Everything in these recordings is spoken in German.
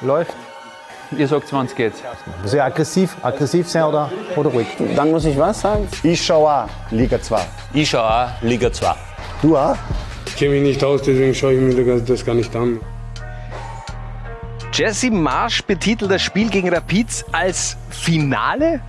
Läuft. Ihr sagt, wann es geht. Muss ich aggressiv, aggressiv sein oder, oder ruhig? Dann muss ich was sagen? Ich schaue auch Liga 2. Ich schaue auch Liga 2. Du auch? Ich kenne mich nicht aus, deswegen schaue ich mir das gar nicht an. Jesse Marsch betitelt das Spiel gegen Rapid als Finale.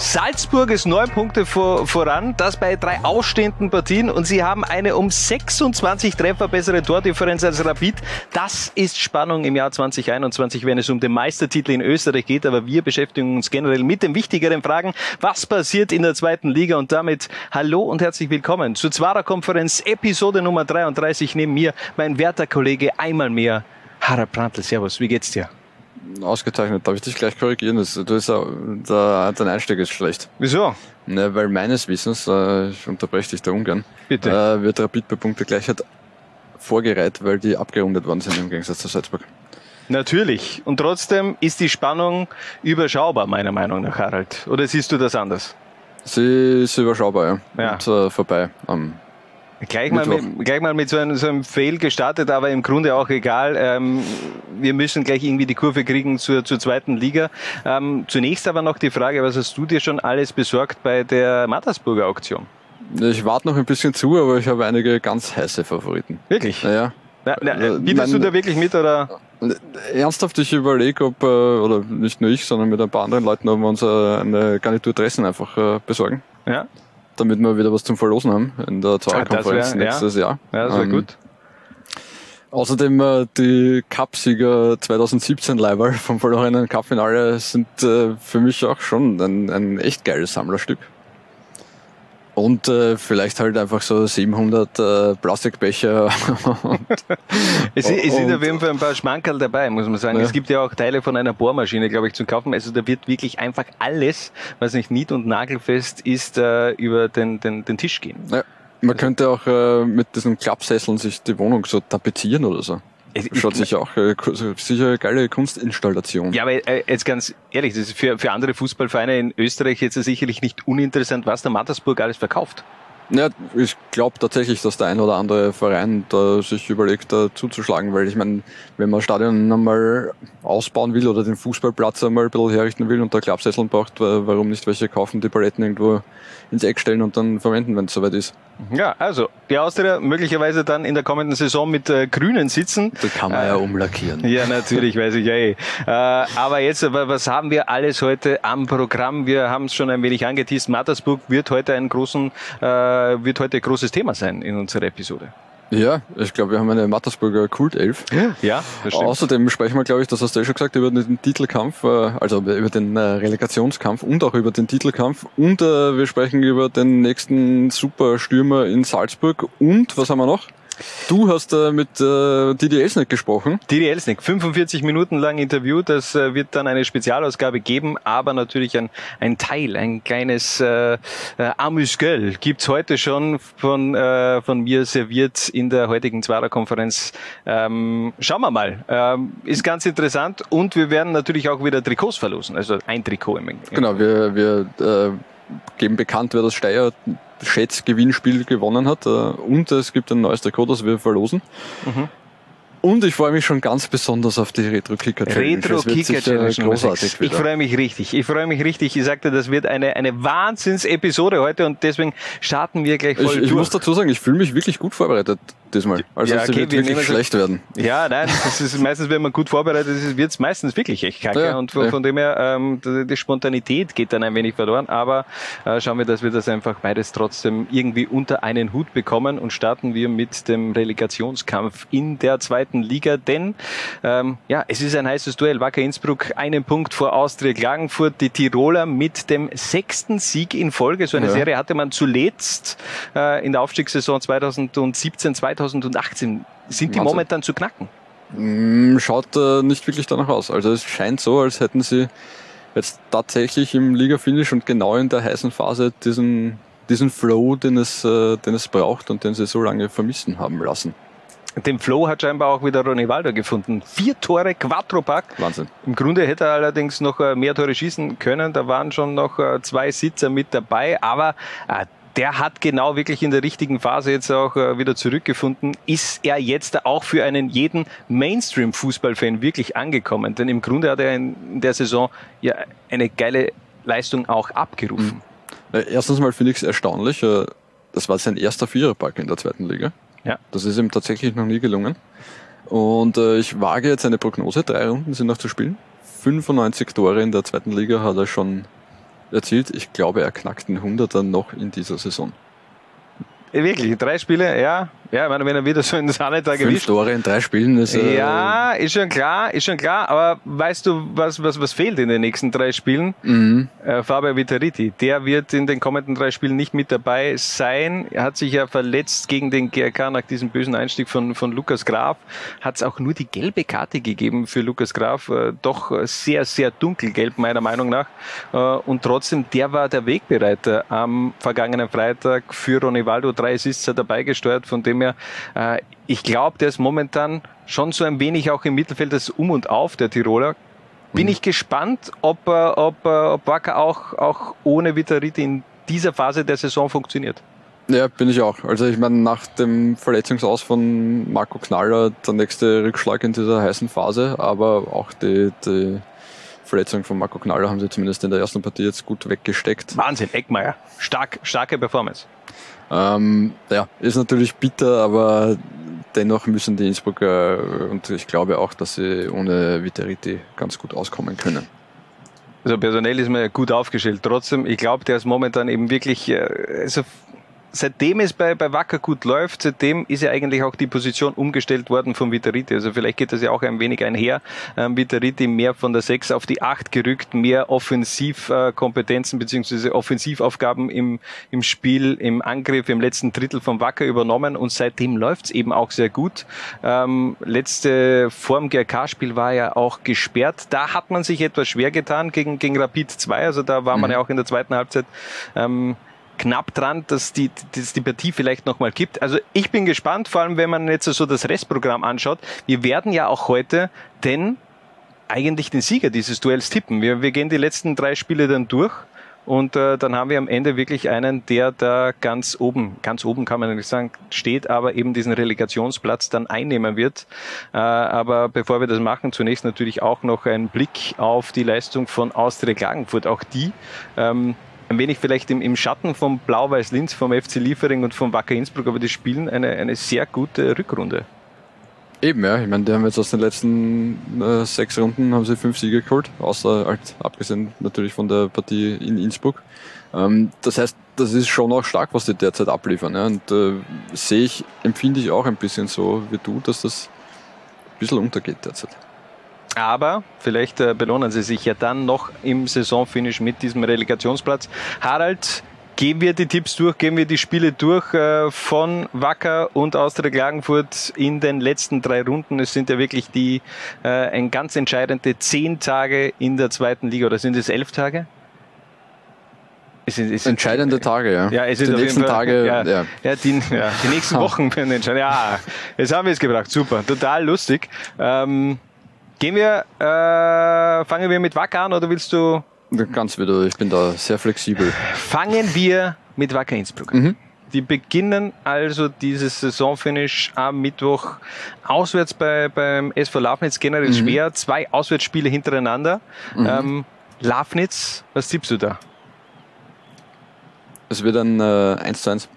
Salzburg ist neun Punkte vor, voran, das bei drei ausstehenden Partien und sie haben eine um 26 Treffer bessere Tordifferenz als Rapid. Das ist Spannung im Jahr 2021, wenn es um den Meistertitel in Österreich geht. Aber wir beschäftigen uns generell mit den wichtigeren Fragen. Was passiert in der zweiten Liga? Und damit hallo und herzlich willkommen zur Zwarer Konferenz Episode Nummer 33. Neben mir mein werter Kollege einmal mehr Harald Prantl. Servus, wie geht's dir? Ausgezeichnet. Darf ich dich gleich korrigieren? Das, du ist, der, dein Einstieg ist schlecht. Wieso? Ne, weil meines Wissens, äh, ich unterbreche dich da ungern, Bitte. Äh, wird Rapid bei Punktegleichheit vorgereiht, weil die abgerundet worden sind im Gegensatz zu Salzburg. Natürlich. Und trotzdem ist die Spannung überschaubar, meiner Meinung nach, Harald. Oder siehst du das anders? Sie ist überschaubar, ja. Ja. Und äh, vorbei am Gleich mal, mit, gleich mal mit so einem, so einem Fail gestartet, aber im Grunde auch egal. Ähm, wir müssen gleich irgendwie die Kurve kriegen zur, zur zweiten Liga. Ähm, zunächst aber noch die Frage, was hast du dir schon alles besorgt bei der Mattersburger Auktion? Ich warte noch ein bisschen zu, aber ich habe einige ganz heiße Favoriten. Wirklich? Naja. Na, na, Äh, bietest du da wirklich mit oder? Ernsthaft, ich überlege, ob, äh, oder nicht nur ich, sondern mit ein paar anderen Leuten, ob wir uns äh, eine Garnitur Dressen einfach besorgen, Ja, damit wir wieder was zum Verlosen haben in der Ah, Zwarer-Konferenz das wär- ja. nächstes Jahr. ja das war Ähm, gut. Außerdem äh, die Cupsieger 2017 Leiber vom verlorenen Cupfinale sind äh, für mich auch schon ein, ein echt geiles Sammlerstück. Und äh, vielleicht halt einfach so 700 äh, Plastikbecher. und, Es, sind- es sind auf jeden Fall ein paar Schmankerl dabei, muss man sagen. Ja. Es gibt ja auch Teile von einer Bohrmaschine, glaube ich, zum Kaufen. Also da wird wirklich einfach alles, was nicht nied- und nagelfest ist, äh, über den, den, den Tisch gehen. ja, man könnte auch äh, mit diesen Klappsesseln sich die Wohnung so tapezieren oder so. Schaut sich auch äh, sicher eine geile Kunstinstallation. Ja, aber äh, jetzt ganz ehrlich, das ist für, für andere Fußballvereine in Österreich jetzt sicherlich nicht uninteressant, was der Mattersburg alles verkauft. Ja, ich glaube tatsächlich, dass der ein oder andere Verein da sich überlegt, da zuzuschlagen, weil ich meine, wenn man Stadion einmal ausbauen will oder den Fußballplatz einmal ein bisschen herrichten will und da Klappsesseln braucht, wa- warum nicht welche kaufen, die Paletten irgendwo ins Eck stellen und dann verwenden, wenn es soweit ist. Ja, also die Austria möglicherweise dann in der kommenden Saison mit äh, Grünen sitzen. Da kann man ja umlackieren. Ja, natürlich, weiß ich ja eh. Äh, aber jetzt, was haben wir alles heute am Programm? Wir haben es schon ein wenig angeteased. Mattersburg wird heute ein großen, äh, wird heute ein großes Thema sein in unserer Episode. Ja, ich glaube, wir haben eine Mattersburger Kultelf. Ja, das stimmt. Außerdem sprechen wir, glaube ich, das hast du ja schon gesagt, über den Titelkampf, äh, also über den äh, Relegationskampf und auch über den Titelkampf. Und äh, wir sprechen über den nächsten Superstürmer in Salzburg. Und was haben wir noch? Du hast äh, mit äh, Didi Elsneck gesprochen. Didi Elsnick, 45 Minuten lang Interview, das äh, wird dann eine Spezialausgabe geben, aber natürlich ein, ein Teil, ein kleines äh, äh, Amüsgöl gibt's heute schon von, äh, von mir serviert in der heutigen Zwarer-Konferenz. Ähm, schauen wir mal, ähm, ist ganz interessant und wir werden natürlich auch wieder Trikots verlosen, also ein Trikot im, im Genau, wir, wir äh, geben bekannt, wer das Steyr Schätzgewinnspiel gewonnen hat. Äh, und es gibt ein neues Trikot, das wir verlosen. Mhm. Und ich freue mich schon ganz besonders auf die Retro Kicker Challenge. Retro Kicker Challenge großartig 6. Ich freue mich richtig. Ich freue mich richtig. Ich sagte, das wird eine, eine Wahnsinns-Episode heute und deswegen starten wir gleich voll Ich, ich durch. muss dazu sagen, ich fühle mich wirklich gut vorbereitet diesmal. Also Ja, okay, wird wir wirklich schlecht werden. Ja, nein, das ist meistens, wenn man gut vorbereitet ist, wird es meistens wirklich echt kacke. Ja, und von, ja. von dem her, ähm, die, die Spontanität geht dann ein wenig verloren. Aber äh, schauen wir, dass wir das einfach beides trotzdem irgendwie unter einen Hut bekommen und starten wir mit dem Relegationskampf in der zweiten Liga. Denn ähm, ja, es ist ein heißes Duell. Wacker Innsbruck einen Punkt vor Austria Klagenfurt. Die Tiroler mit dem sechsten Sieg in Folge. So eine Ja. Serie hatte man zuletzt äh, in der Aufstiegssaison 2017, 2018. Sind die Wahnsinn. momentan zu knacken? Mm, Schaut äh, nicht wirklich danach aus. Also es scheint so, als hätten sie jetzt tatsächlich im Liga-Finish und genau in der heißen Phase diesen, diesen Flow, den es, äh, den es braucht und den sie so lange vermissen haben lassen. Den Flow hat scheinbar auch wieder Ronny Walder gefunden. Vier Tore, Quattropack. Wahnsinn. Im Grunde hätte er allerdings noch äh, mehr Tore schießen können. Da waren schon noch äh, zwei Sitzer mit dabei. Aber äh, der hat genau wirklich in der richtigen Phase jetzt auch wieder zurückgefunden. Ist er jetzt auch für einen jeden Mainstream-Fußballfan wirklich angekommen? Denn im Grunde hat er in, der Saison ja eine geile Leistung auch abgerufen. Äh, Erstens mal finde ich es erstaunlich. Das war sein erster Viererpack in der zweiten Liga. Ja. Das ist ihm tatsächlich noch nie gelungen. Und äh, ich wage jetzt eine Prognose. Drei Runden sind noch zu spielen. 95 Tore in der zweiten Liga hat er schon erzielt. Ich glaube, er knackt den 100er noch in dieser Saison. Wirklich, drei Spiele, ja. Ja, ich meine, wenn er wieder so in das da Fünf. Tore in drei Spielen ist äh, Ja, ist schon klar, ist schon klar. Aber weißt du, was, was, was fehlt in den nächsten drei Spielen? mhm. Äh, Fabio Vittariti, der wird in den kommenden drei Spielen nicht mit dabei sein. Er hat sich ja verletzt gegen den GRK nach diesem bösen Einstieg von, von Lukas Graf. Hat es auch nur die gelbe Karte gegeben für Lukas Graf. Äh, doch sehr, sehr dunkelgelb meiner Meinung nach. Äh, und trotzdem, der war der Wegbereiter am vergangenen Freitag für Ronivaldo. Drei Assists hat er beigesteuert, von dem her, äh, ich glaube, der ist momentan schon so ein wenig auch im Mittelfeld das Um und Auf der Tiroler. Bin ich gespannt, ob, äh, ob, äh, ob Wacker auch, auch ohne Vittariti in dieser Phase der Saison funktioniert. Ja, bin ich auch. Also ich meine, nach dem Verletzungsaus von Marco Knaller der nächste Rückschlag in dieser heißen Phase, aber auch die, die Verletzung von Marco Knaller haben sie zumindest in der ersten Partie jetzt gut weggesteckt. Wahnsinn, Eckmeier. Stark, starke Performance. Ähm, ja, ist natürlich bitter, aber dennoch müssen die Innsbrucker und ich glaube auch, dass sie ohne Vittariti ganz gut auskommen können. Also personell ist man ja gut aufgestellt. Trotzdem, ich glaube, der ist momentan eben wirklich, äh, also seitdem es bei, bei Wacker gut läuft, seitdem ist ja eigentlich auch die Position umgestellt worden von Vittariti. Also vielleicht geht das ja auch ein wenig einher. Ähm, Vittariti mehr von der 6 auf die 8 gerückt, mehr Offensivkompetenzen beziehungsweise Offensivaufgaben im, im Spiel, im Angriff, im letzten Drittel vom Wacker übernommen und seitdem läuft's eben auch sehr gut. Ähm, letzte Form GRK-Spiel war ja auch gesperrt. Da hat man sich etwas schwer getan gegen, gegen Rapid 2. Also da war man ja auch in der zweiten Halbzeit ähm, knapp dran, dass die, dass die Partie vielleicht nochmal gibt. Also ich bin gespannt, vor allem wenn man jetzt so das Restprogramm anschaut. Wir werden ja auch heute den eigentlich den Sieger dieses Duells tippen. Wir, wir gehen die letzten drei Spiele dann durch und äh, dann haben wir am Ende wirklich einen, der da ganz oben, ganz oben kann man nicht sagen, steht, aber eben diesen Relegationsplatz dann einnehmen wird. Äh, aber bevor wir das machen, zunächst natürlich auch noch ein Blick auf die Leistung von Austria Klagenfurt. Auch die ähm, ein wenig vielleicht im, im Schatten vom Blau-Weiß Linz, vom FC Liefering und vom Wacker Innsbruck, aber die spielen eine, eine sehr gute Rückrunde. Eben, ja. Ich meine, die haben jetzt aus den letzten äh, sechs Runden haben sie fünf Siege geholt, außer halt abgesehen natürlich von der Partie in Innsbruck. Ähm, das heißt, das ist schon auch stark, was die derzeit abliefern. Ja. Und äh, sehe ich, empfinde ich auch ein bisschen so wie du, dass das ein bisschen untergeht derzeit. Aber vielleicht äh, belohnen sie sich ja dann noch im Saisonfinish mit diesem Relegationsplatz. Harald, gehen wir die Tipps durch, gehen wir die Spiele durch äh, von Wacker und Austria Klagenfurt in den letzten drei Runden. Es sind ja wirklich die äh, ein ganz entscheidende zehn Tage in der zweiten Liga oder sind es elf Tage? Es sind, es sind, Entscheidende Tage, ja. ja, es ist die nächsten Fall- Tage, ja, ja. ja. die, ja, die nächsten Wochen werden entscheidend. Ja, jetzt haben wir es gebracht. Super, total lustig. Ähm, gehen wir, äh, fangen wir mit Wacker an oder willst du? Ganz wieder, ich bin da sehr flexibel. Fangen wir mit Wacker Innsbruck. an. Mhm. Die beginnen also dieses Saisonfinish am Mittwoch auswärts bei, beim SV Lafnitz generell schwer. Zwei Auswärtsspiele hintereinander. Ähm, Lafnitz, was tippst du da? Es wird ein äh, 1 zu 1.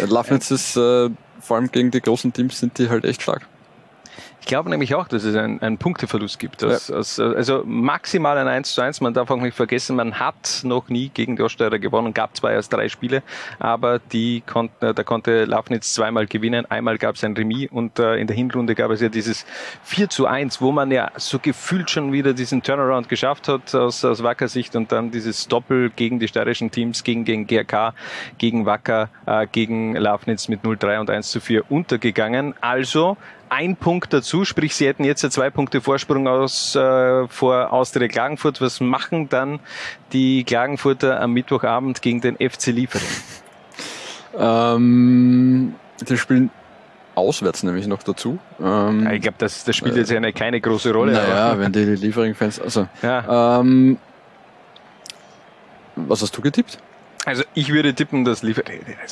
Äh, Lafnitz ist, äh, vor allem gegen die großen Teams sind die halt echt stark. Ich glaube nämlich auch, dass es einen, einen Punkteverlust gibt. Aus, aus, also maximal ein 1 zu 1. Man darf auch nicht vergessen, man hat noch nie gegen die Oststeirer gewonnen, gab zwei aus drei Spiele, aber die konnten, äh, da konnte Lafnitz zweimal gewinnen. Einmal gab es ein Remis und äh, in der Hinrunde gab es ja dieses 4 zu 1, wo man ja so gefühlt schon wieder diesen Turnaround geschafft hat aus, aus Wacker Sicht und dann dieses Doppel gegen die steirischen Teams, gegen, gegen GRK, gegen Wacker, äh, gegen Lafnitz mit 0-3 und 1 zu 4 untergegangen. Also ein Punkt dazu, sprich, sie hätten jetzt ja zwei Punkte Vorsprung aus, äh, vor Austria Klagenfurt. Was machen dann die Klagenfurter am Mittwochabend gegen den FC Liefering? Ähm, die spielen auswärts nämlich noch dazu. Ähm, Ja, ich glaube, das, das spielt jetzt ja eine, keine große Rolle. naja, wenn die Liefering-Fans, also, ja. ähm, was hast du getippt? Also ich würde tippen, dass also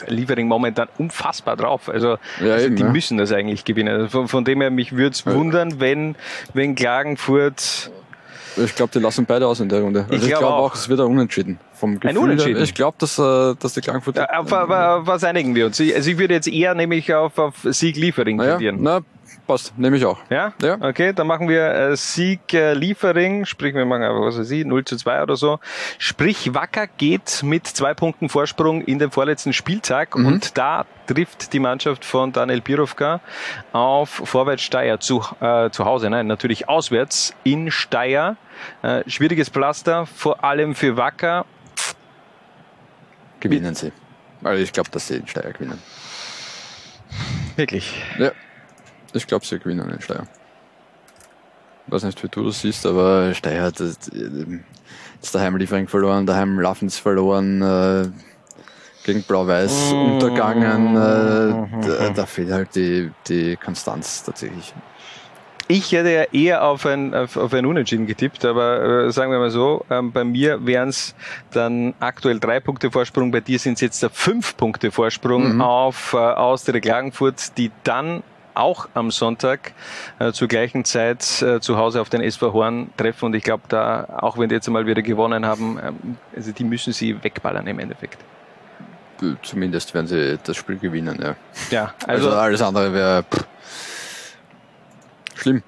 Liefering momentan unfassbar drauf. Also, Ja, also eben, die ja. müssen das eigentlich gewinnen. Also von, von dem her, mich würde es wundern, wenn, wenn Klagenfurt Ich glaube, die lassen beide aus in der Runde. Also Ich ich glaub glaube auch. auch, es wird ein Unentschieden. Vom Gefühl Unentschieden? Her. Ich glaube, dass, äh, dass die Klagenfurt... Äh, Auf, auf, auf was einigen wir uns? Ich- Also ich würde jetzt eher nämlich auf, auf Sieg Liefering naja, tendieren. na, passt. Nehme ich auch. Ja? Ja. Okay, dann machen wir äh, Sieg äh, Liefering, sprich wir machen einfach, was weiß ich, 0 zu 2 oder so. Sprich, Wacker geht mit zwei Punkten Vorsprung in den vorletzten Spieltag und da trifft die Mannschaft von Daniel Birovka auf Vorwärts Steyr zu, äh, zu Hause, nein, natürlich auswärts in Steyr. Äh, schwieriges Pflaster, vor allem für Wacker. Gewinnen sie. Also ich glaube, dass sie in Steyr gewinnen. Wirklich. Ja, ich glaube, sie gewinnen in Steyr. weiß nicht, wie du das siehst, aber Steyr hat das, jetzt daheim Liefering verloren, daheim Laffens verloren, äh, gegen Blau-Weiß untergangen. Äh, da, da fehlt halt die, die Konstanz tatsächlich. Ich hätte ja eher auf ein, auf, auf ein Unentschieden getippt, aber äh, sagen wir mal so, ähm, bei mir wären es dann aktuell drei Punkte Vorsprung, bei dir sind es jetzt da fünf Punkte Vorsprung auf äh, Austria Klagenfurt, die dann auch am Sonntag äh, zur gleichen Zeit äh, zu Hause auf den SV Horn treffen und ich glaube da, auch wenn die jetzt mal wieder gewonnen haben, ähm, also die müssen sie wegballern im Endeffekt. Zumindest werden sie das Spiel gewinnen, ja. Ja, Also, also, alles andere wäre pff, schlimm.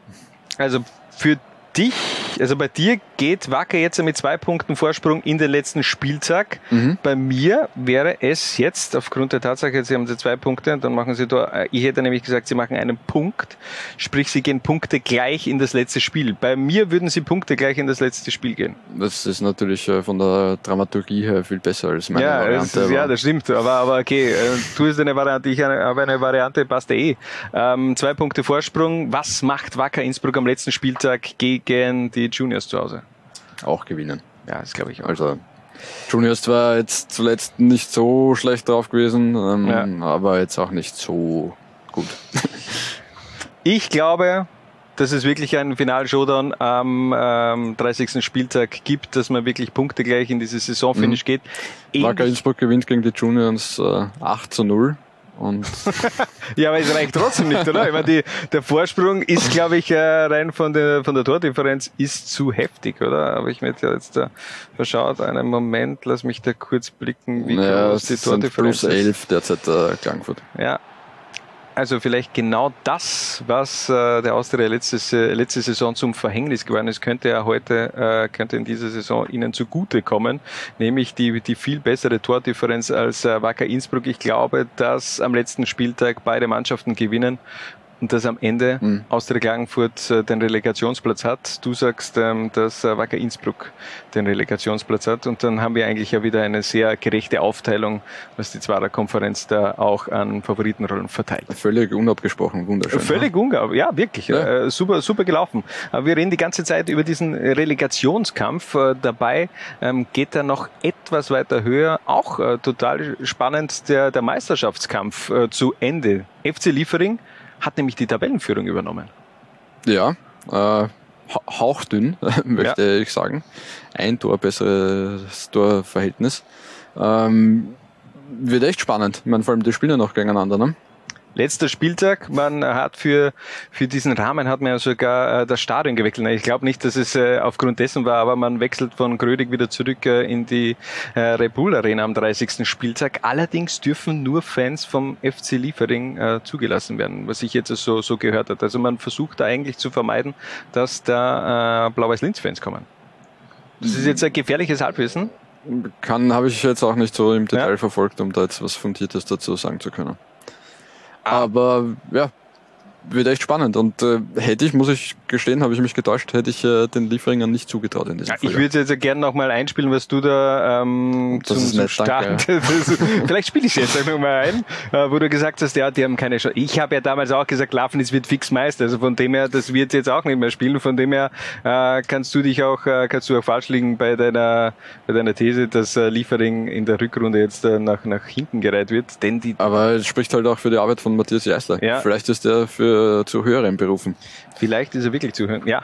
Also für dich, also bei dir geht Wacker jetzt mit zwei Punkten Vorsprung in den letzten Spieltag. Mhm. Bei mir wäre es jetzt, aufgrund der Tatsache, sie haben sie zwei Punkte, dann machen sie da, äh, ich hätte nämlich gesagt, sie machen einen Punkt, sprich sie gehen Punkte gleich in das letzte Spiel. Bei mir würden sie Punkte gleich in das letzte Spiel gehen. Das ist natürlich äh, von der Dramaturgie her viel besser als meine ja, Variante. das, ist, ja, das stimmt. Aber, aber okay, äh, du hast eine Variante, ich habe eine Variante, passt eh. Ähm, zwei Punkte Vorsprung. Was macht Wacker Innsbruck am letzten Spieltag gegen die Juniors zu Hause? Auch gewinnen. Ja, das glaube ich auch. Also Juniors war jetzt zuletzt nicht so schlecht drauf gewesen, ähm, aber jetzt auch nicht so gut. Ich glaube, dass es wirklich einen Final-Showdown am ähm, 30. Spieltag gibt, dass man wirklich Punkte gleich in dieses Saisonfinish geht. Wacker Innsbruck gewinnt gegen die Juniors äh, 8 zu 0 und ja, aber es reicht trotzdem nicht, oder? Ich meine, die, der Vorsprung ist, glaube ich, äh, rein von der, von der Tordifferenz ist zu heftig, oder? Aber ich mir jetzt da verschaut. Einen Moment, lass mich da kurz blicken, wie naja, groß die Tordifferenz plus ist. 11 derzeit äh, Klagenfurt. Ja. Also vielleicht genau das, was äh, der Austria letztes, äh, letzte Saison zum Verhängnis geworden ist, könnte ja heute, äh, könnte in dieser Saison ihnen zugute kommen, nämlich die, die viel bessere Tordifferenz als äh, Wacker Innsbruck. Ich glaube, dass am letzten Spieltag beide Mannschaften gewinnen und dass am Ende Mhm. Austria Klagenfurt äh, den Relegationsplatz hat. Du sagst, ähm, dass äh, Wacker Innsbruck den Relegationsplatz hat und dann haben wir eigentlich ja wieder eine sehr gerechte Aufteilung, was die Zwarer-Konferenz da auch an Favoritenrollen verteilt. Völlig unabgesprochen, wunderschön. Völlig ungar, ja wirklich, Ja. Äh, super, super gelaufen. Aber wir reden die ganze Zeit über diesen Relegationskampf. Äh, dabei ähm, geht er noch etwas weiter höher, auch äh, total spannend der, der Meisterschaftskampf zu Ende. FC Liefering hat nämlich die Tabellenführung übernommen. Ja, äh, ha- hauchdünn, möchte ich sagen. Ein Tor besseres Torverhältnis. Ähm, wird echt spannend. Ich meine, vor allem die spielen ja noch gegeneinander, ne? Letzter Spieltag, man hat für, für diesen Rahmen hat man ja sogar äh, das Stadion gewechselt. Ich glaube nicht, dass es äh, aufgrund dessen war, aber man wechselt von Grödig wieder zurück äh, in die äh, Red Bull Arena am 30. Spieltag. Allerdings dürfen nur Fans vom FC Liefering äh, zugelassen werden, was ich jetzt so, so gehört hat. Also man versucht da eigentlich zu vermeiden, dass da äh, Blau-Weiß-Linz-Fans kommen. Das ist jetzt ein gefährliches Halbwissen. Kann, habe ich jetzt auch nicht so im Detail Ja. verfolgt, um da jetzt was Fundiertes dazu sagen zu können. Aber ja, wird echt spannend. Und äh, hätte ich, muss ich gestehen, habe ich mich getäuscht, hätte ich äh, den Lieferingern nicht zugetraut in diesem Ja, ich würde jetzt gerne nochmal einspielen, was du da ähm, Das zum, ist zum Start. danke. Vielleicht spiele ich jetzt nochmal ein, äh, wo du gesagt hast, ja, die haben keine Chance. Ich habe ja damals auch gesagt, Lafnis wird fix Meister. Also von dem her, das wird jetzt auch nicht mehr spielen. Von dem her äh, kannst du dich auch, äh, kannst du auch falsch liegen bei deiner, bei deiner These, dass äh, Liefering in der Rückrunde jetzt äh, nach, nach hinten gereiht wird. Denn die Aber es spricht halt auch für die Arbeit von Matthias Jeißler. Ja. Vielleicht ist er für zu höheren berufen. Vielleicht ist er wirklich zuhören. Ja.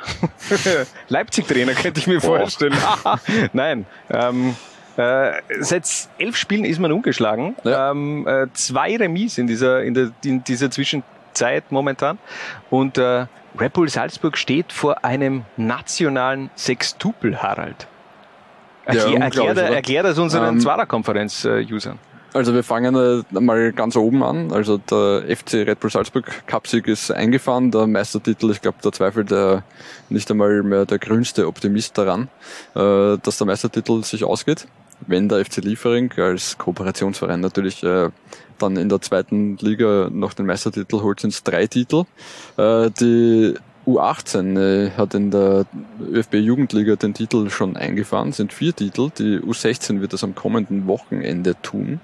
Leipzig-Trainer könnte ich mir vorstellen. Nein. Ähm, Äh, seit elf Spielen ist man ungeschlagen. Ja. Ähm, äh, zwei Remis in dieser, in, der, in dieser Zwischenzeit momentan. Und äh, Red Bull Salzburg steht vor einem nationalen Sextupel, Harald. Ja, Erklär, unglaublich, erklär, erklär das unseren Ähm, Zwarer-Konferenz-Usern. Also wir fangen mal ganz oben an. Also der FC Red Bull Salzburg Cupsieg ist eingefahren. Der Meistertitel, ich glaube, da zweifelt der nicht einmal mehr der grünste Optimist daran, äh, dass der Meistertitel sich ausgeht. Wenn der FC Liefering als Kooperationsverein natürlich äh, dann in der zweiten Liga noch den Meistertitel holt, sind es drei Titel. Äh, die U18 äh, hat in der ÖFB Jugendliga den Titel schon eingefahren, sind vier Titel. Die U16 wird das am kommenden Wochenende tun.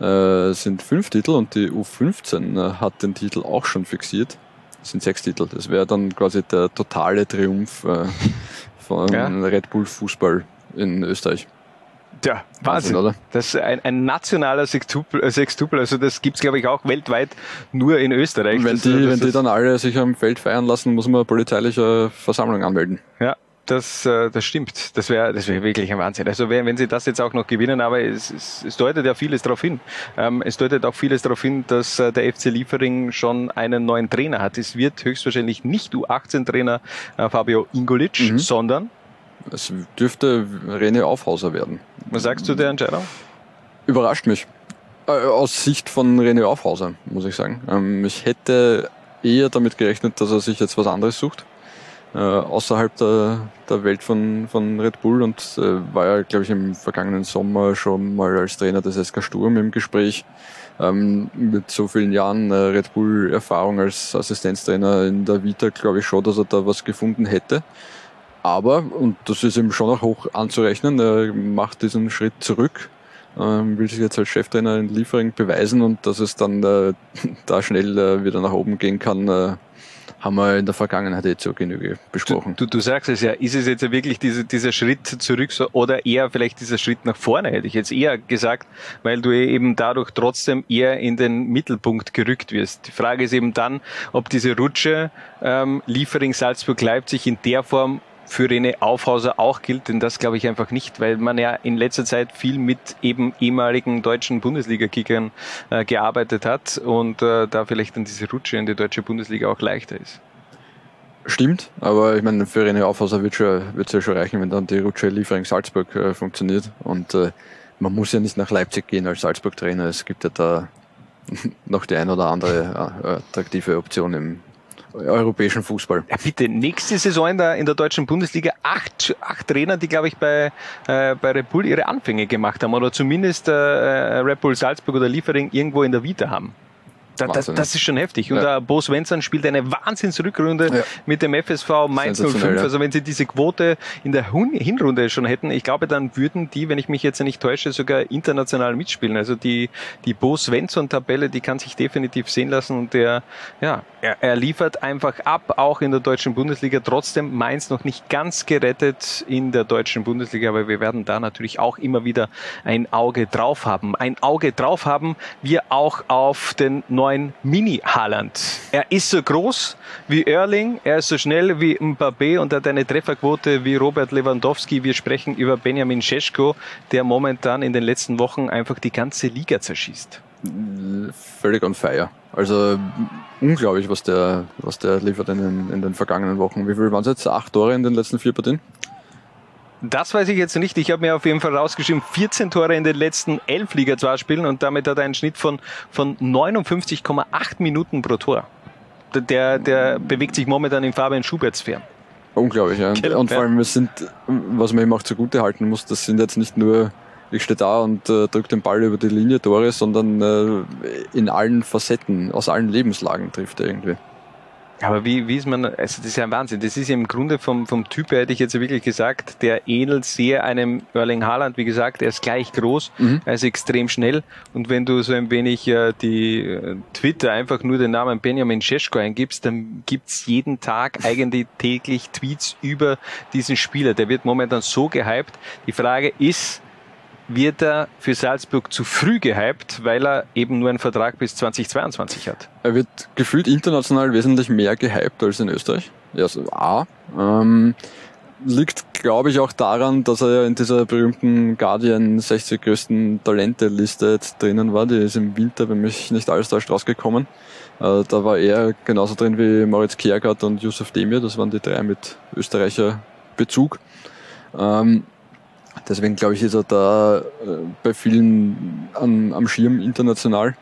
Äh, sind fünf Titel und die U15 äh, hat den Titel auch schon fixiert. Sind sechs Titel. Das wäre dann quasi der totale Triumph von Ja. Red Bull Fußball in Österreich. Tja, Wahnsinn. Wahnsinn, oder? Das ist ein, ein nationaler Sextupel, äh, Sextupel, also das gibt's glaube ich auch weltweit nur in Österreich. Wenn das, die, das wenn die dann alle sich am Feld feiern lassen, muss man eine polizeiliche Versammlung anmelden. Ja, das, äh, das stimmt. Das wäre das wäre wirklich ein Wahnsinn. Also wenn, wenn sie das jetzt auch noch gewinnen, aber es, es, es deutet ja vieles darauf hin. Ähm, es deutet auch vieles darauf hin, dass äh, der FC Liefering schon einen neuen Trainer hat. Es wird höchstwahrscheinlich nicht U18-Trainer äh, Fabio Ingolic, Mhm. sondern, Es dürfte René Aufhauser werden. was sagst du der Entscheidung? Überrascht mich. Äh, aus Sicht von René Aufhauser, muss ich sagen. Ähm, ich hätte eher damit gerechnet, dass er sich jetzt was anderes sucht. Äh, außerhalb der, der Welt von, von Red Bull und äh, war ja, glaube ich, im vergangenen Sommer schon mal als Trainer des SK Sturm im Gespräch. Ähm, mit so vielen Jahren äh, Red Bull Erfahrung als Assistenztrainer in der Vita glaube ich schon, dass er da was gefunden hätte. Aber, und das ist ihm schon auch hoch anzurechnen, er macht diesen Schritt zurück, ähm, will sich jetzt als Cheftrainer in Liefering beweisen und dass es dann äh, da schnell äh, wieder nach oben gehen kann, äh, haben wir in der Vergangenheit eh zur Genüge besprochen. Du, du sagst es ja, ist es jetzt wirklich diese, dieser Schritt zurück so, oder eher vielleicht dieser Schritt nach vorne, hätte ich jetzt eher gesagt, weil du eben dadurch trotzdem eher in den Mittelpunkt gerückt wirst. Die Frage ist eben dann, ob diese Rutsche ähm, Liefering Salzburg-Leipzig in der Form für René Aufhauser auch gilt, denn das glaube ich einfach nicht, weil man ja in letzter Zeit viel mit eben ehemaligen deutschen Bundesliga-Kickern äh, gearbeitet hat und äh, da vielleicht dann diese Rutsche in die deutsche Bundesliga auch leichter ist. Stimmt, aber ich meine, für René Aufhauser wird es ja schon reichen, wenn dann die Rutsche Liefering Salzburg äh, funktioniert. Und äh, man muss ja nicht nach Leipzig gehen als Salzburg-Trainer. Es gibt ja da noch die ein oder andere äh, attraktive Option im europäischen Fußball. Ja, bitte, nächste Saison in der, in der deutschen Bundesliga acht, acht Trainer, die, glaube ich, bei, äh, bei Red Bull ihre Anfänge gemacht haben oder zumindest äh, Red Bull Salzburg oder Liefering irgendwo in der Vita haben. Da, das, Wahnsinn, das ist schon heftig. Und Ja. der Bo Svensson spielt eine Wahnsinnsrückrunde Ja. mit dem FSV Mainz Sensationell, 05. ja. Also wenn sie diese Quote in der Hinrunde schon hätten, ich glaube, dann würden die, wenn ich mich jetzt nicht täusche, sogar international mitspielen. Also die, die Bo Svensson-Tabelle, die kann sich definitiv sehen lassen und der, ja, er, er liefert einfach ab, auch in der deutschen Bundesliga. Trotzdem Mainz noch nicht ganz gerettet in der deutschen Bundesliga, aber wir werden da natürlich auch immer wieder ein Auge drauf haben. Ein Auge drauf haben wir auch auf den neuen Mini-Haaland. Er ist so groß wie Erling, er ist so schnell wie Mbappé und hat eine Trefferquote wie Robert Lewandowski. Wir sprechen über Benjamin Šeško, der momentan in den letzten Wochen einfach die ganze Liga zerschießt. Völlig on fire. Also unglaublich, was der, was der liefert in den, in den vergangenen Wochen. Wie viel waren es jetzt? Acht Tore in den letzten vier Partien? Das weiß ich jetzt nicht. Ich habe mir auf jeden Fall rausgeschrieben, 14 Tore in den letzten elf Liga 2 Spielen und damit hat er einen Schnitt von, von 59,8 Minuten pro Tor. Der, der bewegt sich momentan in Fabian Schuberts Sphären. Unglaublich, ja. Und, Gell, und vor allem, es sind, was man ihm auch zugute halten muss, das sind jetzt nicht nur, ich stehe da und äh, drücke den Ball über die Linie Tore, sondern äh, in allen Facetten, aus allen Lebenslagen trifft er irgendwie. Aber wie, wie ist man, also das ist ja ein Wahnsinn. Das ist ja im Grunde vom, vom Typ her, hätte ich jetzt wirklich gesagt, der ähnelt sehr einem Erling Haaland. Wie gesagt, er ist gleich groß, er ist extrem schnell. Und wenn du so ein wenig äh, die äh, Twitter einfach nur den Namen Benjamin Šeško eingibst, dann gibt's jeden Tag eigentlich täglich Tweets über diesen Spieler. Der wird momentan so gehypt. Die Frage ist, wird er für Salzburg zu früh gehypt, weil er eben nur einen Vertrag bis 2022 hat? Er wird gefühlt international wesentlich mehr gehypt als in Österreich. Ja, so A. Ähm, liegt, glaube ich, auch daran, dass er ja in dieser berühmten Guardian 60 größten Talente-Liste jetzt drinnen war. Die ist im Winter, wenn mich nicht alles täuscht, rausgekommen. Äh, da war er genauso drin wie Moritz Kiergaard und Yusuf Demir. Das waren die drei mit Österreicher Bezug. Ähm, deswegen glaube ich, ist er da äh, bei vielen am, am Schirm international.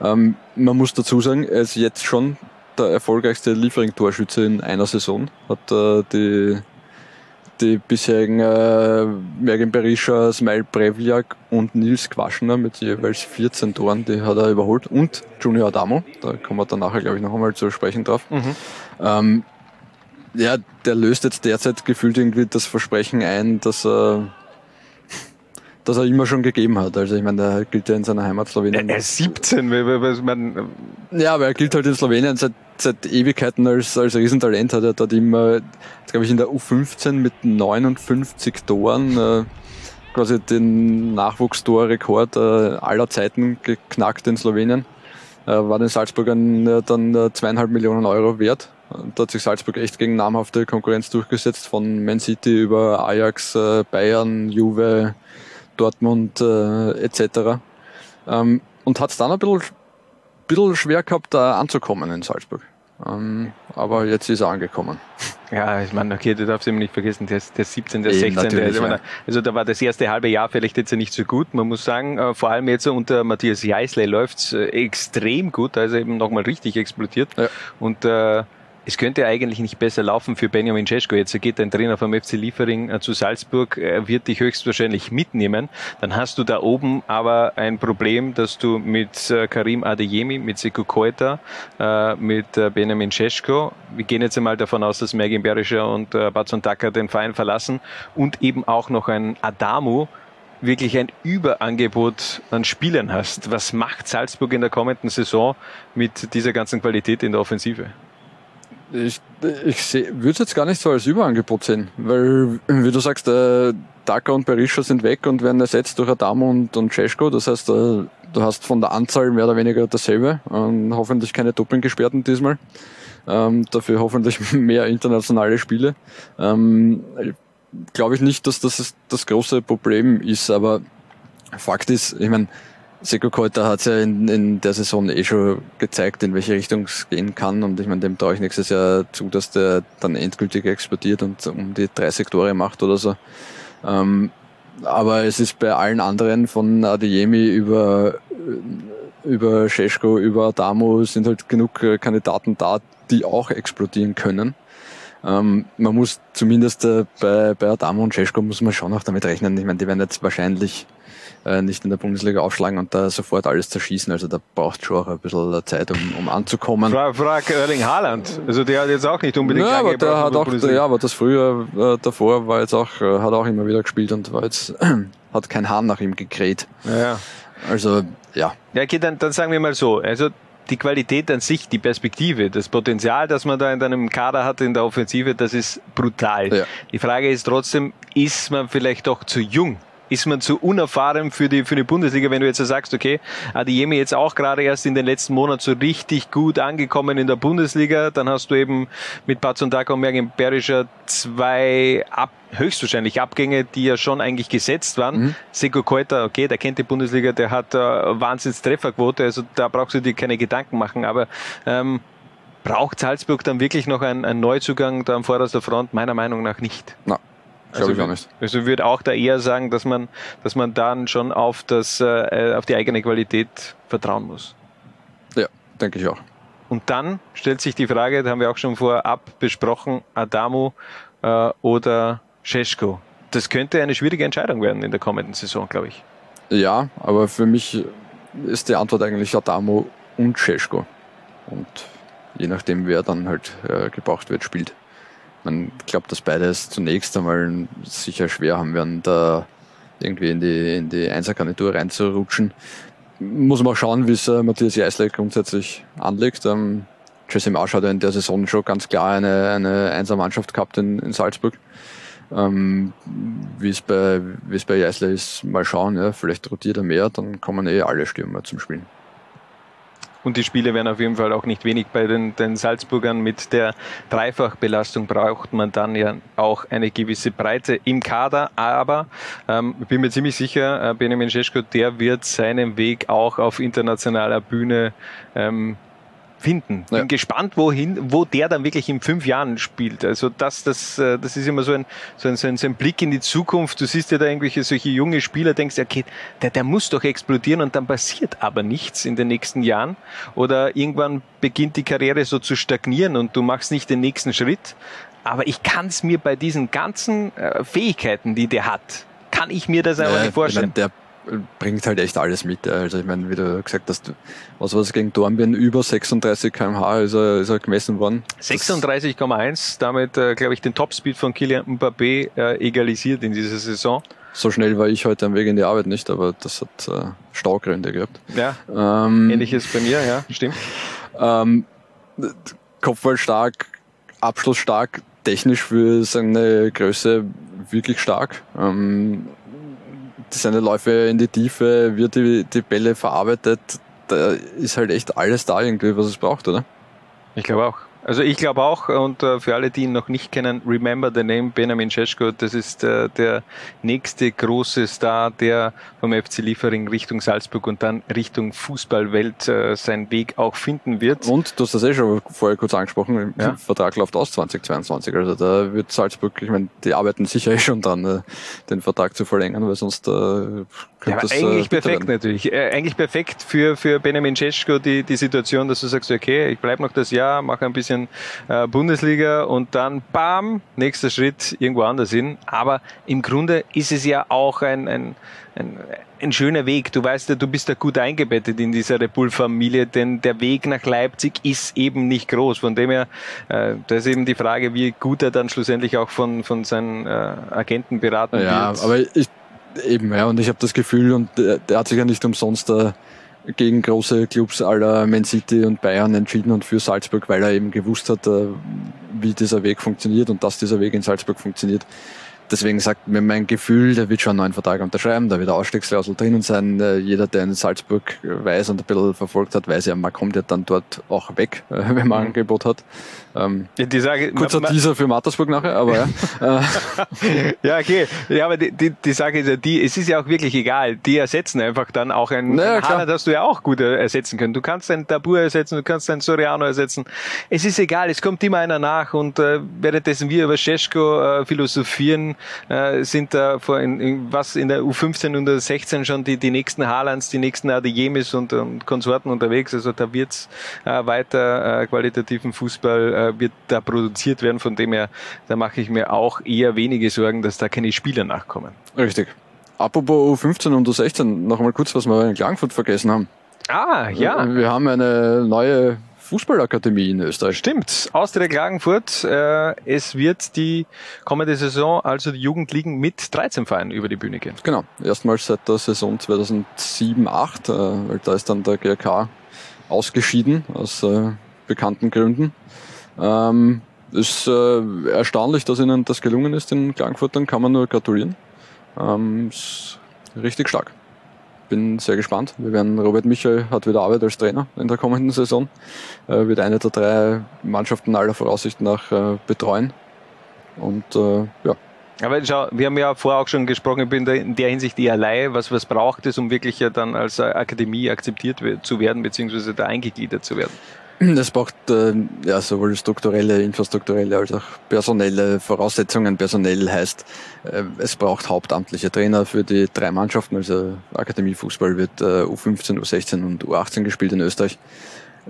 Ähm, man muss dazu sagen, er ist jetzt schon der erfolgreichste Liefering-Torschütze in einer Saison. Hat äh, die, die bisherigen äh, Mergen Berisha, Smile Brevliak und Nils Quaschner mit jeweils 14 Toren, die hat er überholt. Und Junior Adamo, da kommen wir dann nachher, glaube ich, noch einmal zu sprechen drauf. Mhm. Ähm, ja, der löst jetzt derzeit gefühlt irgendwie das Versprechen ein, dass er das er immer schon gegeben hat. Also ich meine, der gilt ja in seiner Heimat Slowenien. Er ist 17, weil- weil- weil man, Ja, aber er gilt halt in Slowenien seit, seit Ewigkeiten als, als Riesentalent. Hat er dort immer, glaube ich, in der U15 mit 59 Toren äh, quasi den Nachwuchstorrekord äh, aller Zeiten geknackt in Slowenien. Äh, war den Salzburgern äh, dann äh, zweieinhalb Millionen Euro wert. Da hat sich Salzburg echt gegen namhafte Konkurrenz durchgesetzt, von Man City über Ajax, äh, Bayern, Juve, Dortmund äh, etc. Ähm, und hat es dann ein bisschen bisschen schwer gehabt, da anzukommen in Salzburg. Ähm, aber jetzt ist er angekommen. ja, ich meine, okay, du darfst eben nicht vergessen, der, der 17, der Eben, 16, der, natürlich, also, ja. also da war das erste halbe Jahr vielleicht jetzt nicht so gut. Man muss sagen, äh, vor allem jetzt unter Matthias Jeißle läuft's äh, extrem gut, da ist er eben nochmal richtig explodiert. Ja. Und äh, es könnte eigentlich nicht besser laufen für Benjamin Cesko. Jetzt geht ein Trainer vom FC Liefering äh, zu Salzburg, er wird dich höchstwahrscheinlich mitnehmen. Dann hast du da oben aber ein Problem, dass du mit äh, Karim Adeyemi, mit Seko Koita, äh, mit Benjamin Cesko, wir gehen jetzt einmal davon aus, dass Mergin Berischer und Batson Taka den Verein verlassen und eben auch noch ein Adamu, wirklich ein Überangebot an Spielern hast. Was macht Salzburg in der kommenden Saison mit dieser ganzen Qualität in der Offensive? Ich, ich würde es jetzt gar nicht so als Überangebot sehen, weil, wie du sagst, äh, Daka und Berisha sind weg und werden ersetzt durch Adamo und, und Cesko. Das heißt, äh, du hast von der Anzahl mehr oder weniger dasselbe. Und hoffentlich keine Dopinggesperrten diesmal. Ähm, dafür hoffentlich mehr internationale Spiele. Ähm, Glaube ich nicht, dass das das große Problem ist, aber Fakt ist, ich meine, Seko Koita hat ja in, in der Saison eh schon gezeigt, in welche Richtung es gehen kann. Und ich meine, dem traue ich nächstes Jahr zu, dass der dann endgültig explodiert und um die 30 Tore macht oder so. Ähm, aber es ist bei allen anderen von Adeyemi über, über Sheshko, über Adamo sind halt genug äh, Kandidaten da, die auch explodieren können. Ähm, man muss zumindest äh, bei, bei Adamo und Cesko muss man schon auch damit rechnen. Ich meine, die werden jetzt wahrscheinlich äh, nicht in der Bundesliga aufschlagen und da sofort alles zerschießen. Also da braucht schon auch ein bisschen Zeit, um, um anzukommen. Frag, frag Erling Haaland. Also der hat jetzt auch nicht unbedingt Ja, aber der hat auch, ja, aber das früher äh, davor war jetzt auch, äh, hat auch immer wieder gespielt und war jetzt, hat kein Hahn nach ihm gekräht. Ja. Also, ja. Ja, okay, dann, dann sagen wir mal so. Also die Qualität an sich, die Perspektive, das Potenzial, das man da in deinem Kader hat in der Offensive, das ist brutal. Ja. Die Frage ist trotzdem, ist man vielleicht doch zu jung? Ist man zu unerfahren für die, für die Bundesliga, wenn du jetzt sagst, okay, Adeyemi jetzt auch gerade erst in den letzten Monaten so richtig gut angekommen in der Bundesliga, dann hast du eben mit Patson Daka und Mergen Berischer zwei ab, höchstwahrscheinlich Abgänge, die ja schon eigentlich gesetzt waren. Mhm. Seko Koita, okay, der kennt die Bundesliga, der hat äh, Wahnsinns Trefferquote, also da brauchst du dir keine Gedanken machen, aber ähm, braucht Salzburg dann wirklich noch einen, einen Neuzugang da am vorderster Front? Meiner Meinung nach nicht. Na, glaube ich auch nicht. Also würde auch da eher sagen, dass man, dass man dann schon auf das, äh, auf die eigene Qualität vertrauen muss. Ja, denke ich auch. Und dann stellt sich die Frage, da haben wir auch schon vorab besprochen, Adamu äh, oder Scheschko. Das könnte eine schwierige Entscheidung werden in der kommenden Saison, glaube ich. Ja, aber für mich ist die Antwort eigentlich Adamo und Cesko. Und je nachdem, wer dann halt äh, gebraucht wird, spielt. Man glaubt, dass beide es zunächst einmal sicher schwer haben werden, da irgendwie in die, in die Einsergarnitur reinzurutschen. Muss man auch schauen, wie es äh, Matthias Jeißle grundsätzlich anlegt. Ähm, Jesse Marsch hat ja in der Saison schon ganz klar eine, eine Einsermannschaft gehabt in, in Salzburg. Ähm, wie es bei, wie es bei Jeißle ist, mal schauen, ja, vielleicht rotiert er mehr, dann kommen eh alle Stürmer zum Spielen. Und die Spiele werden auf jeden Fall auch nicht wenig. Bei den, den Salzburgern mit der Dreifachbelastung braucht man dann ja auch eine gewisse Breite im Kader. Aber ähm, ich bin mir ziemlich sicher, äh, Benjamin Scheschko, der wird seinen Weg auch auf internationaler Bühne ähm, finden. Ja. Bin gespannt, wohin, wo der dann wirklich in fünf Jahren spielt. Also das, das, äh, das ist immer so ein, so ein, so ein, so ein Blick in die Zukunft. Du siehst ja da irgendwelche solche junge Spieler, denkst, okay, der, der muss doch explodieren und dann passiert aber nichts in den nächsten Jahren. Oder irgendwann beginnt die Karriere so zu stagnieren und du machst nicht den nächsten Schritt. Aber ich kann es mir bei diesen ganzen äh, Fähigkeiten, die der hat, kann ich mir das einfach Ja, nicht vorstellen. Der bringt halt echt alles mit. Also ich meine, wie du gesagt hast, was war es gegen Dornbirn, über 36 kmh ist er, ist er gemessen worden. 36,1, damit, äh, glaube ich, den Topspeed von Kylian Mbappé äh, egalisiert in dieser Saison. So schnell war ich heute am Weg in die Arbeit nicht, aber das hat äh, Staugründe gehabt. Ja, Ähm, ähnliches bei mir, ja, stimmt. Ähm, Kopfball stark, Abschluss stark, technisch für seine Größe wirklich stark. Ähm, seine Läufe in die Tiefe, wird die, die Bälle verarbeitet. Da ist halt echt alles da irgendwie, was es braucht, oder? Ich glaube auch. Also ich glaube auch, und äh, für alle, die ihn noch nicht kennen, remember the name Benjamin Šeško, das ist äh, der nächste große Star, der vom FC Liefering Richtung Salzburg und dann Richtung Fußballwelt äh, seinen Weg auch finden wird. Und du hast das eh schon vorher kurz angesprochen, Ja. der Vertrag läuft aus 2022. Also da wird Salzburg, ich meine, die arbeiten sicher eh schon dran, äh, den Vertrag zu verlängern, weil sonst äh, könnte Ja, das äh, eigentlich bitter perfekt werden. natürlich. Äh, eigentlich perfekt für, für Benjamin Cesko die, die Situation, dass du sagst, okay, ich bleib noch das Jahr, mache ein bisschen äh, Bundesliga und dann bam, nächster Schritt irgendwo anders hin. Aber im Grunde ist es ja auch ein, ein, ein, ein schöner Weg. Du weißt ja, du bist ja gut eingebettet in dieser Repul-Familie, denn der Weg nach Leipzig ist eben nicht groß. Von dem her, äh, da ist eben die Frage, wie gut er dann schlussendlich auch von, von seinen äh, Agenten beraten Ja, wird. aber ich, eben, ja, und ich habe das Gefühl, und der, der hat sich ja nicht umsonst äh, gegen große Clubs aller Man City und Bayern entschieden und für Salzburg, weil er eben gewusst hat, äh, wie dieser Weg funktioniert und dass dieser Weg in Salzburg funktioniert. Deswegen sagt mir mein Gefühl, der wird schon einen neuen Vertrag unterschreiben, da wird eine Ausstiegsklausel drinnen sein. Äh, Jeder, der in Salzburg weiß und ein bisschen verfolgt hat, weiß ja, man kommt ja dann dort auch weg, äh, wenn man ein Angebot hat. Ähm, Ja, Die Sage, kurzer ma- ma- Teaser für Mattersburg nachher, aber ja. Ja, okay. Ja, aber die, die, die Sache ist ja die, es ist ja auch wirklich egal. Die ersetzen einfach dann auch einen, Naja, einen. Haaland hast du ja auch gut ersetzen können. Du kannst einen Tabur ersetzen, du kannst einen Soriano ersetzen. Es ist egal, es kommt immer einer nach und äh, währenddessen wir über Scheschko äh, philosophieren, äh, sind da vor in, in, was in der U15 und der 16 schon die, die nächsten Haalands, die nächsten Adeyemis und, und Konsorten unterwegs. Also da wird's äh, weiter äh, qualitativen Fußball äh, wird da produziert werden. Von dem her, da mache ich mir auch eher wenige Sorgen, dass da keine Spieler nachkommen. Richtig. Apropos U15 und U16, noch einmal kurz, was wir in Klagenfurt vergessen haben. Ah, ja. Wir haben eine neue Fußballakademie in Österreich. Stimmt, Austria Klagenfurt. Äh, es wird die kommende Saison, also die Jugendligen mit 13 Vereinen über die Bühne gehen. Genau, erstmals seit der Saison 2007, 8, äh, weil da ist dann der GRK ausgeschieden aus äh, bekannten Gründen. Ähm, ist äh, erstaunlich, dass ihnen das gelungen ist in Klagenfurt, dann kann man nur gratulieren. Ähm, ist richtig stark. Bin sehr gespannt. Wir werden, Robert Michael hat wieder Arbeit als Trainer in der kommenden Saison, äh, wird eine der drei Mannschaften aller Voraussicht nach äh, betreuen. Und äh, ja, Aber schau, wir haben ja vorher auch schon gesprochen, ich bin in der Hinsicht eher Laie, was, was braucht es, um wirklich ja dann als äh, Akademie akzeptiert zu werden, beziehungsweise da eingegliedert zu werden. Es braucht äh, ja sowohl strukturelle, infrastrukturelle als auch personelle Voraussetzungen. Personell heißt, äh, es braucht hauptamtliche Trainer für die drei Mannschaften. Also Akademiefußball wird äh, U15, U16 und U18 gespielt in Österreich.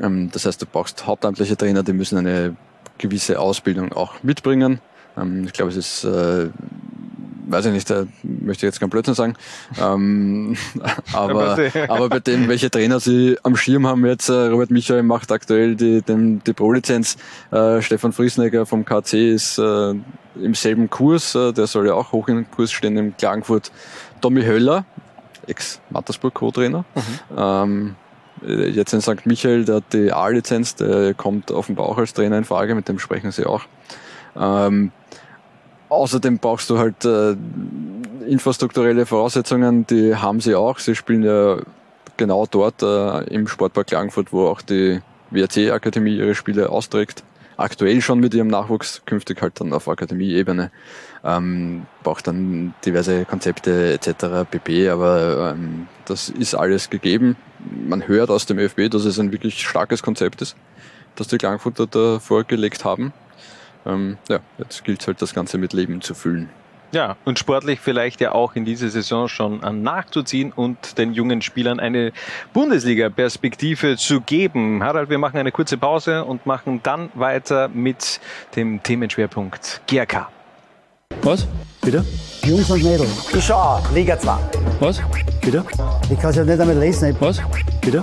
Ähm, das heißt, du brauchst hauptamtliche Trainer, die müssen eine gewisse Ausbildung auch mitbringen. Ähm, ich glaube, es ist äh, weiß ich nicht, da möchte ich jetzt keinen Blödsinn sagen. Ähm, aber, aber bei dem, welche Trainer sie am Schirm haben jetzt, äh, Robert Michael macht aktuell die, den, die Pro-Lizenz, äh, Stefan Friesnecker vom KC ist äh, im selben Kurs, äh, der soll ja auch hoch im Kurs stehen in Klagenfurt. Tommy Höller, Ex-Mattersburg-Co-Trainer, ähm, äh, jetzt in St. Michael, der hat die A-Lizenz, der kommt offenbar auch als Trainer in Frage, mit dem sprechen sie auch. Ähm, Außerdem brauchst du halt äh, infrastrukturelle Voraussetzungen, die haben sie auch. Sie spielen ja genau dort äh, im Sportpark Klagenfurt, wo auch die WRC-Akademie ihre Spiele austrägt. Aktuell schon mit ihrem Nachwuchs, künftig halt dann auf Akademieebene. Ähm, braucht dann diverse Konzepte etc. pp. Aber ähm, das ist alles gegeben. Man hört aus dem ÖFB, dass es ein wirklich starkes Konzept ist, das die Klagenfurter da vorgelegt haben. Ähm, ja, jetzt gilt es halt, das Ganze mit Leben zu füllen. Ja, und sportlich vielleicht ja auch in dieser Saison schon nachzuziehen und den jungen Spielern eine Bundesliga-Perspektive zu geben. Harald, wir machen eine kurze Pause und machen dann weiter mit dem Themenschwerpunkt GRK. Was? Bitte? Jungs und Mädels. Ich schau, Liga 2. Was? Bitte? Ich kann es ja nicht einmal lesen. Was? Bitte?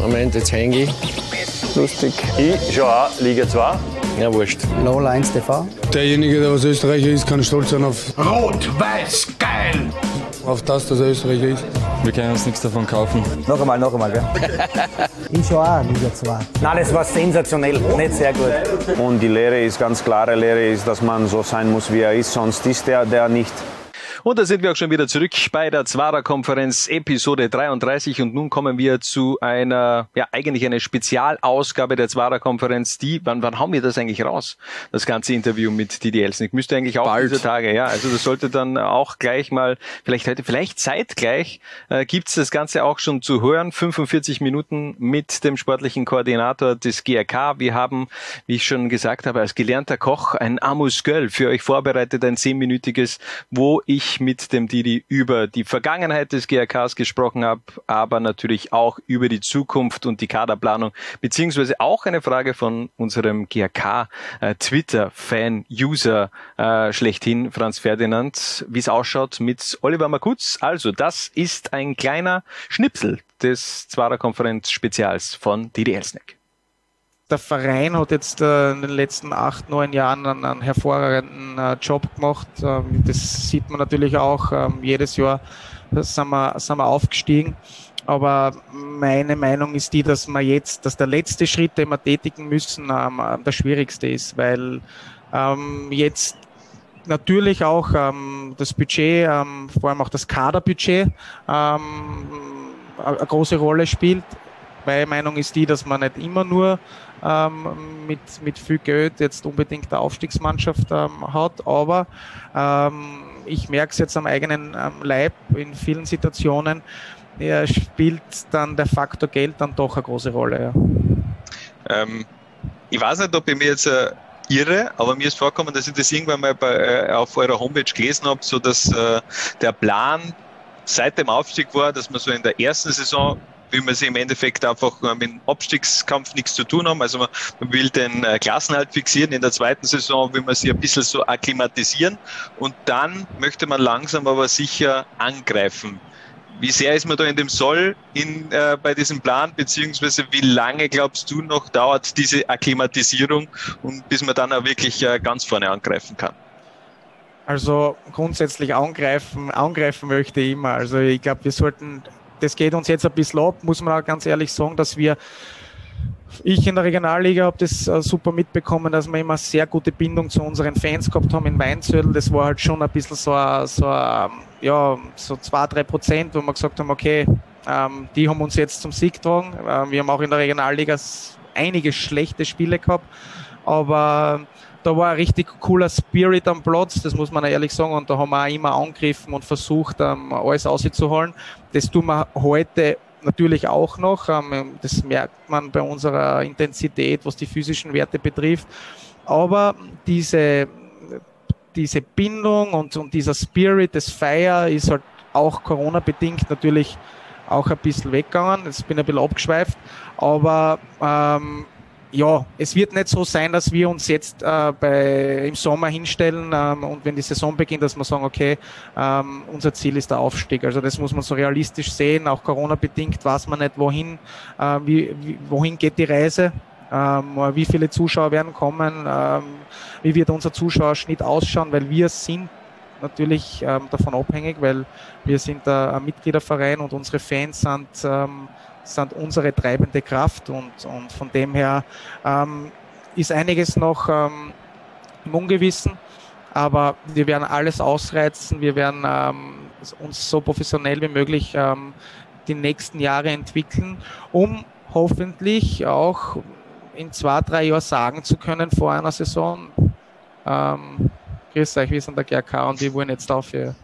Moment, jetzt hänge ich. Lustig. Ich schaue auch Liga 2. Ja, wurscht. 1 TV. Derjenige, der was Österreicher ist, kann stolz sein auf, Rot-Weiß, geil! auf das, dass er Österreicher ist. Wir können uns nichts davon kaufen. Noch einmal, noch einmal, gell? ich schau auch Liga 2. Nein, das war sensationell, nicht sehr gut. Und die Lehre ist ganz klare Lehre ist, dass man so sein muss, wie er ist, sonst ist der, der nicht. Und da sind wir auch schon wieder zurück bei der Zwarer-Konferenz Episode 33 und nun kommen wir zu einer, ja eigentlich eine Spezialausgabe der Zwarer-Konferenz, die, wann, wann hauen wir das eigentlich raus? Das ganze Interview mit Didi Elsnick müsste eigentlich auch Bald. dieser Tage, ja, also das sollte dann auch gleich mal, vielleicht heute, vielleicht zeitgleich, äh, gibt's das Ganze auch schon zu hören, 45 Minuten mit dem sportlichen Koordinator des GRK. Wir haben, wie ich schon gesagt habe, als gelernter Koch ein Amus Göll für euch vorbereitet, ein zehnminütiges, wo ich mit dem Didi über die Vergangenheit des GRKs gesprochen habe, aber natürlich auch über die Zukunft und die Kaderplanung, beziehungsweise auch eine Frage von unserem GRK äh, äh, schlechthin, Franz Ferdinand, wie es ausschaut mit Oliver Makutz. Also, das ist ein kleiner Schnipsel des Zwarer Konferenz Spezials von Didi Elsneck der Verein hat jetzt äh, in den letzten acht, neun Jahren einen, einen hervorragenden äh, Job gemacht. Ähm, das sieht man natürlich auch ähm, jedes Jahr, sind wir, sind wir aufgestiegen. Aber meine Meinung ist die, dass man jetzt, dass der letzte Schritt, den wir tätigen müssen, ähm, der schwierigste ist, weil ähm, jetzt natürlich auch ähm, das Budget, ähm, vor allem auch das Kaderbudget, eine große Rolle spielt. Meine Meinung ist die, dass man nicht immer nur ähm, mit, mit viel Geld jetzt unbedingt eine Aufstiegsmannschaft ähm, hat, aber ähm, ich merke es jetzt am eigenen ähm, Leib in vielen Situationen, er spielt dann der Faktor Geld dann doch eine große Rolle. Ja. Ähm, ich weiß nicht, ob ich mir jetzt äh, irre, aber mir ist vorgekommen, dass ich das irgendwann mal bei, äh, auf eurer Homepage gelesen habe, so dass äh, der Plan seit dem Aufstieg war, dass man so in der ersten Saison will man sich im Endeffekt einfach mit dem Abstiegskampf nichts zu tun haben. Also man, will den äh, Klassenhalt fixieren. In der zweiten Saison will man sich ein bisschen so akklimatisieren und dann möchte man langsam aber sicher angreifen. Wie sehr ist man da in dem Soll in, äh, bei diesem Plan, beziehungsweise wie lange glaubst du noch dauert diese Akklimatisierung und bis man dann auch wirklich äh, ganz vorne angreifen kann? Also grundsätzlich angreifen, angreifen möchte ich immer. Also ich glaube, wir sollten das geht uns jetzt ein bisschen ab, muss man auch ganz ehrlich sagen, dass wir ich in der Regionalliga habe das äh, super mitbekommen, dass wir immer sehr gute Bindung zu unseren Fans gehabt haben in Weinzödel. Das war halt schon ein bisschen so, so ja, so zwei, drei Prozent, wo wir gesagt haben, okay, ähm, die haben uns jetzt zum Sieg getragen. Ähm, wir haben auch in der Regionalliga einige schlechte Spiele gehabt, aber da war ein richtig cooler Spirit am Platz, das muss man ehrlich sagen. Und da haben wir auch immer angegriffen und versucht, ähm, alles auszuholen. Das tun wir heute natürlich auch noch. Ähm, das merkt man bei unserer Intensität, was die physischen Werte betrifft. Aber diese, diese Bindung und, und dieser Spirit, das Feier ist halt auch Corona-bedingt natürlich auch ein bisschen weggegangen. Jetzt bin ich ein bisschen abgeschweift. Aber ähm, ja, es wird nicht so sein, dass wir uns jetzt äh, bei, im Sommer hinstellen ähm, und wenn die Saison beginnt, dass wir sagen, okay, ähm, unser Ziel ist der Aufstieg. Also das muss man so realistisch sehen. Auch Corona-bedingt weiß man nicht, wohin, äh, wie, wie, wohin geht die Reise. Ähm, wie viele Zuschauer werden kommen, ähm, wie wird unser Zuschauerschnitt ausschauen, weil wir sind natürlich ähm, davon abhängig, weil wir sind ein Mitgliederverein und unsere Fans sind ähm, sind unsere treibende Kraft und, und von dem her ähm, ist einiges noch ähm, im Ungewissen, aber wir werden alles ausreizen, wir werden ähm, uns so professionell wie möglich ähm, die nächsten Jahre entwickeln, um hoffentlich auch in zwei, drei Jahren sagen zu können vor einer Saison, ähm, grüß euch, wir sind der GRK und wir wollen jetzt aufhören.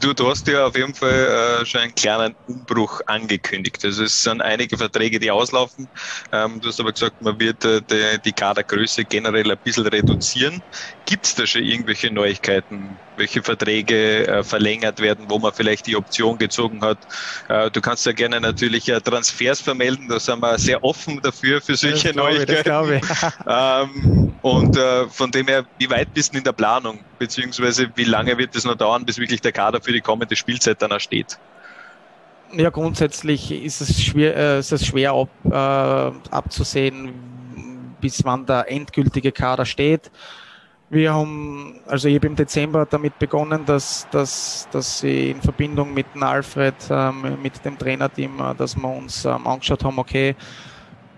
Du, du hast ja auf jeden Fall äh, schon einen kleinen Umbruch angekündigt. Also es sind einige Verträge, die auslaufen. Ähm, du hast aber gesagt, man wird äh, die, die Kadergröße generell ein bisschen reduzieren. Gibt es da schon irgendwelche Neuigkeiten, welche Verträge äh, verlängert werden, wo man vielleicht die Option gezogen hat? Äh, du kannst ja gerne natürlich äh, Transfers vermelden, da sind wir sehr offen dafür, für solche das Neuigkeiten. Ich, das ich. ähm, und äh, von dem her, wie weit bist du in der Planung? Beziehungsweise wie lange wird es noch dauern, bis wirklich der Kader für die kommende Spielzeit dann steht? Ja, grundsätzlich ist es schwer, äh, ist es schwer ab, äh, abzusehen, bis wann der endgültige Kader steht. Wir haben, also ich habe im Dezember damit begonnen, dass, dass, dass sie in Verbindung mit Alfred, ähm, mit dem Trainerteam, äh, dass wir uns ähm, angeschaut haben, okay,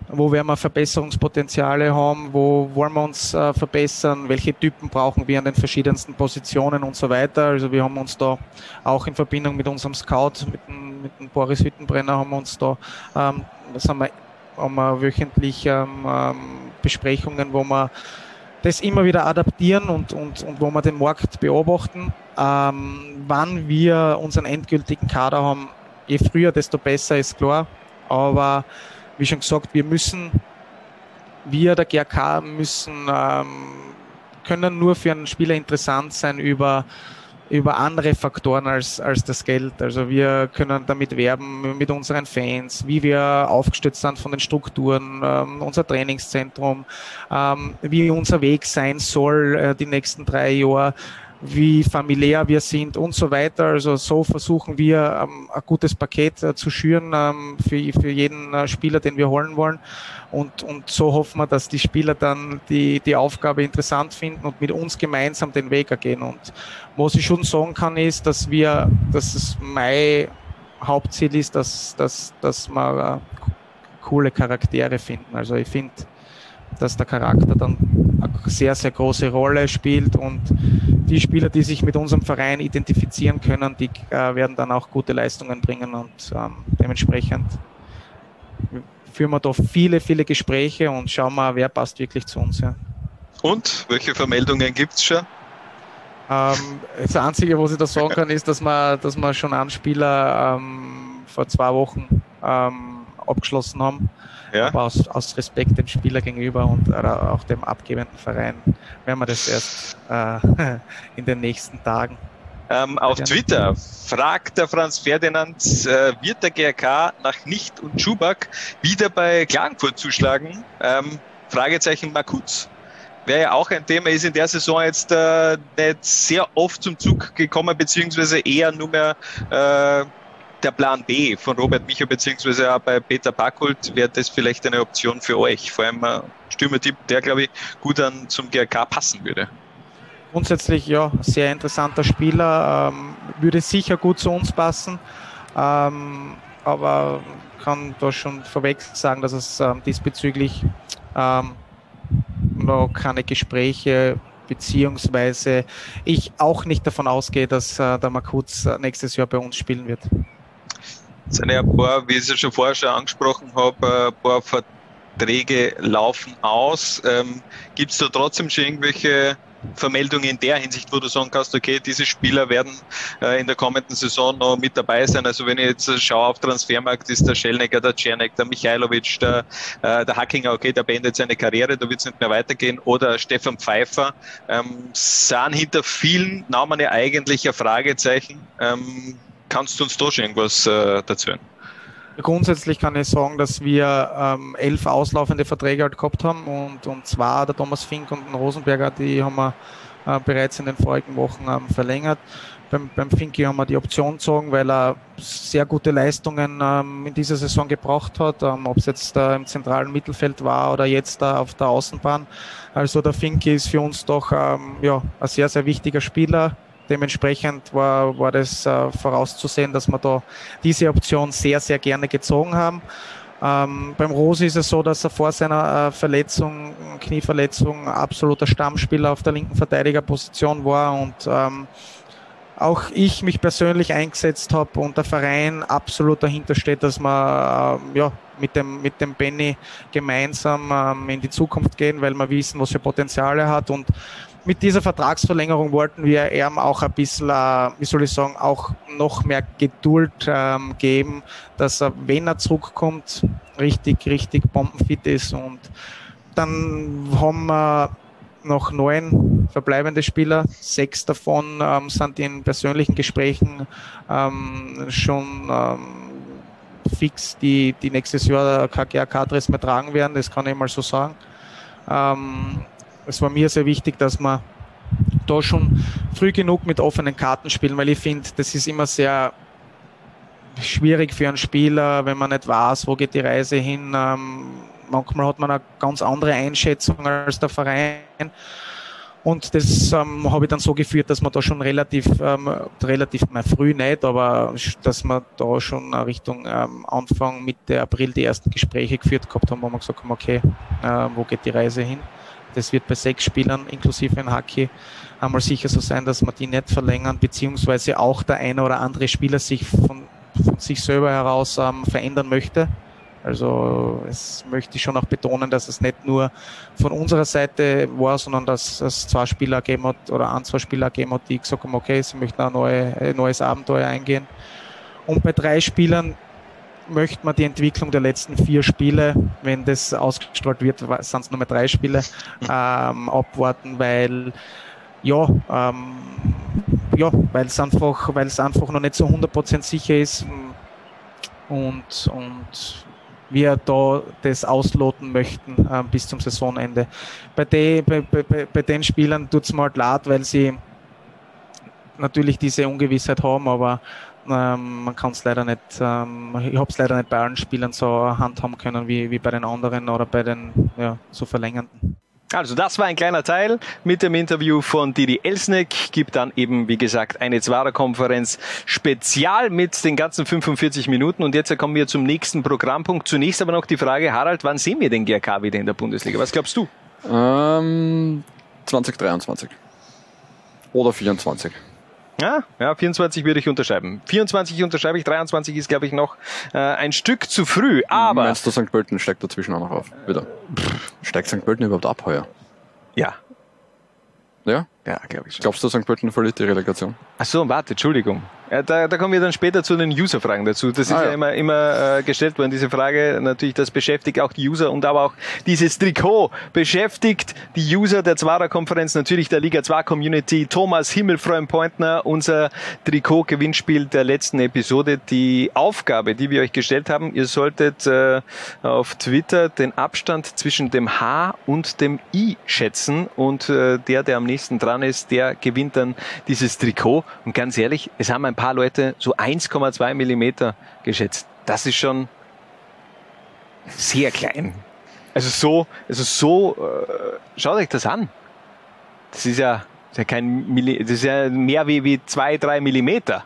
wo werden wir Verbesserungspotenziale haben, wo wollen wir uns äh, verbessern, welche Typen brauchen wir an den verschiedensten Positionen und so weiter. Also wir haben uns da auch in Verbindung mit unserem Scout, mit dem, mit dem Boris Hüttenbrenner, haben wir uns da, ähm, das haben wir, haben wir wöchentlich ähm, ähm, Besprechungen, wo wir das immer wieder adaptieren und, und, und wo wir den Markt beobachten. Ähm, wann wir unseren endgültigen Kader haben, je früher, desto besser, ist klar. Aber wie schon gesagt, wir müssen, wir der GRK müssen, ähm, können nur für einen Spieler interessant sein über über andere Faktoren als, als das Geld. Also wir können damit werben mit unseren Fans, wie wir aufgestellt sind von den Strukturen, ähm, unser Trainingszentrum, ähm, wie unser Weg sein soll äh, die nächsten drei Jahre wie familiär wir sind und so weiter. Also so versuchen wir ähm, ein gutes Paket äh, zu schüren ähm, für, für jeden äh, Spieler, den wir holen wollen. Und, und so hoffen wir, dass die Spieler dann die, die Aufgabe interessant finden und mit uns gemeinsam den Weg ergehen. Und was ich schon sagen kann, ist, dass wir, dass es mein Hauptziel ist, dass, dass, dass wir äh, coole Charaktere finden. Also ich finde, dass der Charakter dann eine sehr, sehr große Rolle spielt und die Spieler, die sich mit unserem Verein identifizieren können, die äh, werden dann auch gute Leistungen bringen und ähm, dementsprechend führen wir da viele, viele Gespräche und schauen mal, wer passt wirklich zu uns. Ja. Und welche Vermeldungen gibt es schon? Ähm, das Einzige, was ich da sagen kann, ist, dass wir, dass wir schon einen Spieler ähm, vor zwei Wochen ähm, abgeschlossen haben ja. Aber aus, aus Respekt dem Spieler gegenüber und auch dem abgebenden Verein werden wir das erst äh, in den nächsten Tagen. Ähm, auf Twitter fragt der Franz Ferdinand, äh, wird der GRK nach Nicht und Schubak wieder bei Klagenfurt zuschlagen? Ähm, Fragezeichen Makutz. Wäre ja auch ein Thema, ist in der Saison jetzt äh, nicht sehr oft zum Zug gekommen, beziehungsweise eher nur mehr äh, der Plan B von Robert Micha beziehungsweise auch bei Peter Backholt wäre das vielleicht eine Option für euch. Vor allem ein Stürmertyp, der glaube ich gut an zum GRK passen würde. Grundsätzlich ja, sehr interessanter Spieler, ähm, würde sicher gut zu uns passen, ähm, aber kann da schon vorweg sagen, dass es ähm, diesbezüglich ähm, noch keine Gespräche beziehungsweise ich auch nicht davon ausgehe, dass äh, der Makuz äh, nächstes Jahr bei uns spielen wird sind ja ein paar, wie ich es schon vorher schon angesprochen habe, ein paar Verträge laufen aus. Ähm, Gibt es da trotzdem schon irgendwelche Vermeldungen in der Hinsicht, wo du sagen kannst, okay, diese Spieler werden äh, in der kommenden Saison noch mit dabei sein. Also wenn ich jetzt schaue auf Transfermarkt, ist der Schellnecker, der Czernek, der Michailovic, der, äh, der Hackinger, okay, der beendet seine Karriere, da wird es nicht mehr weitergehen. Oder Stefan Pfeiffer, ähm, sahen hinter vielen Namen ja eigentlich ein Fragezeichen. Ähm, Kannst du uns da schon irgendwas äh, dazu hören? Grundsätzlich kann ich sagen, dass wir ähm, elf auslaufende Verträge halt gehabt haben und, und zwar der Thomas Fink und den Rosenberger, die haben wir äh, bereits in den vorigen Wochen ähm, verlängert. Beim, beim Finki haben wir die Option gezogen, weil er sehr gute Leistungen ähm, in dieser Saison gebracht hat, ähm, ob es jetzt äh, im zentralen Mittelfeld war oder jetzt äh, auf der Außenbahn. Also der Finki ist für uns doch ähm, ja, ein sehr, sehr wichtiger Spieler, Dementsprechend war, war das äh, vorauszusehen, dass wir da diese Option sehr, sehr gerne gezogen haben. Ähm, beim Rose ist es so, dass er vor seiner äh, Verletzung, Knieverletzung, absoluter Stammspieler auf der linken Verteidigerposition war und ähm, auch ich mich persönlich eingesetzt habe und der Verein absolut dahinter steht, dass wir äh, ja, mit dem, mit dem Benny gemeinsam ähm, in die Zukunft gehen, weil wir wissen, was für Potenziale hat und mit dieser Vertragsverlängerung wollten wir ihm auch ein bisschen, äh, wie soll ich sagen, auch noch mehr Geduld ähm, geben, dass er, wenn er zurückkommt, richtig, richtig bombenfit ist. Und dann haben wir noch neun verbleibende Spieler. Sechs davon ähm, sind in persönlichen Gesprächen ähm, schon ähm, fix, die, die nächstes Jahr KGA-Kadres mehr tragen werden. Das kann ich mal so sagen. Es war mir sehr wichtig, dass man da schon früh genug mit offenen Karten spielen, weil ich finde, das ist immer sehr schwierig für einen Spieler, wenn man nicht weiß, wo geht die Reise hin. Ähm, manchmal hat man eine ganz andere Einschätzung als der Verein. Und das ähm, habe ich dann so geführt, dass man da schon relativ, ähm, relativ mal früh nicht, aber dass wir da schon Richtung ähm, Anfang, Mitte April die ersten Gespräche geführt gehabt haben, wo wir gesagt haben, okay, äh, wo geht die Reise hin? Das wird bei sechs Spielern inklusive in Hockey einmal sicher so sein, dass wir die nicht verlängern, beziehungsweise auch der eine oder andere Spieler sich von, von sich selber heraus ähm, verändern möchte. Also es möchte ich schon auch betonen, dass es nicht nur von unserer Seite war, sondern dass es zwei Spieler gegeben hat oder ein, zwei Spieler gegeben hat, die gesagt haben, okay, sie möchten ein, neue, ein neues Abenteuer eingehen. Und bei drei Spielern möchte man die Entwicklung der letzten vier Spiele, wenn das ausgestrahlt wird, sind es nur mehr drei Spiele, ähm, abwarten, weil ja, ähm, ja, weil es einfach, einfach noch nicht so 100% sicher ist und, und wir da das ausloten möchten äh, bis zum Saisonende. Bei, de, bei, bei, bei den Spielern tut es mir halt leid, weil sie natürlich diese Ungewissheit haben, aber ähm, man kann es leider nicht, ähm, ich habe es leider nicht bei allen Spielern so handhaben können wie, wie bei den anderen oder bei den ja, so verlängernden. Also das war ein kleiner Teil mit dem Interview von Didi Elsneck. Gibt dann eben, wie gesagt, eine Zwarer-Konferenz spezial mit den ganzen 45 Minuten. Und jetzt kommen wir zum nächsten Programmpunkt. Zunächst aber noch die Frage, Harald, wann sehen wir den GRK wieder in der Bundesliga? Was glaubst du? Ähm, 2023. Oder 24. Ja, ja, 24 würde ich unterschreiben. 24 unterschreibe ich, 23 ist, glaube ich, noch äh, ein Stück zu früh. Aber. Meinst du, St. Pölten steigt dazwischen auch noch auf? Wieder. Steigt St. Pölten überhaupt ab heuer? Ja. Ja? Ja, glaube ich schon. Glaubst du, St. Pölten verliert die Relegation? Ach so, warte, Entschuldigung. Ja, da, da kommen wir dann später zu den User-Fragen dazu. Das ist ah, ja. ja, immer, immer äh, gestellt worden, diese Frage. Natürlich, das beschäftigt auch die User und aber auch dieses Trikot beschäftigt die User der Zwarer-Konferenz, natürlich der Liga 2-Community. Thomas Himmelfreund-Pointner, unser Trikot-Gewinnspiel der letzten Episode. Die Aufgabe, die wir euch gestellt haben, ihr solltet äh, auf Twitter den Abstand zwischen dem H und dem I schätzen und äh, der, der am nächsten dran ist, der gewinnt dann dieses Trikot. Und ganz ehrlich, es haben ein paar Leute so 1,2 Millimeter geschätzt. Das ist schon sehr klein. Also so, also so, äh, schaut euch das an. Das ist ja, das ist ja kein Milli das ist ja mehr wie, wie zwei, drei Millimeter.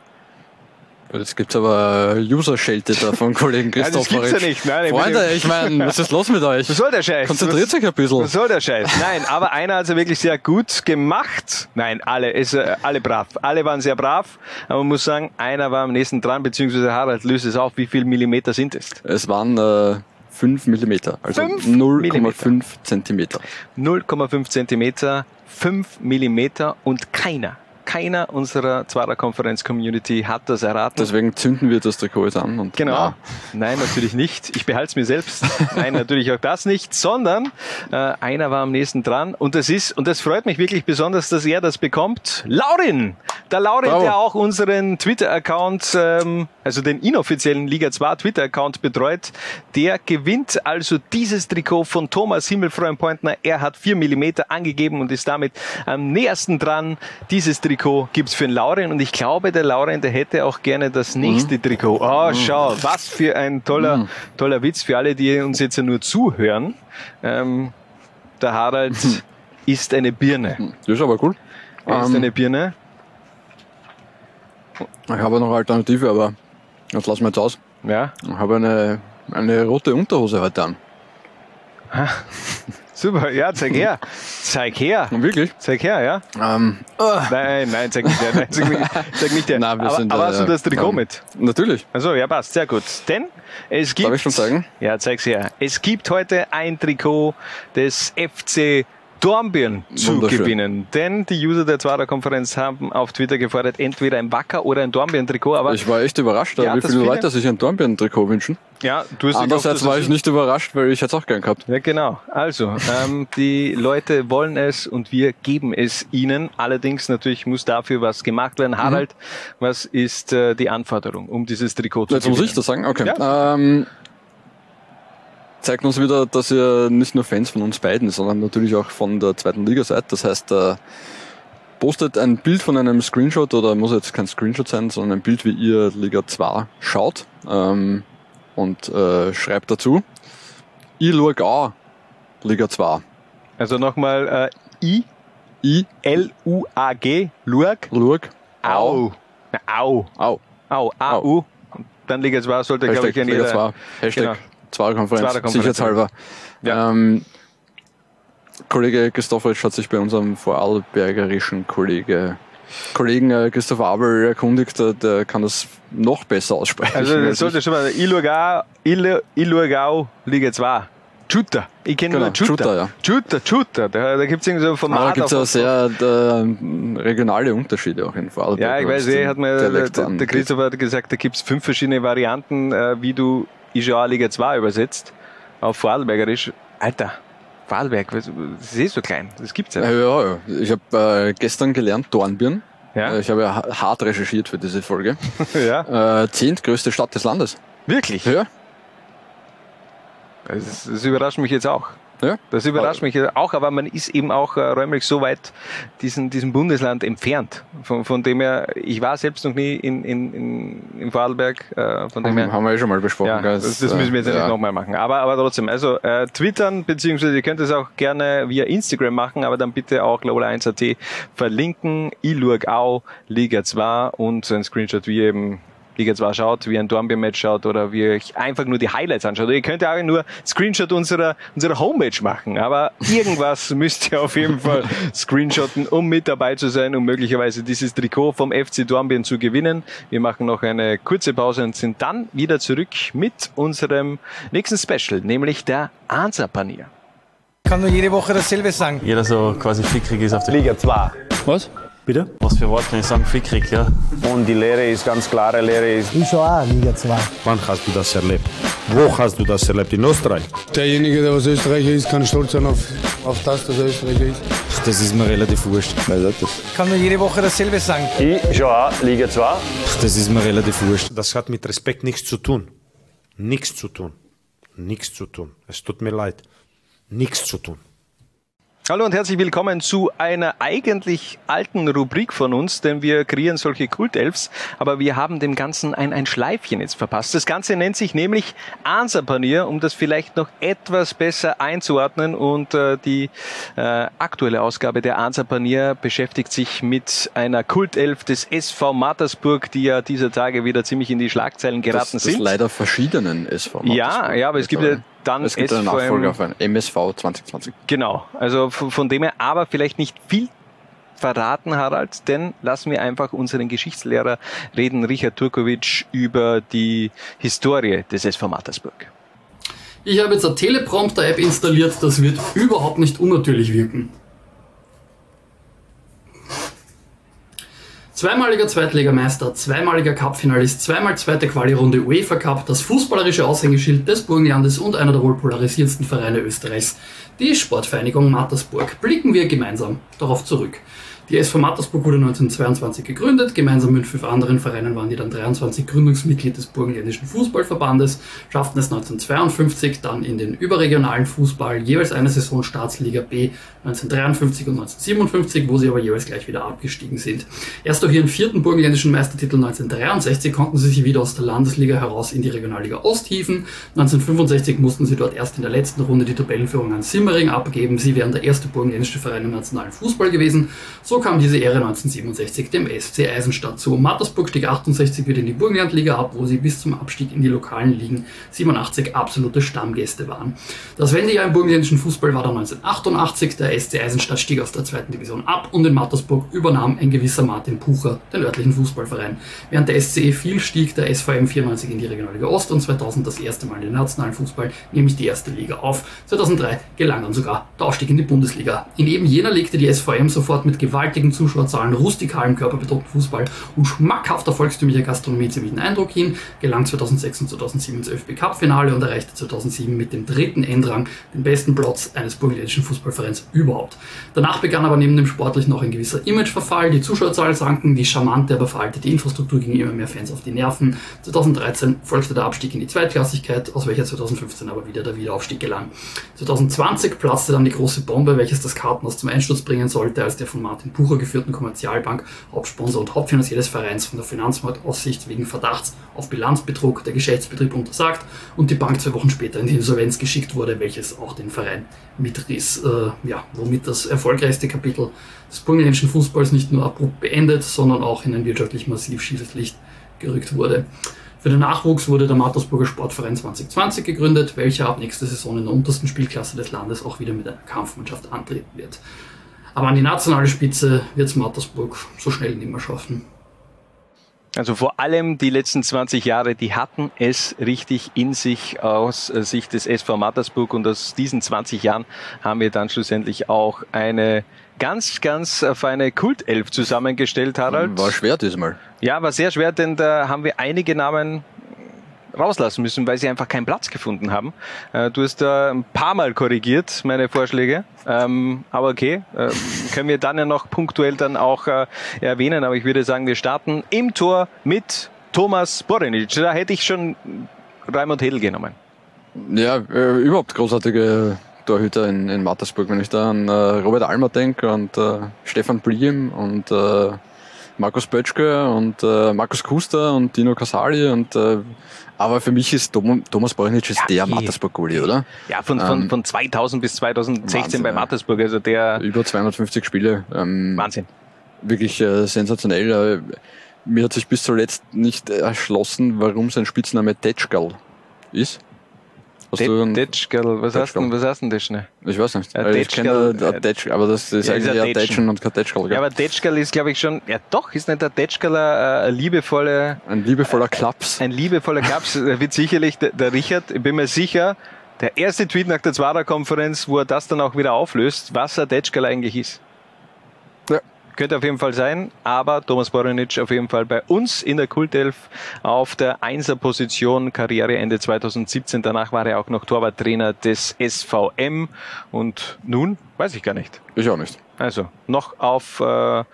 Jetzt gibt's aber User-Schelte da von Kollegen Christoph. Nein, das gibt's ja nicht. Nein, Freunde, ich meine, was ist los mit euch? Was soll der Scheiß? Konzentriert euch ein bisschen. Was soll der Scheiß? Nein, aber einer hat es ja wirklich sehr gut gemacht. Nein, alle, ist, äh, alle brav. Alle waren sehr brav. Aber man muss sagen, einer war am nächsten dran, beziehungsweise Harald löst es auf. Wie viel Millimeter sind es? Es waren äh, 5 Millimeter, also 0,5 Zentimeter. 0,5 Zentimeter, 5 Millimeter und keiner keiner unserer Zwarer Konferenz Community hat das erraten. Deswegen zünden wir das Trikot jetzt an. Und genau. Na. Nein, natürlich nicht. Ich behalte es mir selbst. Nein, natürlich auch das nicht, sondern äh, einer war am nächsten dran und das ist, und das freut mich wirklich besonders, dass er das bekommt. Laurin! Der Laurin, Bravo. der auch unseren Twitter-Account, ähm, also den inoffiziellen Liga 2 Twitter-Account betreut, der gewinnt also dieses Trikot von Thomas Himmelfreund-Pointner. Er hat vier Millimeter angegeben und ist damit am nächsten dran, dieses Trikot Trikot gibt's für den Lauren und ich glaube, der Lauren, der hätte auch gerne das nächste mhm. Trikot. Oh, mhm. schau, was für ein toller, mhm. toller Witz für alle, die uns jetzt nur zuhören. Ähm, der Harald mhm. ist eine Birne. Mhm. Das ist aber cool. Er ist ähm, eine Birne. Ich habe noch eine Alternative, aber das lassen wir jetzt aus. Ja. Ich habe eine, eine rote Unterhose heute an. Super, ja, zeig her. Zeig her. Wirklich? Zeig her, ja. Ähm, Nein, nein, zeig nicht her. Nein, zeig nicht, zeig nicht her. Nein, wir aber sind, aber äh, hast du das Trikot ja. mit? Natürlich. Also ja, passt, sehr gut. Denn es gibt. Darf ich schon zeigen? Ja, zeig's her. Es gibt heute ein Trikot des FC Dornbirn zu gewinnen. Denn die User der Zwarer Konferenz haben auf Twitter gefordert, entweder ein Wacker oder ein Dornbirn-Trikot. Aber Ich war echt überrascht, Ja, wie viele viele- Leute sich ein Dornbirn-Trikot wünschen. ja, du hast Andererseits war ich nicht überrascht, weil ich hätte es auch gern gehabt. Ja, genau. Also, ähm, die Leute wollen es und wir geben es ihnen. Allerdings natürlich muss dafür was gemacht werden. Harald, was ist äh, die Anforderung, um dieses Trikot zu Jetzt muss gewinnen? ich das sagen? Okay. Ja. Ähm, zeigt uns wieder, dass ihr nicht nur Fans von uns beiden, sondern natürlich auch von der zweiten Liga seid. Das heißt, äh, postet ein Bild von einem Screenshot oder muss jetzt kein Screenshot sein, sondern ein Bild, wie ihr Liga 2 schaut ähm, und äh, schreibt dazu. Ich schaue auch Liga 2. Also nochmal äh, I, I, L, U, A, G, Lurg, Lurg, Au. Au. Au. Au, A, U. Und dann Liga 2 sollte, glaube ich, in Liga jeder... 2. Hashtag Genau. Zwarer-Konferenz, Zwarer-Konferenz. sicherheitshalber. Ja. Ähm, Kollege Christopheritsch hat sich bei unserem vorarlbergerischen Kollege, Kollegen äh, Christoph Abel erkundigt, äh, der kann das noch besser aussprechen. Also das sollte ich. schon mal Ilurgau, Ilu- Ilurgau, Liga 2. Chuta. Ich kenne Genau, nur Chuta. Chuta, ja. Chuta, Chuta. Da, da gibt es irgendwie so ein Aber Format. da gibt es ja sehr äh, regionale Unterschiede auch in Vorarlberg. Ja, ich weiß eh, hat mir der, der, der. Christopher hat gesagt, da gibt's fünf verschiedene Varianten, äh, wie du IJA Liga 2 übersetzt. Auf Vorarlbergerisch. Alter, Vorarlberg, das ist eh so klein. Das gibt's ja. Ja, ja, ja. Ich habe äh, gestern gelernt, Dornbirn. Ja. Äh, Ich habe ja ha- hart recherchiert für diese Folge. ja. Äh, zehntgrößte Stadt des Landes. Wirklich? Ja. Das, das überrascht mich jetzt auch. Ja. Das überrascht mich jetzt auch, aber man ist eben auch äh, räumlich so weit diesen, diesem Bundesland entfernt. Von, von dem her, ich war selbst noch nie in, in, in, in Vorarlberg. Äh, von dem her, Haben, wir eh schon mal besprochen. Ja, das, das müssen wir jetzt ja. ja. nicht nochmal machen. Aber, aber trotzdem, also äh, twittern, beziehungsweise ihr könnt es auch gerne via Instagram machen, aber dann bitte auch Global 1.at verlinken, ilurgau, Liga 2 und so ein Screenshot, wie ihr Liga 2 schaut, wie ein Dornbirn-Match schaut oder wie ihr euch einfach nur die Highlights anschaut. Oder ihr könnt ja auch nur Screenshot unserer, unserer Homepage machen, aber irgendwas müsst ihr auf jeden Fall screenshotten, um mit dabei zu sein, um möglicherweise dieses Trikot vom FC Dornbirn zu gewinnen. Wir machen noch eine kurze Pause und sind dann wieder zurück mit unserem nächsten Special, nämlich der Ansapanier. Ich kann nur jede Woche dasselbe sagen. Jeder so quasi fickrig ist auf der Liga 2. Was? Bitte? Was für Wort kann ich sagen? Fickrig, ja. Und die Lehre ist ganz klare Lehre ist, Ich schaue auch Liga 2. Wann hast du das erlebt? Wo hast du das erlebt? In Österreich? Derjenige, der was Österreicher ist, kann stolz sein auf, auf das, dass er Österreicher ist. Das ist mir relativ wurscht. Ich kann nur jede Woche dasselbe sagen. IJA Liga 2. Das ist mir relativ wurscht. Das hat mit Respekt nichts zu tun. Nichts zu tun. Nichts zu tun. Es tut mir leid. Nichts zu tun. Hallo und herzlich willkommen zu einer eigentlich alten Rubrik von uns, denn wir kreieren solche Kultelfs, aber wir haben dem Ganzen ein, ein Schleifchen jetzt verpasst. Das Ganze nennt sich nämlich Ansapanier, um das vielleicht noch etwas besser einzuordnen und äh, die äh, aktuelle Ausgabe der Ansapanier beschäftigt sich mit einer Kultelf des SV Mattersburg, die ja dieser Tage wieder ziemlich in die Schlagzeilen geraten das, das sind. leider verschiedenen SV. Ja, ja, aber es gibt ja dann es gibt einen Nachfolger auf ein MSV 2020. Genau, also von, von dem her aber vielleicht nicht viel verraten, Harald, denn lassen wir einfach unseren Geschichtslehrer reden, Richard Turkovic, über die Historie des SV Mattersburg. Ich habe jetzt eine Teleprompter-App installiert, das wird überhaupt nicht unnatürlich wirken. Zweimaliger Zweitligameister, zweimaliger Cupfinalist, zweimal zweite Quali-Runde UEFA Cup, das fußballerische Aushängeschild des Burgenlandes und einer der wohl polarisierendsten Vereine Österreichs, die Sportvereinigung Mattersburg. Blicken wir gemeinsam darauf zurück. Die SV Mattersburg wurde 1922 gegründet. Gemeinsam mit fünf anderen Vereinen waren die dann 23 Gründungsmitglied des Burgenländischen Fußballverbandes, schafften es 1952 dann in den überregionalen Fußball jeweils eine Saison Staatsliga B 1953 und 1957, wo sie aber jeweils gleich wieder abgestiegen sind. Erst durch ihren vierten burgenländischen Meistertitel 1963 konnten sie sich wieder aus der Landesliga heraus in die Regionalliga Ost hieven. 1965 mussten sie dort erst in der letzten Runde die Tabellenführung an Simmering abgeben. Sie wären der erste burgenländische Verein im nationalen Fußball gewesen. So kam diese Ehre 1967 dem SC Eisenstadt zu. Mattersburg stieg 68 wieder in die Burgenlandliga ab, wo sie bis zum Abstieg in die lokalen Ligen 87 absolute Stammgäste waren. Das Wendejahr im burgenländischen Fußball war dann 1988. Der SC Eisenstadt stieg aus der zweiten Division ab und in Mattersburg übernahm ein gewisser Martin Pucher den örtlichen Fußballverein. Während der SCE viel stieg der SVM 94 in die Regionalliga Ost und 2000 das erste Mal in den nationalen Fußball, nämlich die erste Liga auf. 2003 gelang dann sogar der Aufstieg in die Bundesliga. In eben jener legte die SVM sofort mit gewaltigen Zuschauerzahlen, rustikalem körperbetonten Fußball und schmackhafter volkstümlicher Gastronomie ziemlichen Eindruck hin, gelang 2006 und 2007 ins ÖFB Cup Finale und erreichte 2007 mit dem dritten Endrang den besten Platz eines burgenländischen Fußballvereins überhaupt. Danach begann aber neben dem sportlichen auch ein gewisser Imageverfall, die Zuschauerzahlen sanken, die charmante, aber veraltete Infrastruktur ging immer mehr Fans auf die Nerven. 2013 folgte der Abstieg in die Zweitklassigkeit, aus welcher 2015 aber wieder der Wiederaufstieg gelang. 2020 platzte dann die große Bombe, welches das Kartenhaus zum Einsturz bringen sollte, als der von Martin Bucher geführten Kommerzialbank, Hauptsponsor und Hauptfinanzier des Vereins von der Finanzmarktaussicht wegen Verdachts auf Bilanzbetrug der Geschäftsbetrieb untersagt und die Bank zwei Wochen später in die Insolvenz geschickt wurde, welches auch den Verein mitriss, äh, ja, womit das erfolgreichste Kapitel des burgenländischen Fußballs nicht nur abrupt beendet, sondern auch in ein wirtschaftlich massiv schiefes Licht gerückt wurde. Für den Nachwuchs wurde der Mattersburger Sportverein 2020 gegründet, welcher ab nächster Saison in der untersten Spielklasse des Landes auch wieder mit einer Kampfmannschaft antreten wird. Aber an die nationale Spitze wird es Mattersburg so schnell nicht mehr schaffen. Also vor allem die letzten 20 Jahre, die hatten es richtig in sich aus Sicht des SV Mattersburg und aus diesen 20 Jahren haben wir dann schlussendlich auch eine ganz, ganz feine Kultelf zusammengestellt, Harald. War schwer diesmal. Ja, war sehr schwer, denn da haben wir einige Namen rauslassen müssen, weil sie einfach keinen Platz gefunden haben. Äh, du hast da ein paar Mal korrigiert, meine Vorschläge. Ähm, aber okay, äh, können wir dann ja noch punktuell dann auch äh, erwähnen. Aber ich würde sagen, wir starten im Tor mit Thomas Borinic. Da hätte ich schon Raimund Hedel genommen. Ja, äh, überhaupt großartige Torhüter in, in Mattersburg. Wenn ich da an äh, Robert Almer denke und äh, Stefan Bliem und Markus Bötschke und äh, Markus Kuster und Dino Casali und äh, aber für mich ist Thomas ist Ja, der eh. Mattersburg-Goalie, oder? Ja, von, von, Ähm, von 2000 bis 2016 Wahnsinn, bei. Mattersburg. Also der Über 250 Spiele. Ähm, Wahnsinn. Wirklich äh, sensationell. Äh, mir hat sich bis zuletzt nicht erschlossen, warum sein Spitzname Tetschgal ist. Hast du Detschkel, was heißt denn, was heißt denn das schnell? Ich weiß nicht. Äh, ich kenne äh, Detsch, aber das ist Ja, eigentlich ein Detschen. Und kein Tetschgal. Ja, aber Detschkel ist, glaube ich, schon, ja doch, ist nicht der Detschkel äh, ein liebevolle, Ein liebevoller Klaps. ein liebevoller Klaps, Der wird sicherlich der, der Richard, ich bin mir sicher, der erste Tweet nach der Zwarer-Konferenz, wo er das dann auch wieder auflöst, was ein Detschkel eigentlich ist. Könnte auf jeden Fall sein, aber Thomas Boronic auf jeden Fall bei uns in der Kultelf auf der Einser-Position, Karriereende 2017. Danach war er auch noch Torwarttrainer des SVM und nun weiß ich gar nicht. Ich auch nicht. Also noch auf äh, äh,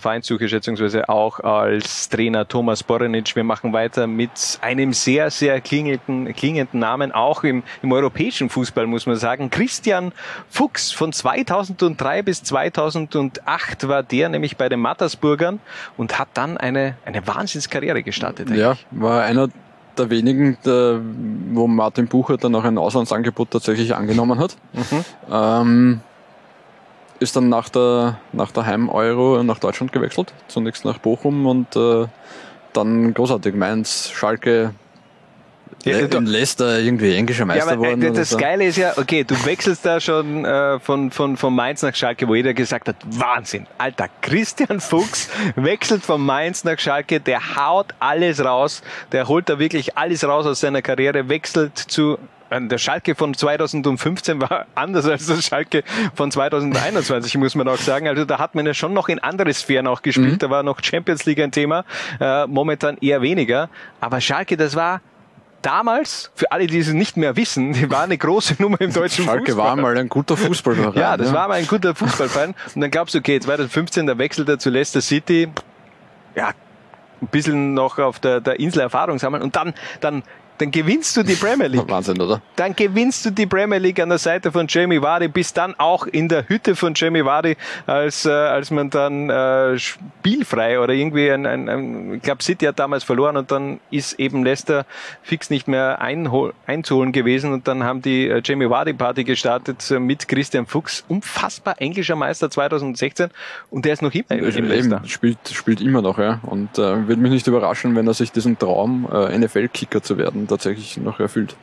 Vereinssuche, schätzungsweise auch als Trainer Thomas Borenic. Wir machen weiter mit einem sehr, sehr klingenden, klingenden Namen, auch im, im europäischen Fußball, muss man sagen. Christian Fuchs von 2003 bis 2008 war der nämlich bei den Mattersburgern und hat dann eine, eine Wahnsinnskarriere gestartet. Ja, war einer der wenigen, der, wo Martin Bucher dann auch ein Auslandsangebot tatsächlich angenommen hat. Mhm. Ähm, ist dann nach der, nach der Heim-Euro nach Deutschland gewechselt, zunächst nach Bochum und äh, dann großartig Mainz, Schalke, Ja, Le in Leicester irgendwie englischer Ja, Meister aber worden. äh, oder das so. Geile ist ja, okay, du wechselst da schon äh, von, von, von Mainz nach Schalke, wo jeder gesagt hat, Wahnsinn, Alter, Christian Fuchs wechselt von Mainz nach Schalke, der haut alles raus, der holt da wirklich alles raus aus seiner Karriere, wechselt zu der Schalke von 2015 war anders als das Schalke von 2021, muss man auch sagen. Also da hat man ja schon noch in andere Sphären auch gespielt. Mhm. Da war noch Champions League ein Thema, äh, momentan eher weniger. Aber Schalke, das war damals, für alle, die es nicht mehr wissen, die war eine große Nummer im deutschen Schalke Fußball. war mal ein guter Fußballverein. Ja, das war mal ein guter Fußballverein. Und dann glaubst du, okay, 2015, da wechselt er zu Leicester City. Ja, ein bisschen noch auf der, der Insel Erfahrung sammeln. Und dann, dann dann gewinnst du die Premier League. Wahnsinn, oder? Dann gewinnst du die Premier League an der Seite von Jamie Vardy, bist dann auch in der Hütte von Jamie Vardy, als, äh, als man dann äh, spielfrei oder irgendwie ein, ein, ein ich glaube City hat damals verloren und dann ist eben Leicester fix nicht mehr einzuholen gewesen und dann haben die äh, Jamie Vardy Party gestartet äh, mit Christian Fuchs, unfassbar englischer Meister 2016 und der ist noch immer in Leicester. Spielt, spielt immer noch, ja. Und äh, würde mich nicht überraschen, wenn er sich diesen Traum, äh, NFL-Kicker zu werden, tatsächlich noch erfüllt.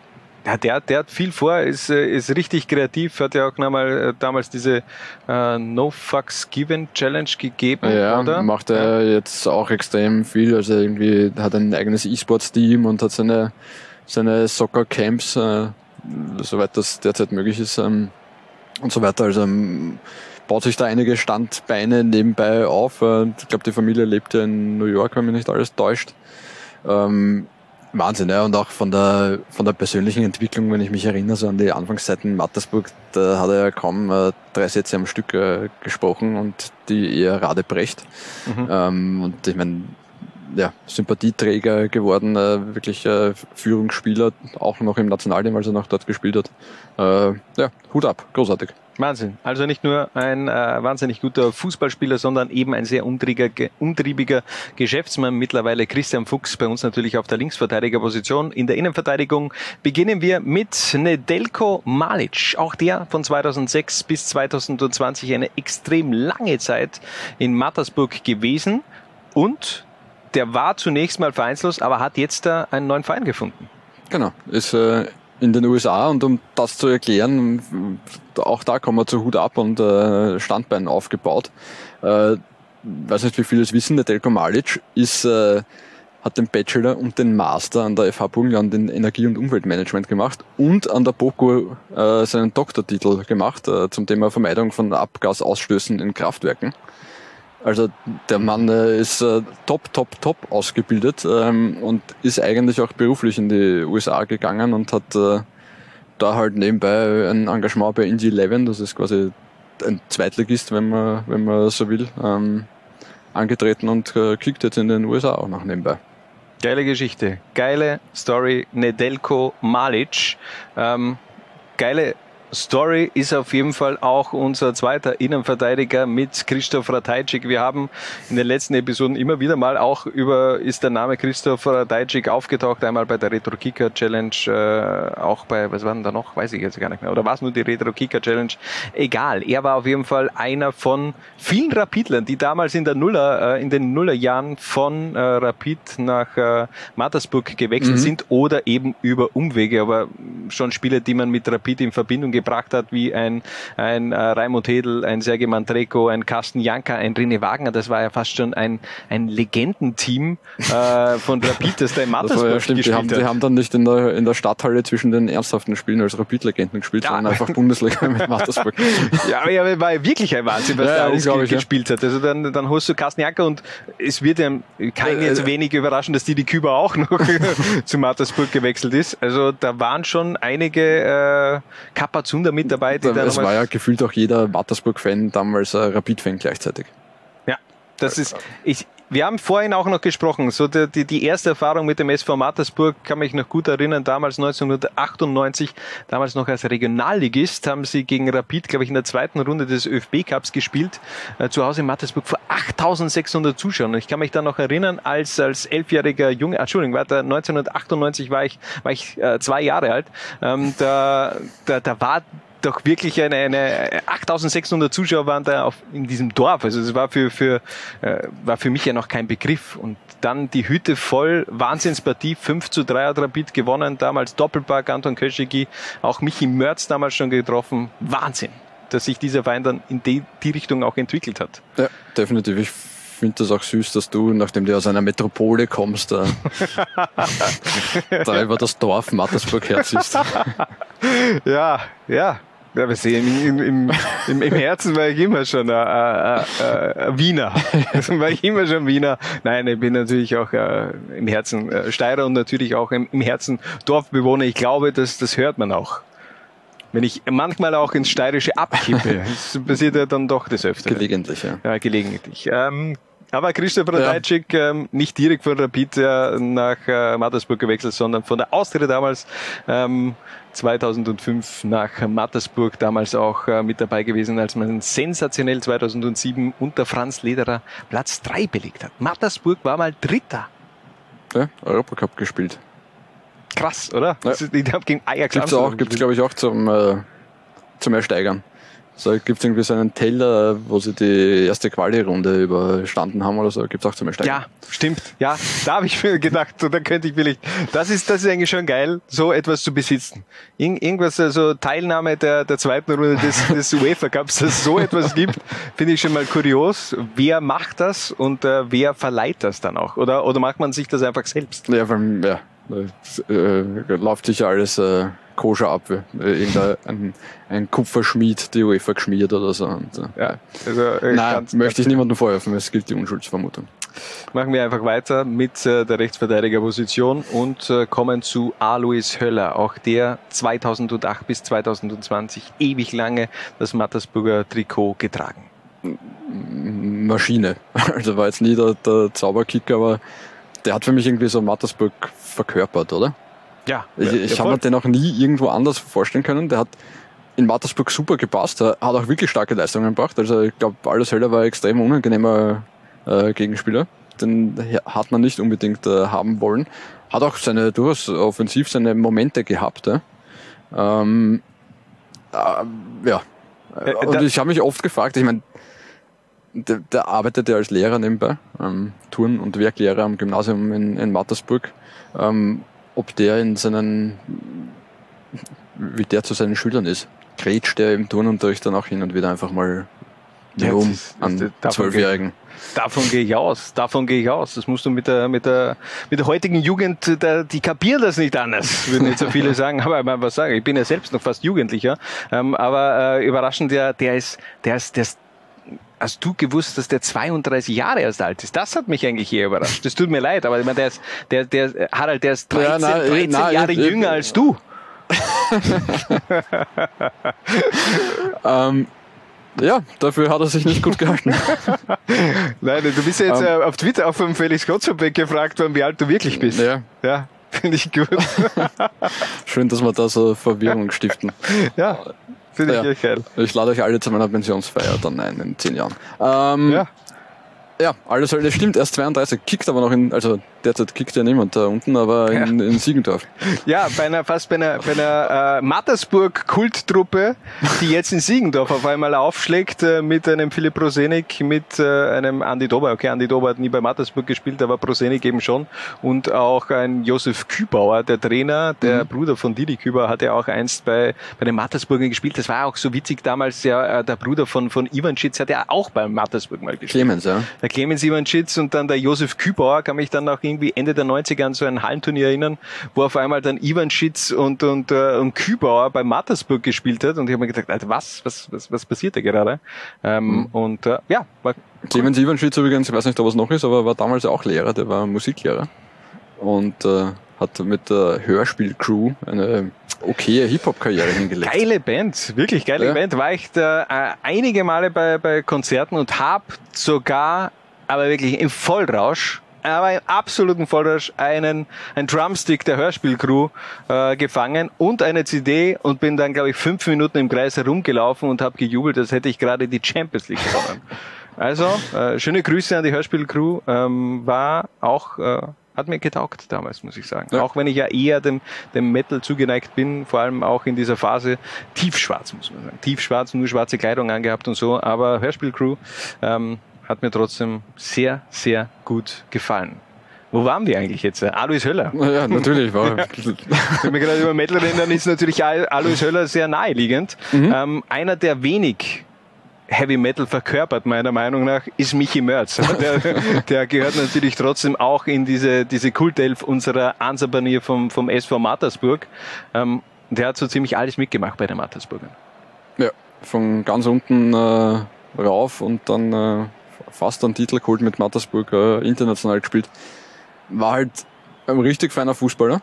Ja, der, der hat viel vor, ist, äh, ist richtig kreativ, hat ja auch nochmal damals diese äh, No Fucks Given Challenge gegeben, ja, oder? macht er ja. jetzt auch extrem viel, also irgendwie hat ein eigenes E-Sports-Team und hat seine, seine Soccer-Camps, äh, soweit das derzeit möglich ist, ähm, und so weiter, also ähm, baut sich da einige Standbeine nebenbei auf. Äh, ich glaube, die Familie lebt ja in New York, wenn mich nicht alles täuscht. Ähm, Wahnsinn, ja. Und auch von der, von der persönlichen Entwicklung, wenn ich mich erinnere, so an die Anfangszeiten in Mattersburg, da hat er ja kaum äh, drei Sätze am Stück äh, gesprochen und die eher radebrecht. Mhm. Ähm, und ich meine, ja, Sympathieträger geworden, äh, wirklich äh, Führungsspieler, auch noch im Nationalteam, als er noch dort gespielt hat. Äh, ja, Hut ab, großartig. Wahnsinn. Also nicht nur ein äh, wahnsinnig guter Fußballspieler, sondern eben ein sehr umtriebiger, ge umtriebiger Geschäftsmann. Mittlerweile Christian Fuchs bei uns natürlich auf der Linksverteidigerposition. In der Innenverteidigung beginnen wir mit Nedelko Malic. Auch der von 2006 bis 2020 eine extrem lange Zeit in Mattersburg gewesen. Und der war zunächst mal vereinslos, aber hat jetzt da einen neuen Verein gefunden. Genau, ist äh, in den USA und um das zu erklären, auch da kommen wir zu Hut ab und äh, Standbein aufgebaut. Äh, weiß nicht, wie viele es wissen, der Delko Malic ist, äh, hat den Bachelor und den Master an der FH Burgenland in Energie- und Umweltmanagement gemacht und an der BOKU äh, seinen Doktortitel gemacht äh, zum Thema Vermeidung von Abgasausstößen in Kraftwerken. Also der Mann äh, ist äh, top, top, top ausgebildet ähm, und ist eigentlich auch beruflich in die USA gegangen und hat äh, da halt nebenbei ein Engagement bei Indy 11, das ist quasi ein Zweitligist, wenn man, wenn man so will, ähm, angetreten und äh, kickt jetzt in den USA auch noch nebenbei. Geile Geschichte, geile Story, Nedelko Malic, ähm, geile Story ist auf jeden Fall auch unser zweiter Innenverteidiger mit Christoph Ratajczyk. Wir haben in den letzten Episoden immer wieder mal auch über, ist der Name Christoph Ratajczyk aufgetaucht, einmal bei der Retro Kicker Challenge, äh, auch bei, was war denn da noch, weiß ich jetzt gar nicht mehr, oder war es nur die Retro Kicker Challenge? Egal, er war auf jeden Fall einer von vielen Rapidlern, die damals in der Nuller, äh, in den Nullerjahren von äh, Rapid nach äh, Mattersburg gewechselt mhm. sind oder eben über Umwege, aber schon Spieler, die man mit Rapid in Verbindung gebracht hat, wie ein, ein äh, Raimund Hedel, ein Sergei Mantreko, ein Carsten Janka, ein René Wagner. Das war ja fast schon ein, ein Legendenteam äh, von Rapid, das da in Mattersburg ja, stimmt, die haben, hat. Die haben dann nicht in der, in der Stadthalle zwischen den ernsthaften Spielen als Rapid-Legenden gespielt, ja. sondern einfach Bundesliga mit Mattersburg. ja, aber ja, war wirklich ein Wahnsinn, was ja, da alles gespielt hat. Also dann, dann holst du Carsten Janka und es wird ja kein jetzt wenig überraschen, dass die die Küber auch noch zu Mattersburg gewechselt ist. Also da waren schon einige äh, Kapazitäten Zunder mit dabei. Die es war ja gefühlt auch jeder Mattersburg-Fan damals Rapid-Fan gleichzeitig. Ja, das ist, ich, wir haben vorhin auch noch gesprochen, so die, die, erste Erfahrung mit dem SV Mattersburg kann mich noch gut erinnern, damals 1998, damals noch als Regionalligist, haben sie gegen Rapid, glaube ich, in der zweiten Runde des ÖFB Cups gespielt, äh, zu Hause in Mattersburg vor 8600 Zuschauern. Ich kann mich da noch erinnern, als, als elfjähriger Junge, Entschuldigung, weiter, 1998 war ich, war ich äh, zwei Jahre alt, ähm, da, da, da war doch wirklich eine, eine 8600 Zuschauer waren da auf, in diesem Dorf. Also es war für, für, äh, war für mich ja noch kein Begriff. Und dann die Hütte voll, Wahnsinnspartie, 5 zu 3 hat Rapid gewonnen, damals Doppelpack, Anton Köschigi, auch Michi Mörz damals schon getroffen. Wahnsinn, dass sich dieser Verein dann in die, die Richtung auch entwickelt hat. Ja, definitiv. Ich finde das auch süß, dass du, nachdem du aus einer Metropole kommst, da, da über das Dorf Mattersburg herziehst. ja, ja, ja, wir sehen, im, im, im, Herzen war ich immer schon ein, ein, ein Wiener. War ich immer schon Wiener. Nein, ich bin natürlich auch äh, im Herzen äh, Steirer und natürlich auch im, im Herzen Dorfbewohner. Ich glaube, das, das hört man auch. Wenn ich manchmal auch ins Steirische abkippe, das passiert ja dann doch des Öfteren. Gelegentlich, ja. Ja, gelegentlich. Ähm, Aber Christoph Radajczyk ähm, nicht direkt von Rapid äh, nach äh, Mattersburg gewechselt, sondern von der Austria damals ähm, 2005 nach Mattersburg, damals auch äh, mit dabei gewesen, als man sensationell 2007 unter Franz Lederer Platz 3 belegt hat. Mattersburg war mal Dritter. Ja, Europacup gespielt. Krass, oder? Ja. Das ist, ich habe gegen Ajax Gibt's auch, gibt's glaube ich auch zum, äh, zum Ersteigern. So gibt's irgendwie so einen Teller, wo sie die erste Quali-Runde überstanden haben oder so, gibt's auch zum Ersteigern. Ja, stimmt. Ja, da habe ich mir gedacht, so, da könnte ich vielleicht. Das ist, das ist eigentlich schon geil, so etwas zu besitzen. Irgend, irgendwas, also Teilnahme der, der zweiten Runde des, des UEFA Cups, dass es so etwas gibt, finde ich schon mal kurios. Wer macht das und äh, wer verleiht das dann auch? Oder, oder macht man sich das einfach selbst? Ja, allem, ja, äh, äh, läuft sicher alles äh, koscher ab. Äh, irgendein ein, Kupferschmied, die UEFA geschmiert oder so. Und, äh, Ja, also, äh, Nein, ganz- möchte ich niemandem vorwerfen, es gilt die Unschuldsvermutung. Machen wir einfach weiter mit äh, der Rechtsverteidigerposition und äh, kommen zu Alois Höller. Auch der 2008 bis 2020 ewig lange das Mattersburger Trikot getragen. Maschine. Also war jetzt nie der, der Zauberkicker, aber der hat für mich irgendwie so Mattersburg verkörpert, oder? Ja, Ich, ich habe mir den auch nie irgendwo anders vorstellen können. Der hat in Mattersburg super gepasst, hat auch wirklich starke Leistungen gebracht. Also ich glaube, alles Höller war ein extrem unangenehmer äh, Gegenspieler. Den hat man nicht unbedingt äh, haben wollen. Hat auch seine durchaus offensiv seine Momente gehabt. Ja. Ähm, äh, ja. Äh, Und da- ich habe mich oft gefragt, ich meine, der, der arbeitet ja als Lehrer nebenbei, ähm, Turn- und Werklehrer am Gymnasium in, in Mattersburg. Ähm, ob der in seinen, wie der zu seinen Schülern ist. Grätscht der im Turnunterricht dann auch hin und wieder einfach mal Ja, um das ist- an Zwölfjährigen. Davon gehe ich aus. Davon gehe ich aus. Das musst du mit der, mit der, mit der heutigen Jugend, der, die kapieren das nicht anders, würden jetzt so viele sagen. Aber mal was sagen. Ich bin ja selbst noch fast Jugendlicher. Ähm, aber äh, überraschend, der, der ist, der ist, der ist, Hast du gewusst, dass der 32 Jahre erst alt ist? Das hat mich eigentlich eher überrascht. Das tut mir leid, aber ich meine, der ist, der, der, Harald, der ist 13, Ja, nein, 13 nein, Jahre ich- jünger als du. Ähm, ja, dafür hat er sich nicht gut gehalten. Nein, du bist ja jetzt Ähm. äh, auf Twitter auch vom Felix Gottschalk gefragt worden, wie alt du wirklich bist. Ja. Ja, finde ich gut. Schön, dass wir da so Verwirrung stiften. ja, finde ich Ja. echt geil. Ich lade euch alle zu meiner Pensionsfeier dann ein in zehn Jahren. Ähm, Ja. Ja, alles das stimmt, erst 32, kickt aber noch in, also derzeit kickt ja niemand da unten, aber in, in Siegendorf. Ja, bei einer, fast bei einer, bei einer äh, Mattersburg-Kulttruppe, die jetzt in Siegendorf auf einmal aufschlägt äh, mit einem Philipp Prosenik, mit äh, einem Andi Dober. Okay, Andi Dober hat nie bei Mattersburg gespielt, aber Prosenik eben schon. Und auch ein Josef Kübauer, der Trainer, der Bruder von Didi Kübauer, hat ja auch einst bei, bei den Mattersburgern gespielt. Das war auch so witzig damals, ja, äh, der Bruder von, von Ivan Schitz hat ja auch beim Mattersburg mal gespielt. Clemens, ja. Der Clemens Ivanschitz und dann der Josef Kübauer, kann mich dann auch irgendwie Ende der 90er an so ein Hallenturnier erinnern, wo auf einmal dann Ivanschitz und, und, äh, und Kübauer bei Mattersburg gespielt hat und ich habe mir gedacht, Alter, was, was, was, was passiert da gerade? Ähm, Und äh, ja, war Clemens Ivanschitz übrigens, ich weiß nicht, ob es noch ist, aber war damals auch Lehrer, der war Musiklehrer. Und äh, hat mit der Hörspielcrew eine okaye Hip-Hop-Karriere hingelegt. geile Band, wirklich geile Ja. Band. War ich da äh, einige Male bei, bei Konzerten und habe sogar, aber wirklich im Vollrausch, aber im absoluten Vollrausch einen, einen Drumstick der Hörspielcrew äh, gefangen und eine CD und bin dann, glaube ich, fünf Minuten im Kreis herumgelaufen und habe gejubelt, als hätte ich gerade die Champions League gewonnen. Also, äh, schöne Grüße an die Hörspielcrew. Ähm, war auch, äh, hat mir getaugt damals, muss ich sagen. Ja. Auch wenn ich ja eher dem, dem Metal zugeneigt bin, vor allem auch in dieser Phase tiefschwarz, muss man sagen. Tiefschwarz, nur schwarze Kleidung angehabt und so. Aber Hörspielcrew ähm, hat mir trotzdem sehr, sehr gut gefallen. Wo waren wir eigentlich jetzt? Alois Höller. Ja, natürlich. War, Wenn wir gerade über Metal reden, dann ist natürlich Al- Alois Höller sehr naheliegend. Ähm, einer, der wenig Heavy Metal verkörpert, meiner Meinung nach, ist Michi Merz. Der, der gehört natürlich trotzdem auch in diese, diese Kultelf unserer Ansabanier vom, vom SV Mattersburg. Ähm, der hat so ziemlich alles mitgemacht bei den Mattersburgern. ja, von ganz unten äh, rauf und dann äh, fast einen Titel geholt mit Mattersburg, äh, international gespielt. War halt ein richtig feiner Fußballer.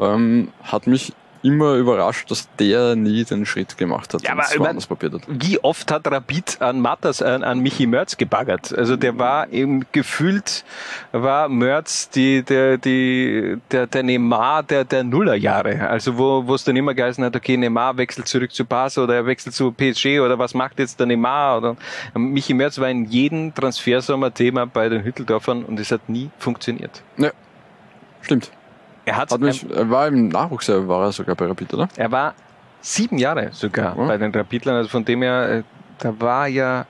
Ähm, hat mich immer überrascht, dass der nie den Schritt gemacht hat Ja, aber probiert hat. Wie oft hat Rapid an Matters, an, an Michi Mörz gebaggert? Also der war eben gefühlt, war Mörz die, der, die, der, der Neymar der, der Nullerjahre. Also wo, wo es dann immer geheißen hat, okay, Neymar wechselt zurück zu Barca oder er wechselt zu PSG oder was macht jetzt der Neymar? Oder Michi Mörz war in jedem Transfersommer Thema bei den Hütteldorfern und es hat nie funktioniert. Ja, stimmt. Er hat, Hat mich, er war im Nachwuchs, war er sogar bei Rapid, oder? Er war sieben Jahre sogar Ja. bei den Rapidlern, also von dem her, äh, da war ja,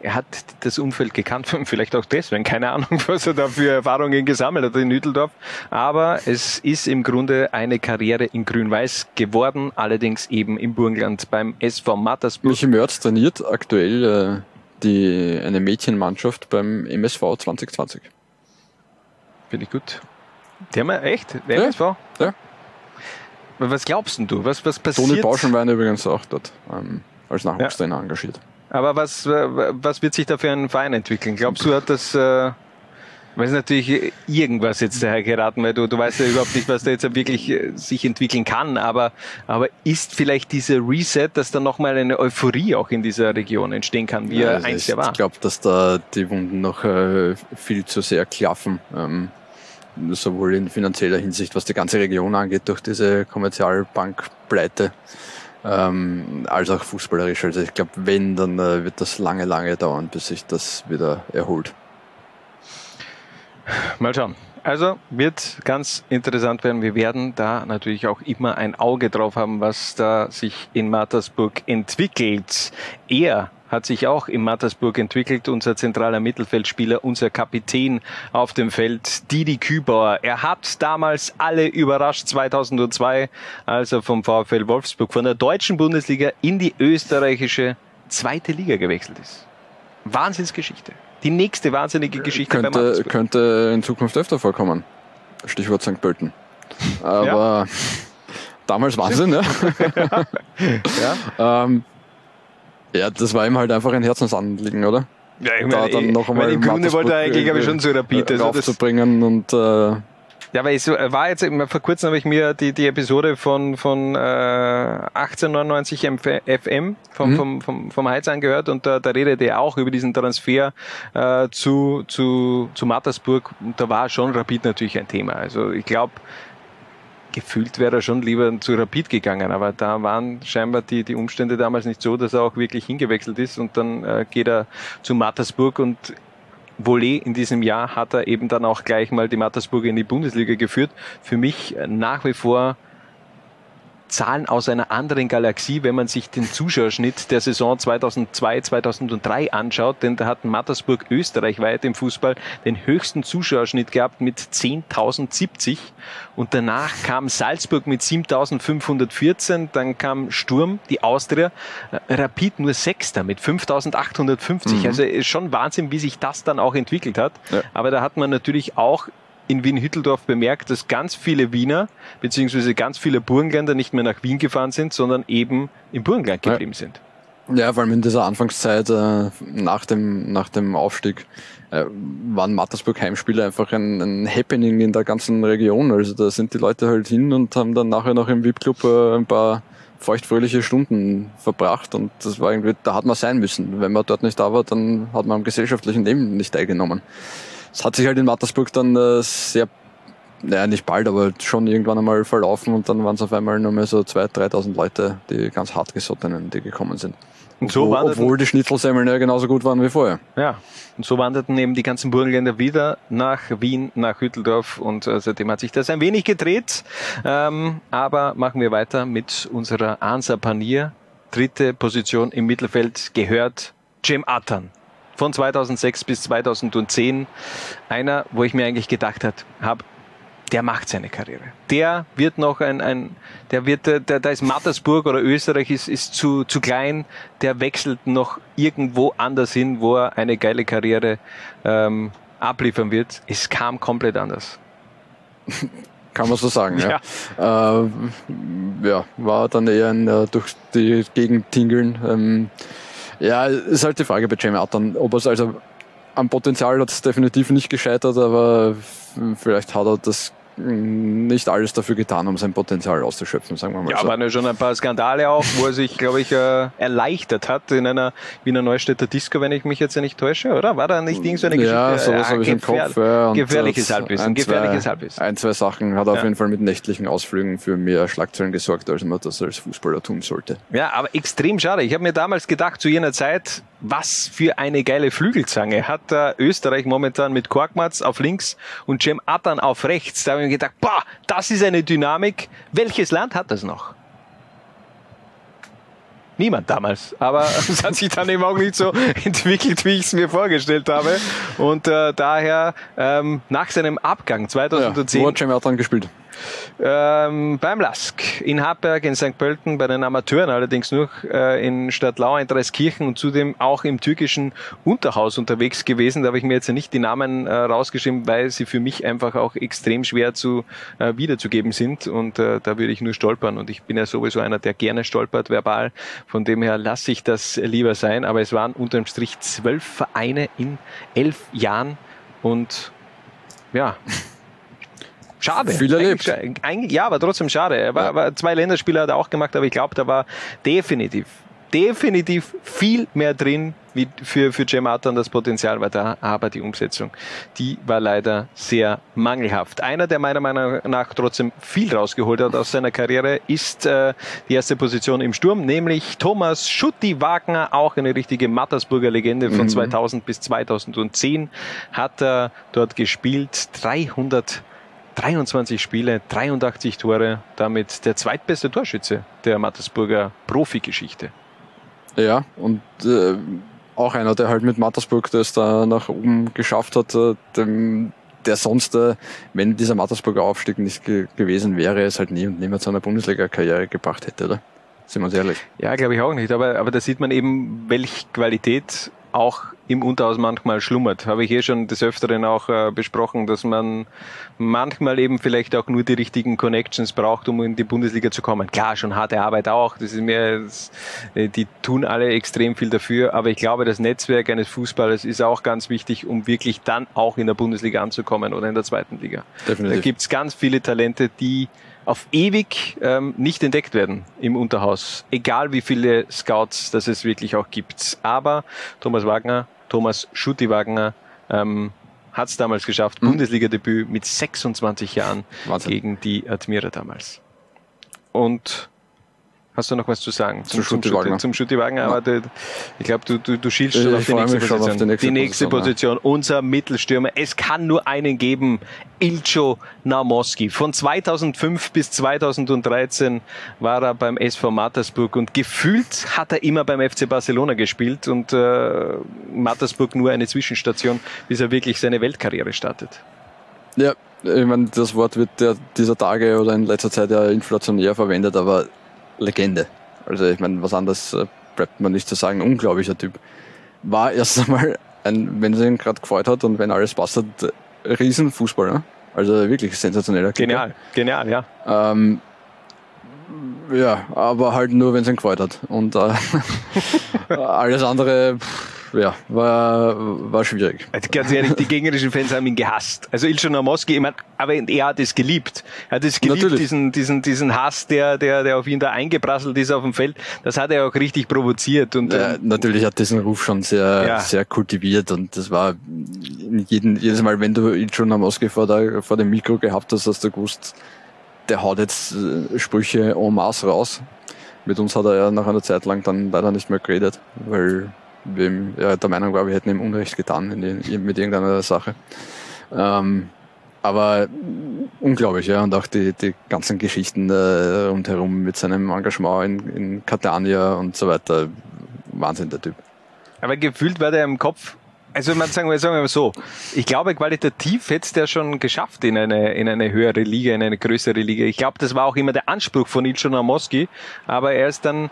er hat das Umfeld gekannt, vielleicht auch deswegen, keine Ahnung, was er da für Erfahrungen gesammelt hat in Hütteldorf, aber es ist im Grunde eine Karriere in Grün-Weiß geworden, allerdings eben im Burgenland beim SV Mattersburg. Michi Mörz trainiert aktuell äh, die, eine Mädchenmannschaft beim MSV 2020. Finde ich gut. Die haben wir echt? Der Ja. MSV? Ja. Was glaubst denn du? Was, was passiert? Toni Bauschenwein übrigens auch dort ähm, als Nachwuchstrainer engagiert. Aber was, was wird sich da für ein Verein entwickeln? Glaubst du, hat das, äh, weiß natürlich irgendwas jetzt daher geraten, weil du, du weißt ja überhaupt nicht, was da jetzt wirklich äh, sich entwickeln kann, aber, aber ist vielleicht dieser Reset, dass da nochmal eine Euphorie auch in dieser Region entstehen kann, wie er also einst ja war? Ich glaube, dass da die Wunden noch äh, viel zu sehr klaffen. Ähm, sowohl in finanzieller Hinsicht, was die ganze Region angeht, durch diese Kommerzialbankpleite, ähm, als auch fußballerisch. Also ich glaube, wenn, dann äh, wird das lange, lange dauern, bis sich das wieder erholt. Mal schauen. Also wird ganz interessant werden. Wir werden da natürlich auch immer ein Auge drauf haben, was da sich in Mattersburg entwickelt. Er hat sich auch in Mattersburg entwickelt, unser zentraler Mittelfeldspieler, unser Kapitän auf dem Feld, Didi Kübauer. Er hat damals alle überrascht 2002, als er vom VfL Wolfsburg von der deutschen Bundesliga in die österreichische zweite Liga gewechselt ist. Wahnsinnsgeschichte. Die nächste wahnsinnige Geschichte Könnte, könnte in Zukunft öfter vorkommen. Stichwort St. Pölten. Aber damals Wahnsinn, ne? ja. ähm, ja, das war ihm halt einfach ein Herzensanliegen, oder? Ja, ich da meine, dann noch einmal weil im Grunde wollte er eigentlich, glaube ich, schon zu Rapid. Also das, raufzubringen und äh, ja, aber es war jetzt, vor kurzem habe ich mir die, die Episode von, von äh, 1899 MF FM vom, Mhm. vom, vom, vom Heiz angehört und da, da redet er auch über diesen Transfer äh, zu, zu, zu Mattersburg und da war schon Rapid natürlich ein Thema. Also ich glaube, gefühlt wäre er schon lieber zu Rapid gegangen, aber da waren scheinbar die, die Umstände damals nicht so, dass er auch wirklich hingewechselt ist und dann äh, geht er zu Mattersburg und Volley in diesem Jahr hat er eben dann auch gleich mal die Mattersburger in die Bundesliga geführt. Für mich äh, nach wie vor Zahlen aus einer anderen Galaxie, wenn man sich den Zuschauerschnitt der Saison 2002, 2003 anschaut, denn da hat Mattersburg österreichweit im Fußball den höchsten Zuschauerschnitt gehabt mit 10.070 und danach kam Salzburg mit 7.514, dann kam Sturm, die Austria, äh, Rapid nur Sechster mit 5.850. Mhm. Also ist schon Wahnsinn, wie sich das dann auch entwickelt hat. Aber da hat man natürlich auch in Wien-Hütteldorf bemerkt, dass ganz viele Wiener beziehungsweise ganz viele Burgenländer nicht mehr nach Wien gefahren sind, sondern eben im Burgenland geblieben sind. Ja, vor allem in dieser Anfangszeit äh, nach, dem, nach dem Aufstieg äh, waren Mattersburg Heimspiele einfach ein, ein Happening in der ganzen Region. Also da sind die Leute halt hin und haben dann nachher noch im VIP-Club äh, ein paar feuchtfröhliche Stunden verbracht und das war irgendwie, da hat man sein müssen. Wenn man dort nicht da war, dann hat man am gesellschaftlichen Leben nicht teilgenommen. Es hat sich halt in Mattersburg dann äh, sehr naja, nicht bald, aber schon irgendwann einmal verlaufen und dann waren es auf einmal nur mehr so 2.000, 3.000 Leute, die ganz hartgesottenen, die gekommen sind. Und so obwohl, obwohl die Schnitzelsemmeln ja genauso gut waren wie vorher. Ja, und so wanderten eben die ganzen Burgenländer wieder nach Wien, nach Hütteldorf und äh, seitdem hat sich das ein wenig gedreht. Ähm, aber machen wir weiter mit unserer Ansa Panier. Dritte Position im Mittelfeld gehört Cem Atan. Von 2006 bis 2010. Einer, wo ich mir eigentlich gedacht habe, der macht seine Karriere. Der wird noch ein, ein der wird, der, da ist Mattersburg oder Österreich ist, ist zu, zu klein, der wechselt noch irgendwo anders hin, wo er eine geile Karriere ähm, abliefern wird. Es kam komplett anders. Kann man so sagen, ja. Ja, äh, ja war dann eher ein, äh, durch die Gegend tingeln. Ähm, ja, ist halt die Frage bei Jamie Atan, ob es also am Potenzial hat es definitiv nicht gescheitert, aber vielleicht hat er das nicht alles dafür getan, um sein Potenzial auszuschöpfen, sagen wir mal Ja, so. waren ja schon ein paar Skandale auch, wo er sich, glaube ich, äh, erleichtert hat in einer Wiener Neustädter Disco, wenn ich mich jetzt ja nicht täusche, oder? War da nicht irgend so eine Geschichte? Ja, sowas habe ich im Kopf. Ja, gefährliches Halbwissen, ein, gefährliches Halbwissen. Ein, zwei Sachen hat auf Ja. jeden Fall mit nächtlichen Ausflügen für mehr Schlagzeilen gesorgt, als man das als Fußballer tun sollte. Ja, aber extrem schade. Ich habe mir damals gedacht, zu jener Zeit, was für eine geile Flügelzange hat äh, Österreich momentan mit Korkmaz auf links und Cem Atan auf rechts. Da ich mir gedacht, boah, das ist eine Dynamik. Welches Land hat das noch? Niemand damals. Aber es hat sich dann eben auch nicht so entwickelt, wie ich es mir vorgestellt habe. Und äh, daher ähm, nach seinem Abgang 2010 Wo hat Cem Atan gespielt? Ähm, beim Lask in Hartberg, in St. Pölten, bei den Amateuren allerdings nur äh, in Stadtlau, in Dreiskirchen und zudem auch im türkischen Unterhaus unterwegs gewesen. Da habe ich mir jetzt nicht die Namen äh, rausgeschrieben, weil sie für mich einfach auch extrem schwer zu äh, wiederzugeben sind und äh, da würde ich nur stolpern und ich bin ja sowieso einer, der gerne stolpert verbal. Von dem her lasse ich das lieber sein, aber es waren unterm Strich zwölf Vereine in elf Jahren und ja, Schade. Viel erlebt. Eigentlich, eigentlich, ja, aber trotzdem schade. Er war, war, zwei Länderspiele hat er auch gemacht, aber ich glaube, da war definitiv, definitiv viel mehr drin, wie für, für Cem Atan das Potenzial war da, aber die Umsetzung, die war leider sehr mangelhaft. Einer, der meiner Meinung nach trotzdem viel rausgeholt hat aus seiner Karriere, ist äh, die erste Position im Sturm, nämlich Thomas Schutti Wagner, auch eine richtige Mattersburger Legende von Mhm. 2000 bis 2010, hat er dort gespielt, 300 23 Spiele, 83 Tore, damit der zweitbeste Torschütze der Mattersburger Profigeschichte. Ja, und äh, auch einer, der halt mit Mattersburg das da nach oben geschafft hat, äh, dem, der sonst, äh, wenn dieser Mattersburger Aufstieg nicht ge gewesen wäre, es halt nie und nimmer zu einer Bundesliga-Karriere gebracht hätte, oder? Sind wir uns ehrlich. Ja, glaube ich auch nicht, aber, aber da sieht man eben, welche Qualität auch im Unterhaus manchmal schlummert. Habe ich eh schon des Öfteren auch äh, besprochen, dass man manchmal eben vielleicht auch nur die richtigen Connections braucht, um in die Bundesliga zu kommen. Klar, schon harte Arbeit auch. Das ist mir, das, äh, die tun alle extrem viel dafür. Aber ich glaube, das Netzwerk eines Fußballers ist auch ganz wichtig, um wirklich dann auch in der Bundesliga anzukommen oder in der zweiten Liga. Definitiv. Da gibt's ganz viele Talente, die auf ewig ähm, nicht entdeckt werden im Unterhaus. Egal wie viele Scouts das es wirklich auch gibt. Aber Thomas Wagner, Thomas Schutti Wagner, ähm, hat es damals geschafft. Bundesliga-Debüt mit 26 Jahren Wahnsinn. gegen die Admira damals. Und hast du noch was zu sagen Zum Schutti. Zum Schutti Wagner, aber du, ich glaube, du, du, du schielst schon auf die nächste Position. auf die nächste die nächste Position, Position, unser Mittelstürmer. Es kann nur einen geben, Ilcho Naumoski. Von 2005 bis 2013 war er beim SV Mattersburg und gefühlt hat er immer beim FC Barcelona gespielt und äh, Mattersburg nur eine Zwischenstation, bis er wirklich seine Weltkarriere startet. Ja, ich meine, das Wort wird ja dieser Tage oder in letzter Zeit ja inflationär verwendet, aber Legende. Also ich meine, was anderes äh, bleibt man nicht zu sagen. Unglaublicher Typ. War erst einmal, ein, wenn es ihn gerade gefreut hat und wenn alles passt hat, Riesenfußballer. Also wirklich sensationeller Kicker. Genial, genial, ja. Ähm, ja, aber halt nur, wenn es ihn gefreut hat. Und äh, alles andere, pff, ja, war, war schwierig. Also ganz ehrlich, die gegnerischen Fans haben ihn gehasst. Also Ilcho Naumoski, ich mein, aber er hat es geliebt. Er hat es geliebt, Natürlich. diesen, diesen, diesen Hass, der, der, der auf ihn da eingeprasselt ist auf dem Feld. Das hat er auch richtig provoziert. Und, Ja, ähm, natürlich hat diesen Ruf schon sehr, Ja. sehr kultiviert und das war jeden, jedes Mal, wenn du ihn schon am Moskau vor, der, vor dem Mikro gehabt hast, hast du gewusst, der haut jetzt äh, Sprüche en masse raus. Mit uns hat er ja nach einer Zeit lang dann leider nicht mehr geredet, weil ihm, ja, der Meinung war, wir hätten ihm Unrecht getan in mit irgendeiner Sache. Ähm, aber unglaublich, ja, und auch die, die ganzen Geschichten äh, rundherum mit seinem Engagement in, in Catania und so weiter. Wahnsinn, der Typ. aber gefühlt war der im Kopf, also man sagen wir, sagen wir mal so, ich glaube qualitativ hätte es der schon geschafft in eine, in eine höhere Liga, in eine größere Liga. Ich glaube, das war auch immer der Anspruch von Ilcho Naumoski, aber er ist dann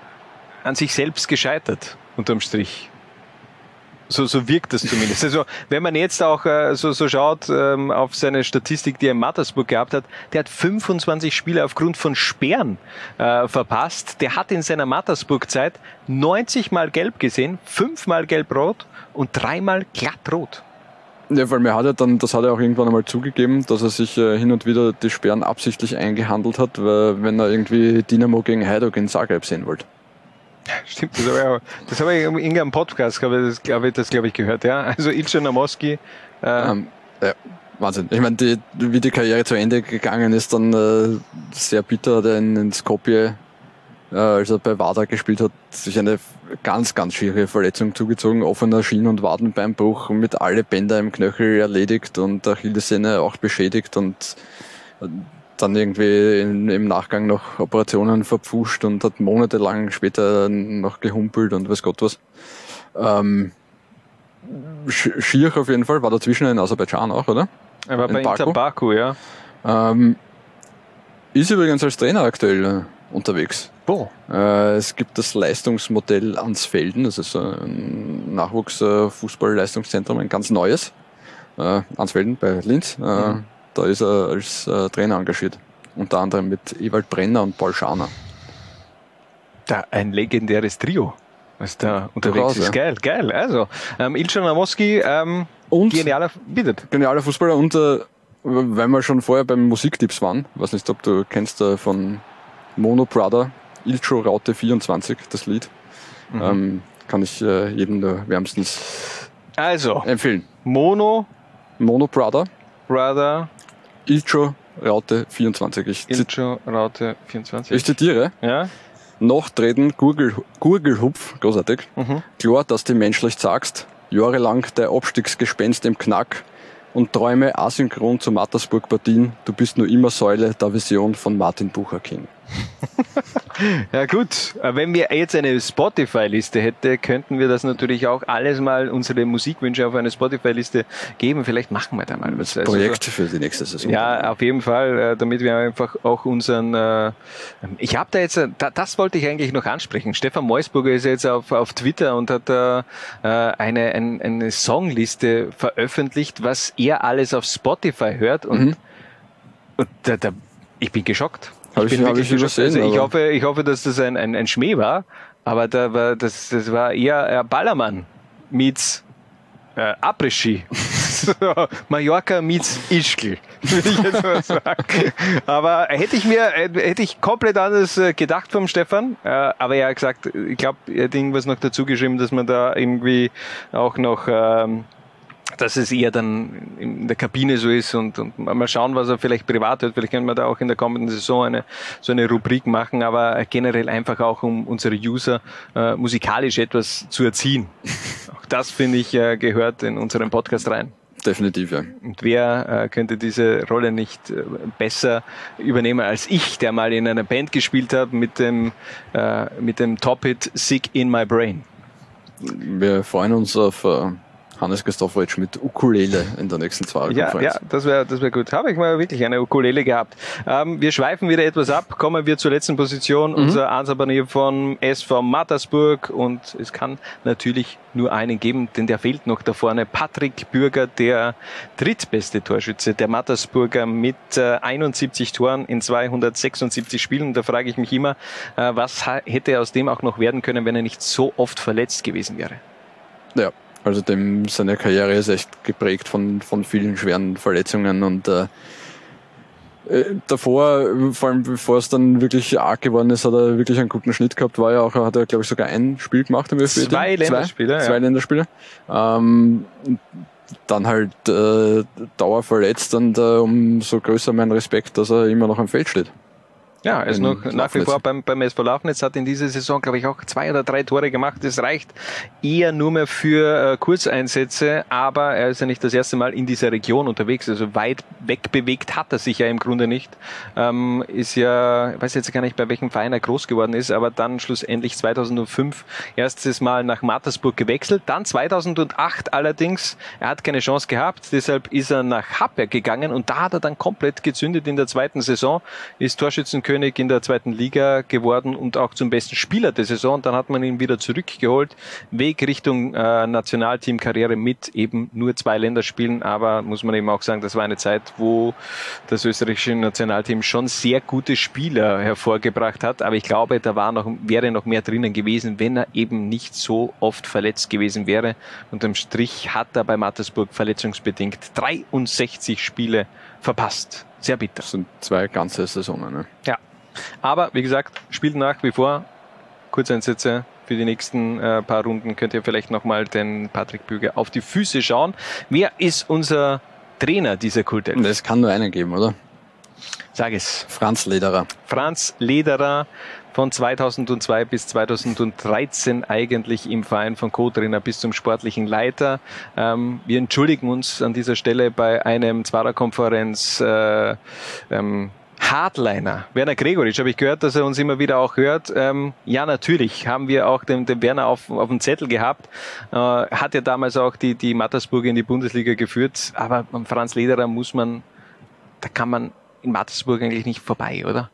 an sich selbst gescheitert, unterm Strich. So, so wirkt das zumindest. Also wenn man jetzt auch äh, so, so schaut ähm, auf seine Statistik, die er in Mattersburg gehabt hat, der hat 25 Spiele aufgrund von Sperren äh, verpasst. Der hat in seiner Mattersburg-Zeit 90 Mal gelb gesehen, fünfmal gelb-rot und dreimal glattrot. Ja, weil mir hat er dann, das hat er auch irgendwann einmal zugegeben, dass er sich äh, hin und wieder die Sperren absichtlich eingehandelt hat, weil, wenn er irgendwie Dynamo gegen Hajduk in Zagreb sehen wollte. Stimmt, das habe ich, das habe ich in irgendeinem Podcast, glaube ich, das, glaube ich, das, glaube ich, gehört, ja. Also Ilce Namoski. Äh, Ähm, ja, Wahnsinn. Ich meine, die, wie die Karriere zu Ende gegangen ist, dann äh, sehr bitter hat er in, in Skopje, äh, als er bei Wada gespielt hat, sich eine ganz, ganz schwierige Verletzung zugezogen, offener Schien- und Wadenbeinbruch mit alle Bänder im Knöchel erledigt und Achillessehne auch beschädigt und äh, dann irgendwie in, im Nachgang noch Operationen verpfuscht und hat monatelang später noch gehumpelt und weiß Gott was. Ähm, Sch- Schier auf jeden Fall, war dazwischen in Aserbaidschan auch, oder? er war in bei Baku. Inter Baku, ja. Ähm, ist übrigens als Trainer aktuell äh, unterwegs. Wo? Äh, es gibt das Leistungsmodell Ansfelden, das ist ein Nachwuchsfußball-Leistungszentrum, ein ganz neues. Äh, Ansfelden bei Linz. Äh, Mhm. Da ist er als äh, Trainer engagiert. Unter anderem mit Ewald Brenner und Paul Schaner. Da ein legendäres Trio, was da unterwegs Durchaus, ist. ja. Geil, geil. Also, ähm, Ilce Namoski, ähm, Und genialer, bitte. genialer Fußballer und äh, weil wir schon vorher beim Musiktipps waren, weiß nicht, ob du kennst äh, von Mono Brother, Ilcho Raute 24, das Lied. Mhm. Ähm, kann ich äh, jedem nur wärmstens Also, empfehlen. Mono, Mono Brother, Brother, Ilcho Raute 24. Ich, Ilce Raute 24. ich zitiere. ja? Nachtreten, Gurgel, Gurgelhupf, großartig. Mhm. Klar, dass du menschlich sagst, jahrelang der Abstiegsgespenst im Knack und träume asynchron zu Mattersburg-Partien, du bist nur immer Säule der Vision von Martin Bucher King. Ja gut, wenn wir jetzt eine Spotify-Liste hätte, könnten wir das natürlich auch alles mal unsere Musikwünsche auf eine Spotify-Liste geben. Vielleicht machen wir da mal was. Also Projekt für die nächste Saison. Ja, auf jeden Fall, äh, damit wir einfach auch unseren. Äh, ich habe da jetzt, äh, da, das wollte ich eigentlich noch ansprechen. Stefan Meusburger ist jetzt auf, auf Twitter und hat da eine, ein, eine Songliste veröffentlicht, was er alles auf Spotify hört und, Mhm. und da, da, ich bin geschockt. Hab ich- bin hab ich übersehen, Also ich hoffe, ich hoffe, dass das ein, ein, ein Schmäh war, aber da war, das, das war eher äh, Ballermann meets äh, Après-Ski. Mallorca meets Ischgl, würde ich jetzt mal sagen. Aber hätte ich mir, äh, hätte ich komplett anders äh, gedacht vom Stefan. Äh, Aber er hat gesagt, ich glaube, er hat irgendwas noch dazu geschrieben, dass man da irgendwie auch noch, ähm, dass es eher dann in der Kabine so ist und, und mal schauen, was er vielleicht privat hört. Vielleicht können wir da auch in der kommenden Saison eine, so eine Rubrik machen, aber generell einfach auch, um unsere User äh, musikalisch etwas zu erziehen. Auch das, finde ich, äh, gehört in unseren Podcast rein. Definitiv, ja. Und wer äh, könnte diese Rolle nicht äh, besser übernehmen als ich, der mal in einer Band gespielt hat mit dem, äh, mit dem Top-Hit Sick in My Brain. Wir freuen uns auf äh, Hannes Christofferitsch mit Ukulele in der nächsten Ja, Zwei-Konferenz. ja, das wäre das wär gut. Habe ich mal wirklich eine Ukulele gehabt. Ähm, wir schweifen wieder etwas ab, kommen wir zur letzten Position, unser Ansabanier von SV Mattersburg und es kann natürlich nur einen geben, denn der fehlt noch da vorne. Patrick Bürger, der drittbeste Torschütze der Mattersburger mit äh, 71 Toren in 276 Spielen. Da frage ich mich immer, äh, was hätte aus dem auch noch werden können, wenn er nicht so oft verletzt gewesen wäre? Ja, also dem seine Karriere ist echt geprägt von, von vielen schweren Verletzungen und äh, äh, davor, vor allem bevor es dann wirklich arg geworden ist, hat er wirklich einen guten Schnitt gehabt, war ja auch, hat er glaube ich sogar ein Spiel gemacht im ÖFB. Zwei Länderspiele, Zwei, ja. Länderspiele. Ähm, dann halt äh, dauerverletzt und äh, umso größer mein Respekt, dass er immer noch am Feld steht. Ja, er ist noch nach wie vor beim, beim SV Lafnitz, hat in dieser Saison, glaube ich, auch zwei oder drei Tore gemacht. Das reicht eher nur mehr für äh, Kurzeinsätze, aber er ist ja nicht das erste Mal in dieser Region unterwegs. Also weit weg bewegt hat er sich ja im Grunde nicht. Ähm, ist ja, ich weiß jetzt gar nicht, bei welchem Verein er groß geworden ist, aber dann schlussendlich 2005 erstes Mal nach Mattersburg gewechselt. Dann 2008 allerdings, er hat keine Chance gehabt, deshalb ist er nach Happberg gegangen und da hat er dann komplett gezündet in der zweiten Saison, ist Torschützenkönig Torschützenkönig in der zweiten Liga geworden und auch zum besten Spieler der Saison. Dann hat man ihn wieder zurückgeholt. Weg Richtung äh, Nationalteamkarriere mit eben nur zwei Länderspielen. Aber muss man eben auch sagen, das war eine Zeit, wo das österreichische Nationalteam schon sehr gute Spieler hervorgebracht hat. Aber ich glaube, da war noch, wäre noch mehr drinnen gewesen, wenn er eben nicht so oft verletzt gewesen wäre. Unterm Strich hat er bei Mattersburg verletzungsbedingt 63 Spiele verpasst. Sehr bitter. Das sind zwei ganze Saisonen. Ne? Ja. Aber wie gesagt, spielt nach wie vor Kurzeinsätze für die nächsten äh, paar Runden. Könnt ihr vielleicht nochmal den Patrick Büger auf die Füße schauen. Wer ist unser Trainer dieser Kultelf? Es kann nur einen geben, oder? Sag es. Franz Lederer. Franz Lederer von 2002 bis 2013 eigentlich im Verein von Co-Trainer bis zum sportlichen Leiter. Ähm, wir entschuldigen uns an dieser Stelle bei einem Zwarer-Konferenz äh, ähm, Hardliner, Werner Gregoritsch, habe ich gehört, dass er uns immer wieder auch hört. Ähm, ja, natürlich haben wir auch den, den Werner auf, auf dem Zettel gehabt. Äh, hat ja damals auch die, die Mattersburg in die Bundesliga geführt. Aber Franz Lederer muss man, da kann man in Mattersburg eigentlich nicht vorbei, oder?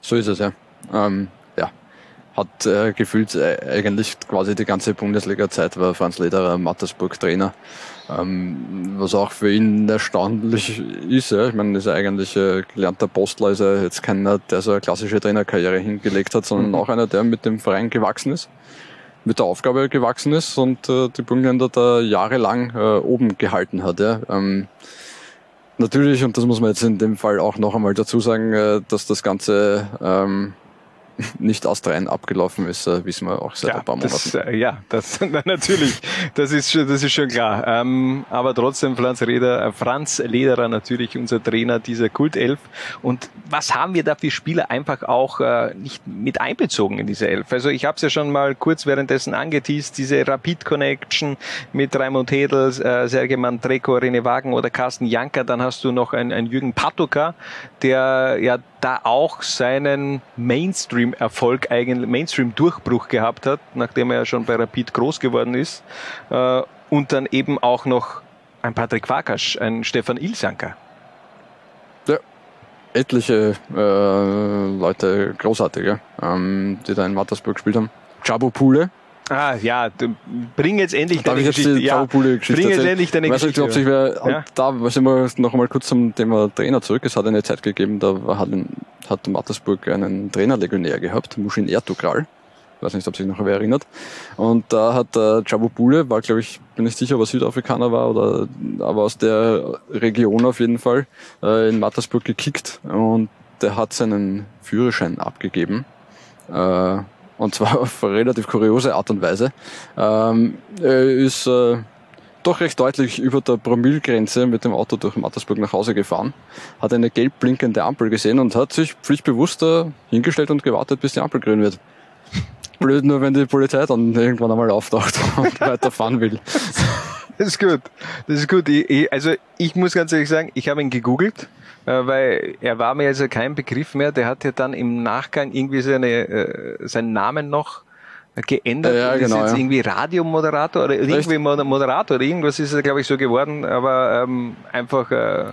So ist es, ja. Ähm, ja. Hat äh, gefühlt äh, eigentlich quasi die ganze Bundesliga-Zeit war Franz Lederer Mattersburg Trainer. Ähm, was auch für ihn erstaunlich ist. Ja. Ich meine, ist er eigentlich äh, gelernter Postler, ist er jetzt keiner, der so eine klassische Trainerkarriere hingelegt hat, sondern mhm. auch einer, der mit dem Verein gewachsen ist, mit der Aufgabe gewachsen ist und äh, die Burgenländer da jahrelang äh, oben gehalten hat. Ja. Ähm, natürlich, und das muss man jetzt in dem Fall auch noch einmal dazu sagen, äh, dass das Ganze ähm, nicht astrein abgelaufen ist, äh, wissen wir auch seit ja, ein paar Monaten. Das, äh, ja, das natürlich, das ist schon, das ist schon klar. Ähm, aber trotzdem Franz, Reder, äh, Franz Lederer natürlich unser Trainer dieser Kultelf. Und was haben wir da für Spieler einfach auch äh, nicht mit einbezogen in diese Elf? Also ich habe es ja schon mal kurz währenddessen angeteased, diese Rapid Connection mit Raimund Hedel, äh, Sergej Mandreko, René Wagen oder Carsten Janker. Dann hast du noch einen, einen Jürgen Patoka, der ja da auch seinen Mainstream-Erfolg, Mainstream-Durchbruch gehabt hat, nachdem er ja schon bei Rapid groß geworden ist. Äh, und dann eben auch noch ein Patrick Farkas, ein Stefan Ilsanker. Ja, etliche äh, Leute, großartige, ähm, die da in Mattersburg gespielt haben. Chabo Pule, Ah, ja, bring jetzt endlich deine Geschichte. Jetzt ja, bring jetzt endlich deine weiß Geschichte. Ob sich wer, ja? Da sind wir noch einmal kurz zum Thema Trainer zurück. Es hat eine Zeit gegeben, da hat, hat Mattersburg einen Trainerlegionär gehabt, Mushin Ertugral. Ich weiß nicht, ob sich noch wer erinnert. Und da hat äh, Bule, war glaube ich, bin nicht sicher, ob er Südafrikaner war oder aber aus der Region auf jeden Fall, äh, in Mattersburg gekickt und der hat seinen Führerschein abgegeben. Äh, und zwar auf relativ kuriose Art und Weise. Ähm, er ist äh, doch recht deutlich über der Promillgrenze mit dem Auto durch Mattersburg nach Hause gefahren, hat eine gelb blinkende Ampel gesehen und hat sich pflichtbewusst äh, hingestellt und gewartet, bis die Ampel grün wird. Blöd nur, wenn die Polizei dann irgendwann einmal auftaucht und weiterfahren will. Das ist gut. Das ist gut. Ich, ich, also ich muss ganz ehrlich sagen, ich habe ihn gegoogelt, weil er war mir also kein Begriff mehr. Der hat ja dann im Nachgang irgendwie seine, äh, seinen Namen noch geändert. Ja, ja, genau, ist jetzt ja. irgendwie Radiomoderator oder irgendwie Moderator oder irgendwas ist er, glaube ich, so geworden. Aber ähm, einfach äh,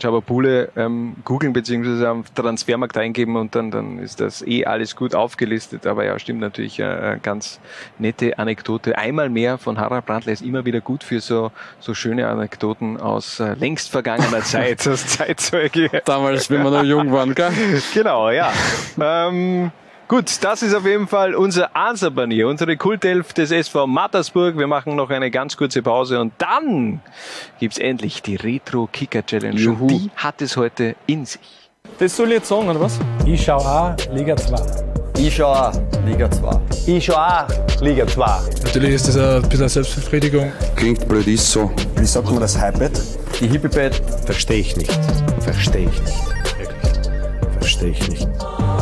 Jabapule ähm, googeln beziehungsweise am Transfermarkt eingeben und dann, dann ist das eh alles gut aufgelistet. Aber ja, stimmt natürlich, äh, ganz nette Anekdote. Einmal mehr von Harald Brandler ist immer wieder gut für so, so schöne Anekdoten aus äh, längst vergangener Zeit, als Zeitzeuge. Damals, wenn wir noch jung waren, gell? Genau, ja. ähm, Gut, das ist auf jeden Fall unser Answerbanier, unsere Kultelf des SV Mattersburg. Wir machen noch eine ganz kurze Pause und dann gibt's endlich die Retro Kicker Challenge. Juhu. Und die hat es heute in sich. Das soll ich jetzt sagen, oder was? Ich schau auch Liga 2. Ich schau auch Liga 2. Ich schau auch Liga 2. Natürlich ist das ein bisschen eine Selbstbefriedigung. Klingt blöd, ist so. Wie sagt man das Hypebett? Die Hippie-Bett. Verstehe ich nicht. Verstehe ich nicht. Verstehe ich nicht.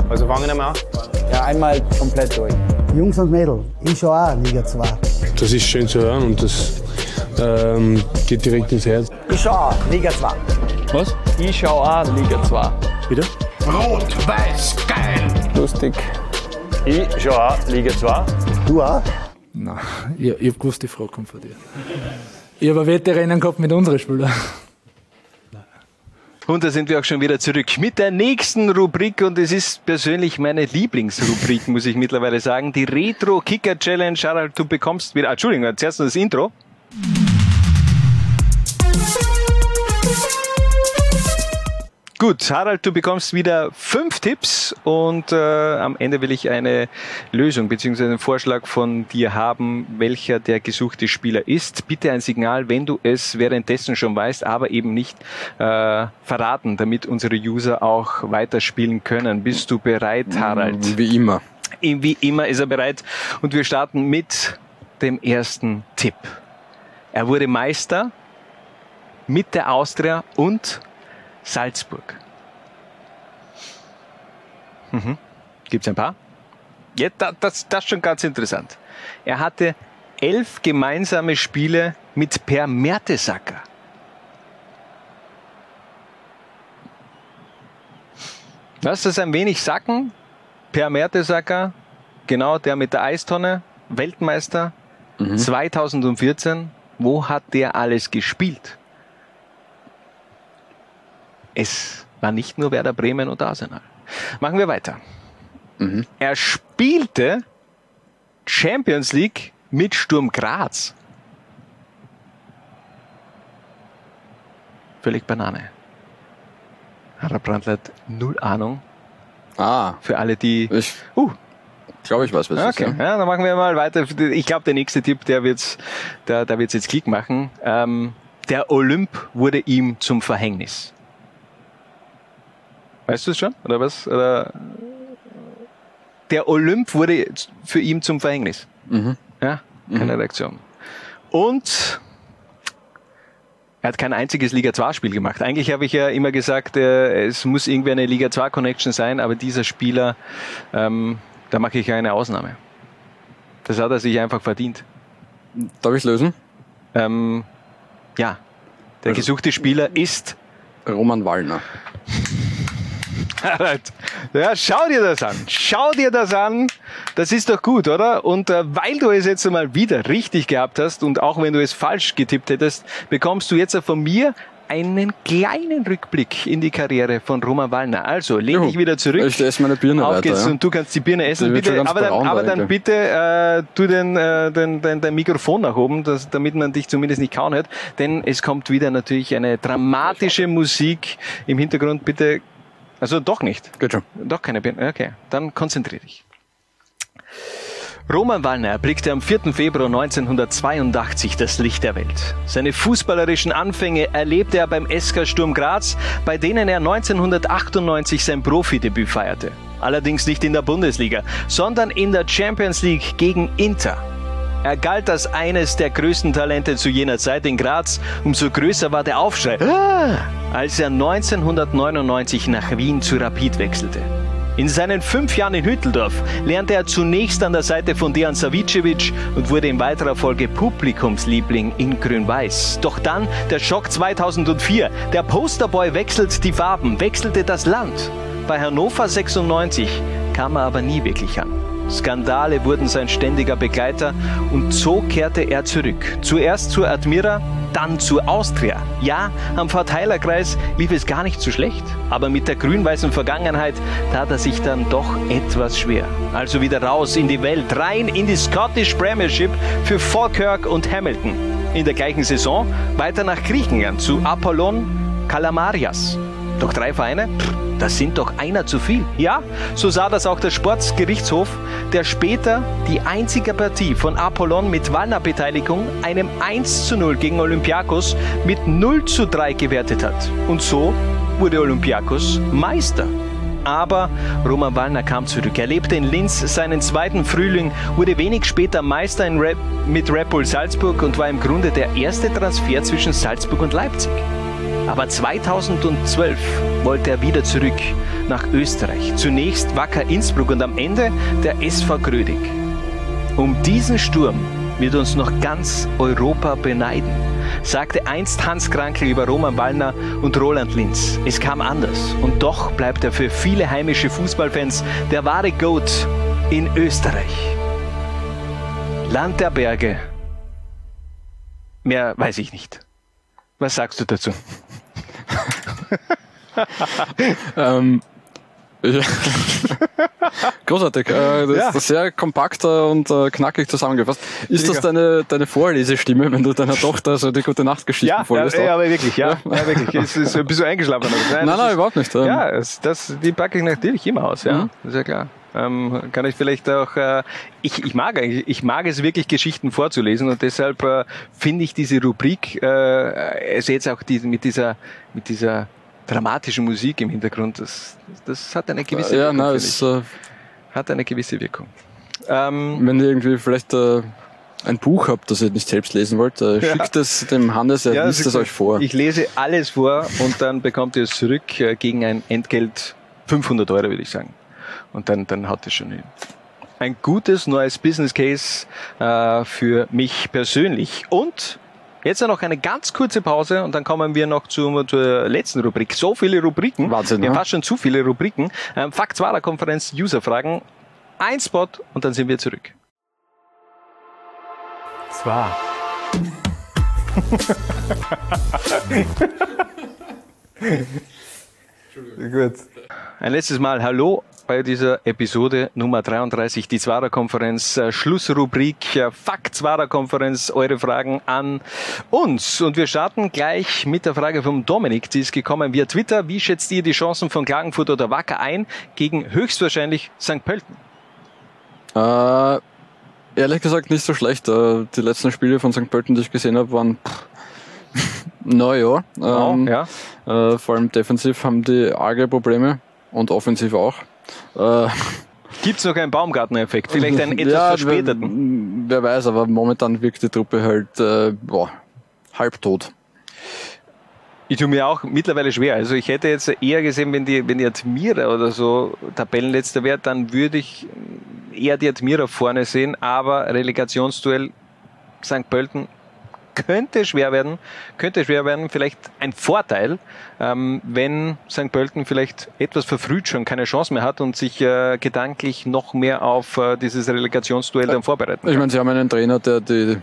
Also fangen wir mal an. Ja, einmal komplett durch. Jungs und Mädels, ich schau auch Liga 2. Das ist schön zu hören und das ähm, geht direkt ins Herz. Ich schau auch Liga 2. Was? Ich schau auch Liga 2. Bitte? Rot-Weiß geil. Lustig. Ich schau auch Liga 2. Du auch? Nein, ich, ich hab gewusst, die Frage kommt von dir. Ich habe Wetterrennen gehabt mit unseren Spielern. Und da sind wir auch schon wieder zurück mit der nächsten Rubrik und es ist persönlich meine Lieblingsrubrik, muss ich mittlerweile sagen. Die Retro Kicker Challenge. Harald, du bekommst wieder, ah, Entschuldigung, zuerst noch das Intro. Gut, Harald, du bekommst wieder fünf Tipps und äh, am Ende will ich eine Lösung bzw. einen Vorschlag von dir haben, welcher der gesuchte Spieler ist. Bitte ein Signal, wenn du es währenddessen schon weißt, aber eben nicht äh, verraten, damit unsere User auch weiterspielen können. Bist du bereit, Harald? Wie immer. Wie immer ist er bereit und wir starten mit dem ersten Tipp. Er wurde Meister mit der Austria und Salzburg. Mhm. Gibt es ein paar? Ja, das, das ist schon ganz interessant. Er hatte elf gemeinsame Spiele mit Per Mertesacker. Lass das ein wenig sacken. Per Mertesacker, genau der mit der Eistonne, Weltmeister mhm. 2014. Wo hat der alles gespielt? Es war nicht nur Werder Bremen und Arsenal. Machen wir weiter. Mhm. Er spielte Champions League mit Sturm Graz. Völlig Banane. Harald Brandl hat null Ahnung. Ah. Für alle, die. Ich uh. glaube, ich weiß, was okay. ist. Ja. ja, dann machen wir mal weiter. Ich glaube, der nächste Tipp, der wird's, der, der wird's jetzt Klick machen. Ähm, der Olymp wurde ihm zum Verhängnis. Weißt du es schon? Oder was? Oder der Olymp wurde für ihn zum Verhängnis. Mhm. Ja, keine mhm. Reaktion. Und er hat kein einziges Liga 2 Spiel gemacht. Eigentlich habe ich ja immer gesagt, äh, es muss irgendwie eine Liga 2 Connection sein, aber dieser Spieler, ähm, da mache ich eine Ausnahme. Das hat er sich einfach verdient. Darf ich lösen? Ähm, ja. Der also gesuchte Spieler ist Roman Wallner. Ja, schau dir das an. Schau dir das an. Das ist doch gut, oder? Und äh, weil du es jetzt einmal wieder richtig gehabt hast und auch wenn du es falsch getippt hättest, bekommst du jetzt von mir einen kleinen Rückblick in die Karriere von Roman Wallner. Also, lehn dich wieder zurück. Ich esse meine Birne Auf weiter, geht's ja. und du kannst die Birne essen. Bitte, aber dann, aber dann bitte äh, tu den, äh, den, den, dein Mikrofon nach oben, dass, damit man dich zumindest nicht kauen hört. Denn es kommt wieder natürlich eine dramatische Musik im Hintergrund. Bitte also doch nicht. Geht schon. Doch keine Birne. Okay, dann konzentrier dich. Roman Wallner erblickte am 4. Februar 1982 das Licht der Welt. Seine fußballerischen Anfänge erlebte er beim SK Sturm Graz, bei denen er 1998 sein Profidebüt feierte. Allerdings nicht in der Bundesliga, sondern in der Champions League gegen Inter. Er galt als eines der größten Talente zu jener Zeit in Graz. Umso größer war der Aufschrei, ah! als er 1999 nach Wien zu Rapid wechselte. In seinen fünf Jahren in Hütteldorf lernte er zunächst an der Seite von Dejan Savicevic und wurde in weiterer Folge Publikumsliebling in Grün-Weiß. Doch dann der Schock 2004. Der Posterboy wechselt die Farben, wechselte das Land. Bei Hannover 96 kam er aber nie wirklich an. Skandale wurden sein ständiger Begleiter und so kehrte er zurück. Zuerst zur Admira, dann zur Austria. Ja, am Verteilerkreis lief es gar nicht so schlecht, aber mit der grün-weißen Vergangenheit tat er sich dann doch etwas schwer. Also wieder raus in die Welt, rein in die Scottish Premiership für Falkirk und Hamilton. In der gleichen Saison weiter nach Griechenland zu Apollon Kalamarias. Doch drei Vereine? Das sind doch einer zu viel. Ja, so sah das auch der Sportsgerichtshof, der später die einzige Partie von Apollon mit Wallner-Beteiligung einem 1 zu 0 gegen Olympiakos mit 0 zu 3 gewertet hat. Und so wurde Olympiakos Meister. Aber Roman Wallner kam zurück. Er lebte in Linz seinen zweiten Frühling, wurde wenig später Meister Rap mit Red Bull Salzburg und war im Grunde der erste Transfer zwischen Salzburg und Leipzig. Aber 2012 wollte er wieder zurück nach Österreich. Zunächst Wacker Innsbruck und am Ende der SV Grödig. Um diesen Sturm wird uns noch ganz Europa beneiden, sagte einst Hans Krankel über Roman Wallner und Roland Linz. Es kam anders und doch bleibt er für viele heimische Fußballfans der wahre Goat in Österreich. Land der Berge. Mehr weiß ich nicht. Was sagst du dazu? ähm, ja. Großartig. Äh, das Ja. ist sehr kompakt und äh, knackig zusammengefasst. Ist das Mega. deine, deine Vorlesestimme, wenn du deiner Tochter so die gute Nachtgeschichten Ja, ja, vorliest? ja, auch? aber wirklich, ja. ja wirklich. Es ist, bist du eingeschlafen? Nein, das nein, ist- überhaupt nicht. Ähm, Ja, das, die packe ich natürlich immer aus, ja. Mhm. Das ist ja klar. Ähm, kann ich vielleicht auch, äh, ich, ich mag eigentlich, ich mag es wirklich Geschichten vorzulesen und deshalb äh, finde ich diese Rubrik, äh, also jetzt auch die, mit dieser, mit dieser dramatischen Musik im Hintergrund, das, das hat eine gewisse ja, Wirkung. nein, finde es, äh, hat eine gewisse Wirkung. Ähm, wenn ihr irgendwie vielleicht äh, ein Buch habt, das ihr nicht selbst lesen wollt, äh, Ja. schickt es dem Hannes, er Ja, liest also es euch vor. Ich lese alles vor und dann bekommt ihr es zurück äh, gegen ein Entgelt 500 Euro, würde ich sagen. Und dann, dann haut es schon hin. Ein gutes neues Business Case äh, für mich persönlich. Und jetzt noch eine ganz kurze Pause und dann kommen wir noch zu, zur letzten Rubrik. So viele Rubriken. Wahnsinn, Wir haben ne? fast schon zu viele Rubriken. Ähm, Fakt Zwarer Konferenz, Userfragen. Ein Spot und dann sind wir zurück. Zwar. Gut. Ein letztes Mal Hallo bei dieser Episode Nummer 33, die Zwarer-Konferenz, äh, Schlussrubrik, äh, Fakt Zwarer-Konferenz, eure Fragen an uns. Und wir starten gleich mit der Frage vom Dominik, die ist gekommen via Twitter. Wie schätzt ihr die Chancen von Klagenfurt oder Wacker ein gegen höchstwahrscheinlich St. Pölten? Äh, ehrlich gesagt nicht so schlecht. Äh, die letzten Spiele von St. Pölten, die ich gesehen habe, waren pff, naja. Ähm, ja. äh, vor allem defensiv haben die arge Probleme und offensiv auch. Äh, Gibt es noch einen Baumgartner-Effekt? Vielleicht einen etwas ja, verspäteten? Wer, wer weiß, aber momentan wirkt die Truppe halt äh, boah, halbtot. Ich tue mir auch mittlerweile schwer. Also ich hätte jetzt eher gesehen, wenn die, wenn die Admira oder so Tabellenletzter wäre, dann würde ich eher die Admira vorne sehen. Aber Relegationsduell St. Pölten könnte schwer werden, könnte schwer werden. Vielleicht ein Vorteil, ähm, wenn St. Pölten vielleicht etwas verfrüht schon keine Chance mehr hat und sich äh, gedanklich noch mehr auf äh, dieses Relegationsduell dann vorbereiten Ich meine, sie haben einen Trainer, der die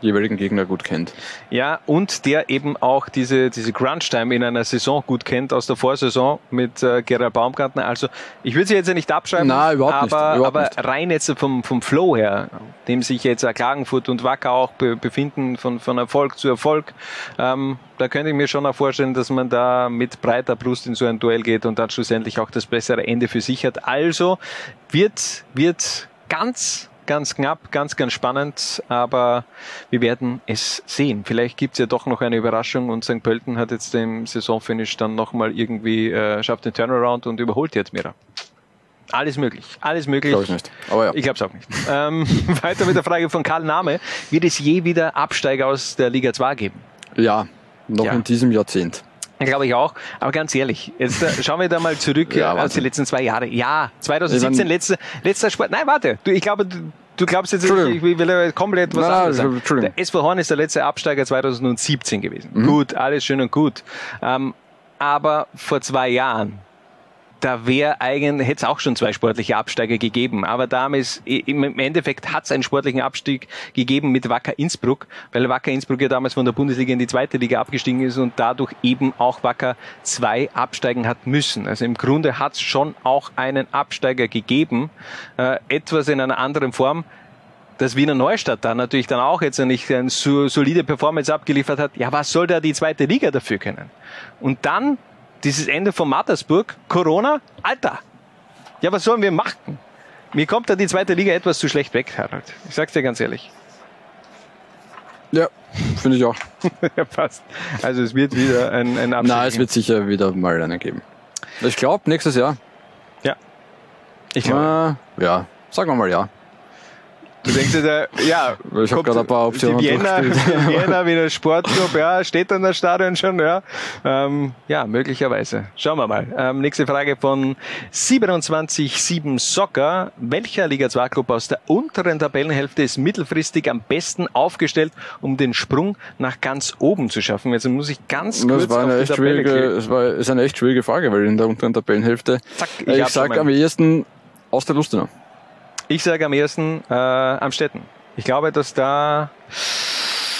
jeweiligen Gegner gut kennt. Ja, und der eben auch diese, diese Crunch-Time in einer Saison gut kennt aus der Vorsaison mit äh, Gerald Baumgartner. Also ich würde sie jetzt ja nicht abschreiben, Nein, überhaupt nicht, aber, überhaupt aber nicht. rein jetzt vom, vom Flow her, dem sich jetzt äh, Klagenfurt und Wacker auch be befinden, von, von Erfolg zu Erfolg, ähm, da könnte ich mir schon auch vorstellen, dass man da mit breiter Brust in so ein Duell geht und dann schlussendlich auch das bessere Ende für sich hat. Also wird, wird ganz ganz knapp, ganz, ganz spannend, aber wir werden es sehen. Vielleicht gibt's ja doch noch eine Überraschung und St. Pölten hat jetzt im Saisonfinish dann nochmal irgendwie, äh, schafft den Turnaround und überholt die Admira. Alles möglich, alles möglich. Glaube ich nicht. Aber ja. Ich glaube es auch nicht. ähm, weiter mit der Frage von Karl Nahme. Wird es je wieder Absteiger aus der Liga 2 geben? Ja, noch Ja. in diesem Jahrzehnt. Glaube ich auch. Aber ganz ehrlich, jetzt äh, schauen wir da mal zurück Ja, äh, auf die letzten zwei Jahre. Ja, 2017 Ich mein- letzter, letzter Sport. Nein, warte. Du, ich glaube, du, du glaubst jetzt, ich, ich will komplett was Nein, anderes sagen. Der SV Horn ist der letzte Absteiger 2017 gewesen. Mhm. Gut, alles schön und gut. Ähm, aber vor zwei Jahren, da wäre eigentlich, hätte es auch schon zwei sportliche Absteiger gegeben. Aber damals, im Endeffekt hat es einen sportlichen Abstieg gegeben mit Wacker Innsbruck, weil Wacker Innsbruck ja damals von der Bundesliga in die zweite Liga abgestiegen ist und dadurch eben auch Wacker 2 absteigen hat müssen. Also im Grunde hat es schon auch einen Absteiger gegeben, äh, etwas in einer anderen Form dass Wiener Neustadt da natürlich dann auch jetzt nicht eine so- solide Performance abgeliefert hat, ja, was soll da die zweite Liga dafür können? Und dann dieses Ende von Mattersburg, Corona, Alter, ja, was sollen wir machen? Mir kommt da die zweite Liga etwas zu schlecht weg, Harald. Ich sag's dir ganz ehrlich. Ja, finde ich auch. ja, passt. Also es wird wieder ein, ein Abstieg. Nein, es wird sicher wieder mal einen geben. Ich glaube, nächstes Jahr. Ja. Ich glaube. Äh, ja, sagen wir mal ja. Du denkst dir, da, ja, Ich habe gerade ein paar Optionen Die Vienna, die Vienna Wiener Sportclub, ja, steht dann das Stadion schon, ja. Ähm, ja, möglicherweise. Schauen wir mal. Ähm, nächste Frage von 27-7 Soccer. Welcher Liga 2 Club aus der unteren Tabellenhälfte ist mittelfristig am besten aufgestellt, um den Sprung nach ganz oben zu schaffen? Jetzt muss ich ganz kurz war eine auf die echt Tabelle schwierige, es war, ist eine echt schwierige Frage, weil in der unteren Tabellenhälfte, Zack, ich ich, sag am ehesten aus der Lustenau. Ich sage am ersten äh, Amstetten. Ich glaube, dass da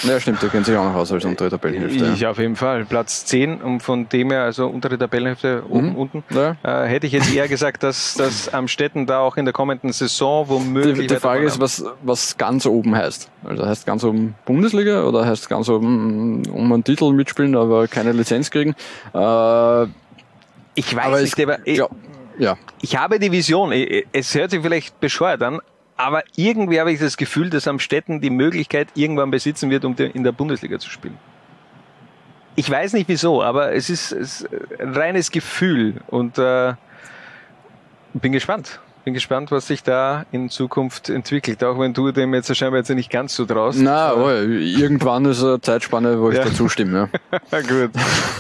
Ja, stimmt, der kennt sich auch noch aus als untere Tabellenhälfte. Ich auf jeden Fall. Platz 10 und von dem her, also untere Tabellenhälfte oben, Mhm. unten. Ja. Äh, hätte ich jetzt eher gesagt, dass, dass Amstetten da auch in der kommenden Saison womöglich. Die, die Frage ist, was, was ganz oben heißt. Also heißt ganz oben Bundesliga oder heißt ganz oben um einen Titel mitspielen, aber keine Lizenz kriegen? Äh, ich weiß aber nicht, aber ich, ja, ja. ich habe die Vision. Es hört sich vielleicht bescheuert an, aber irgendwie habe ich das Gefühl, dass Amstetten die Möglichkeit irgendwann besitzen wird, um in der Bundesliga zu spielen. Ich weiß nicht wieso, aber es ist, es ist ein reines Gefühl und äh, bin gespannt. Bin gespannt, was sich da in Zukunft entwickelt, auch wenn du dem jetzt scheinbar jetzt nicht ganz so traust. Na, aber irgendwann ist eine Zeitspanne, wo ich Ja. dazu stimme. Ja. Ja, gut.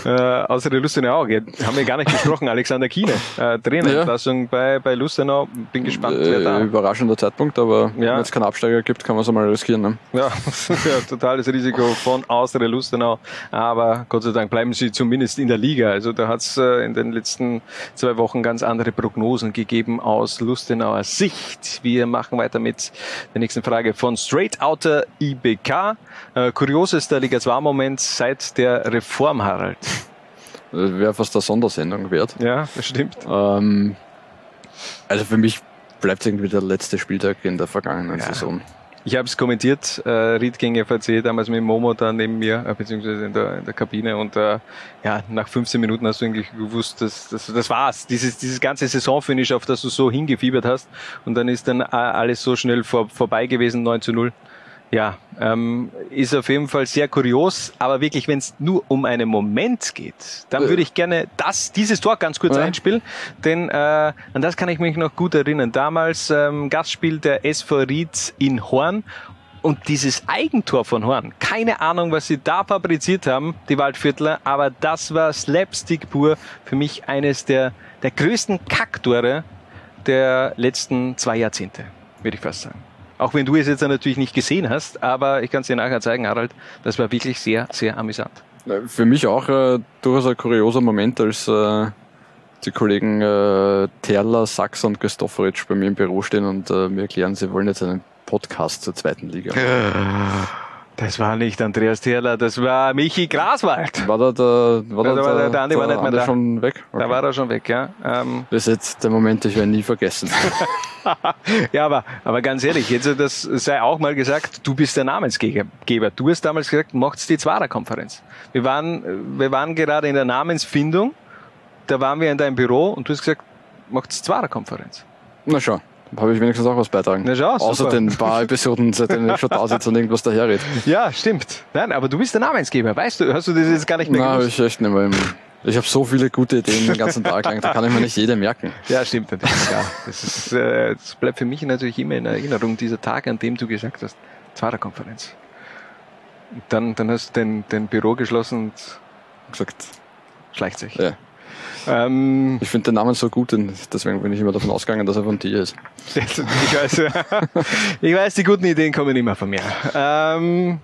Äh, außer der Lustenau haben wir gar nicht gesprochen. Alexander Kiene, äh, Trainerentlassung bei, bei Lustenau. Bin gespannt, wer Äh, da. überraschender Zeitpunkt, aber Ja. wenn es keinen Absteiger gibt, kann man es einmal riskieren. Ne? Ja, ja, totales Risiko von Austria Lustenau. Aber Gott sei Dank bleiben sie zumindest in der Liga. Also da hat es äh, in den letzten zwei Wochen ganz andere Prognosen gegeben aus Lustenauer Sicht. Wir machen weiter mit der nächsten Frage von Straight Outer IBK. Äh, kuriosester Liga 2 Moment seit der Reform, Harald. Das wäre fast eine Sondersendung wert. Ja, das stimmt. Ähm, also für mich bleibt es irgendwie der letzte Spieltag in der vergangenen Saison. Ich habe es kommentiert, äh, Ried gegen FAC, damals mit Momo da neben mir, äh, beziehungsweise in der, in der Kabine und äh, ja, nach 15 Minuten hast du eigentlich gewusst, dass das, das war's. Dieses, dieses ganze Saisonfinish, auf das du so hingefiebert hast und dann ist dann äh, alles so schnell vor, vorbei gewesen, 9 zu 0. Ja, ähm, ist auf jeden Fall sehr kurios, aber wirklich, wenn es nur um einen Moment geht, dann würde ich gerne das, dieses Tor ganz kurz Ja. einspielen, denn äh, an das kann ich mich noch gut erinnern. Damals ähm, Gastspiel der SV Ried in Horn und dieses Eigentor von Horn, keine Ahnung, was sie da fabriziert haben, die Waldviertler, aber das war Slapstick pur. Für mich eines der, der größten Kacktore der letzten zwei Jahrzehnte, würde ich fast sagen. Auch wenn du es jetzt natürlich nicht gesehen hast, aber ich kann es dir nachher zeigen, Harald, das war wirklich sehr, sehr amüsant. Für mich auch äh, durchaus ein kurioser Moment, als äh, die Kollegen äh, Terler, Sachs und Christoforic bei mir im Büro stehen und äh, mir erklären, sie wollen jetzt einen Podcast zur zweiten Liga. Das war nicht Andreas Thierler, das war Michi Graswald. War da der, war da da war der- der Andi war nicht mehr da. schon weg? Da war er schon weg, ja. Ähm, Das ist jetzt der Moment, ich werde nie vergessen. ja, aber, aber ganz ehrlich, jetzt das sei auch mal gesagt, du bist der Namensgeber. Du hast damals gesagt, macht's die Zwarer-Konferenz. Wir waren, wir waren gerade in der Namensfindung, da waren wir in deinem Büro und du hast gesagt, macht's Zwarer-Konferenz. Na schon, habe ich wenigstens auch was beitragen. Na schau, Außer super. den paar Episoden, seitdem ich schon da sitze und irgendwas daherredet. Ja, stimmt. Nein, aber du bist der Namensgeber, weißt du, hast du das jetzt gar nicht mehr gewusst? ich echt nicht mehr. Ich habe so viele gute Ideen den ganzen Tag lang, da kann ich mir nicht jede merken. Ja, stimmt natürlich. Ja. Das, ist, äh, das bleibt für mich natürlich immer in Erinnerung, dieser Tag, an dem du gesagt hast, Zwarer-Konferenz. Und Dann, dann hast du den, den Büro geschlossen und gesagt, schleicht sich. Ja. Ähm, Ich finde den Namen so gut, deswegen bin ich immer davon ausgegangen, dass er von dir ist. ich, weiß, ich weiß, die guten Ideen kommen immer von mir. Ähm,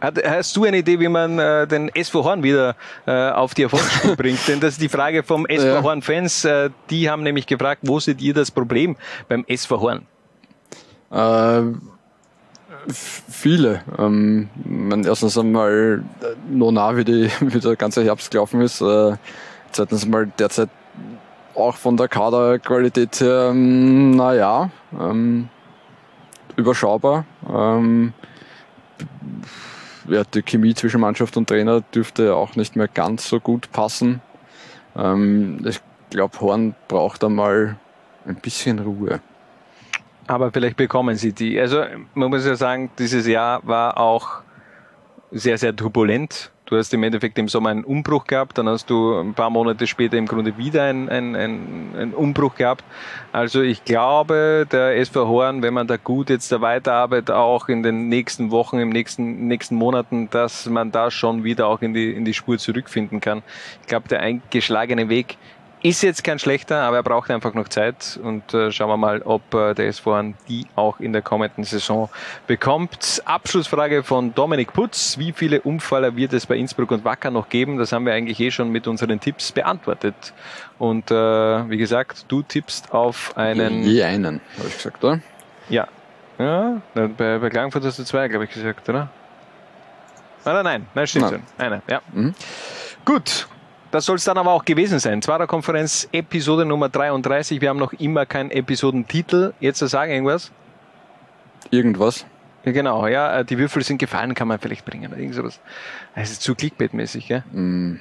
hast du eine Idee, wie man äh, den SV Horn wieder äh, auf die Erfolgsspur bringt? Denn das ist die Frage vom SV Ja. Horn-Fans. Äh, die haben nämlich gefragt, wo seht ihr das Problem beim SV Horn? Äh, viele. Ähm, erstens einmal äh, noch nah, wie, die, wie der ganze Herbst gelaufen ist. Äh, zweitens mal derzeit auch von der Kaderqualität her, ähm, naja, ähm, überschaubar. Ähm, ja, die Chemie zwischen Mannschaft und Trainer dürfte auch nicht mehr ganz so gut passen. Ähm, ich glaube, Horn braucht einmal ein bisschen Ruhe. Aber vielleicht bekommen sie die. Also man muss ja sagen, dieses Jahr war auch sehr, sehr turbulent. Du hast im Endeffekt im Sommer einen Umbruch gehabt, dann hast du ein paar Monate später im Grunde wieder einen, einen, einen, Umbruch gehabt. Also ich glaube, der SV Horn, wenn man da gut jetzt da weiterarbeitet, auch in den nächsten Wochen, im nächsten, nächsten Monaten, dass man da schon wieder auch in die, in die Spur zurückfinden kann. Ich glaube, der eingeschlagene Weg ist jetzt kein schlechter, aber er braucht einfach noch Zeit und äh, schauen wir mal, ob äh, der SV die auch in der kommenden Saison bekommt. Abschlussfrage von Dominik Putz. Wie viele Umfaller wird es bei Innsbruck und Wacker noch geben? Das haben wir eigentlich eh schon mit unseren Tipps beantwortet. Und äh, wie gesagt, du tippst auf einen... Je einen, habe ich gesagt, oder? Ja. ja bei, bei Klagenfurt hast du zwei, glaube ich, gesagt, oder? Oder nein? Nein, stimmt Nein. schon. Eine, ja. Gut. Das soll es dann aber auch gewesen sein. Zweiter Konferenz, Episode Nummer 33. Wir haben noch immer keinen Episodentitel. Jetzt sagen irgendwas? Irgendwas. Genau, ja. äh, Die Würfel sind gefallen, kann man vielleicht bringen. Irgend sowas. Es ist zu Clickbait-mäßig, gell? Mm.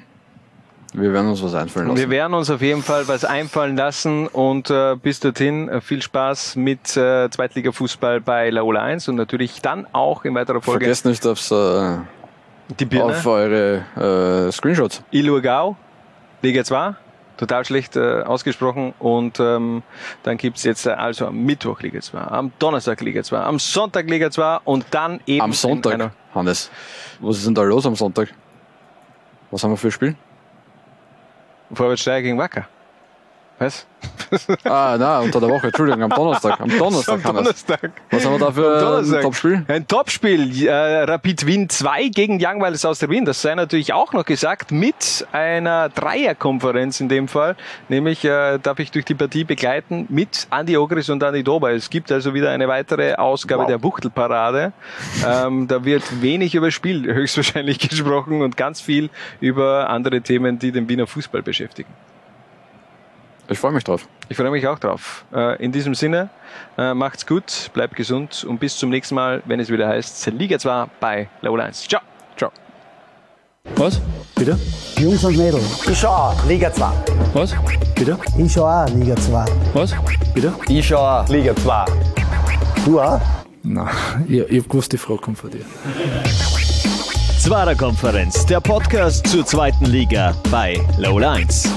Wir werden uns was einfallen lassen. Wir werden uns auf jeden Fall was einfallen lassen und äh, bis dorthin äh, viel Spaß mit äh, Zweitliga-Fußball bei Laola 1 und natürlich dann auch in weiterer Folge Vergesst nicht aufs, äh, die Birne. auf eure äh, Screenshots. Ilurgau, Liga 2, total schlecht äh, ausgesprochen. Und ähm, dann gibt's jetzt äh, also am Mittwoch Liga 2, am Donnerstag Liga 2, am Sonntag Liga 2 und dann eben Am Sonntag, Hannes. Was ist denn da los am Sonntag? Was haben wir für ein Spiel? Vorwärtssteiger gegen Wacker. Was? Ah, na, unter der Woche, Entschuldigung, am Donnerstag. Am Donnerstag, Am. Donnerstag. Was haben wir da für ein. Topspiel? Ein Topspiel. Äh, Rapid Wien 2 gegen Young Wilders aus der Wien. Das sei natürlich auch noch gesagt mit einer Dreierkonferenz in dem Fall. Nämlich äh, darf ich durch die Partie begleiten mit Andi Ogris und Andi Dober. Es gibt also wieder eine weitere Ausgabe der Buchtelparade. Ähm, da wird wenig über Spiel höchstwahrscheinlich gesprochen und ganz viel über andere Themen, die den Wiener Fußball beschäftigen. Ich freue mich drauf. Ich freue mich auch drauf. Äh, in diesem Sinne, äh, macht's gut, bleibt gesund und bis zum nächsten Mal, wenn es wieder heißt Liga 2 bei Laola 1. Ciao. Ciao. Was? Bitte? Jungs und Mädels. Ich schau auch, Liga 2. Was? Bitte? Ich schau auch Liga 2. Was? Bitte? Ich schau auch, Liga 2. Du auch? Nein, ich, ich hab gewusst, die Frage kommt von dir. Zweiter Konferenz, der Podcast zur zweiten Liga bei Low 1.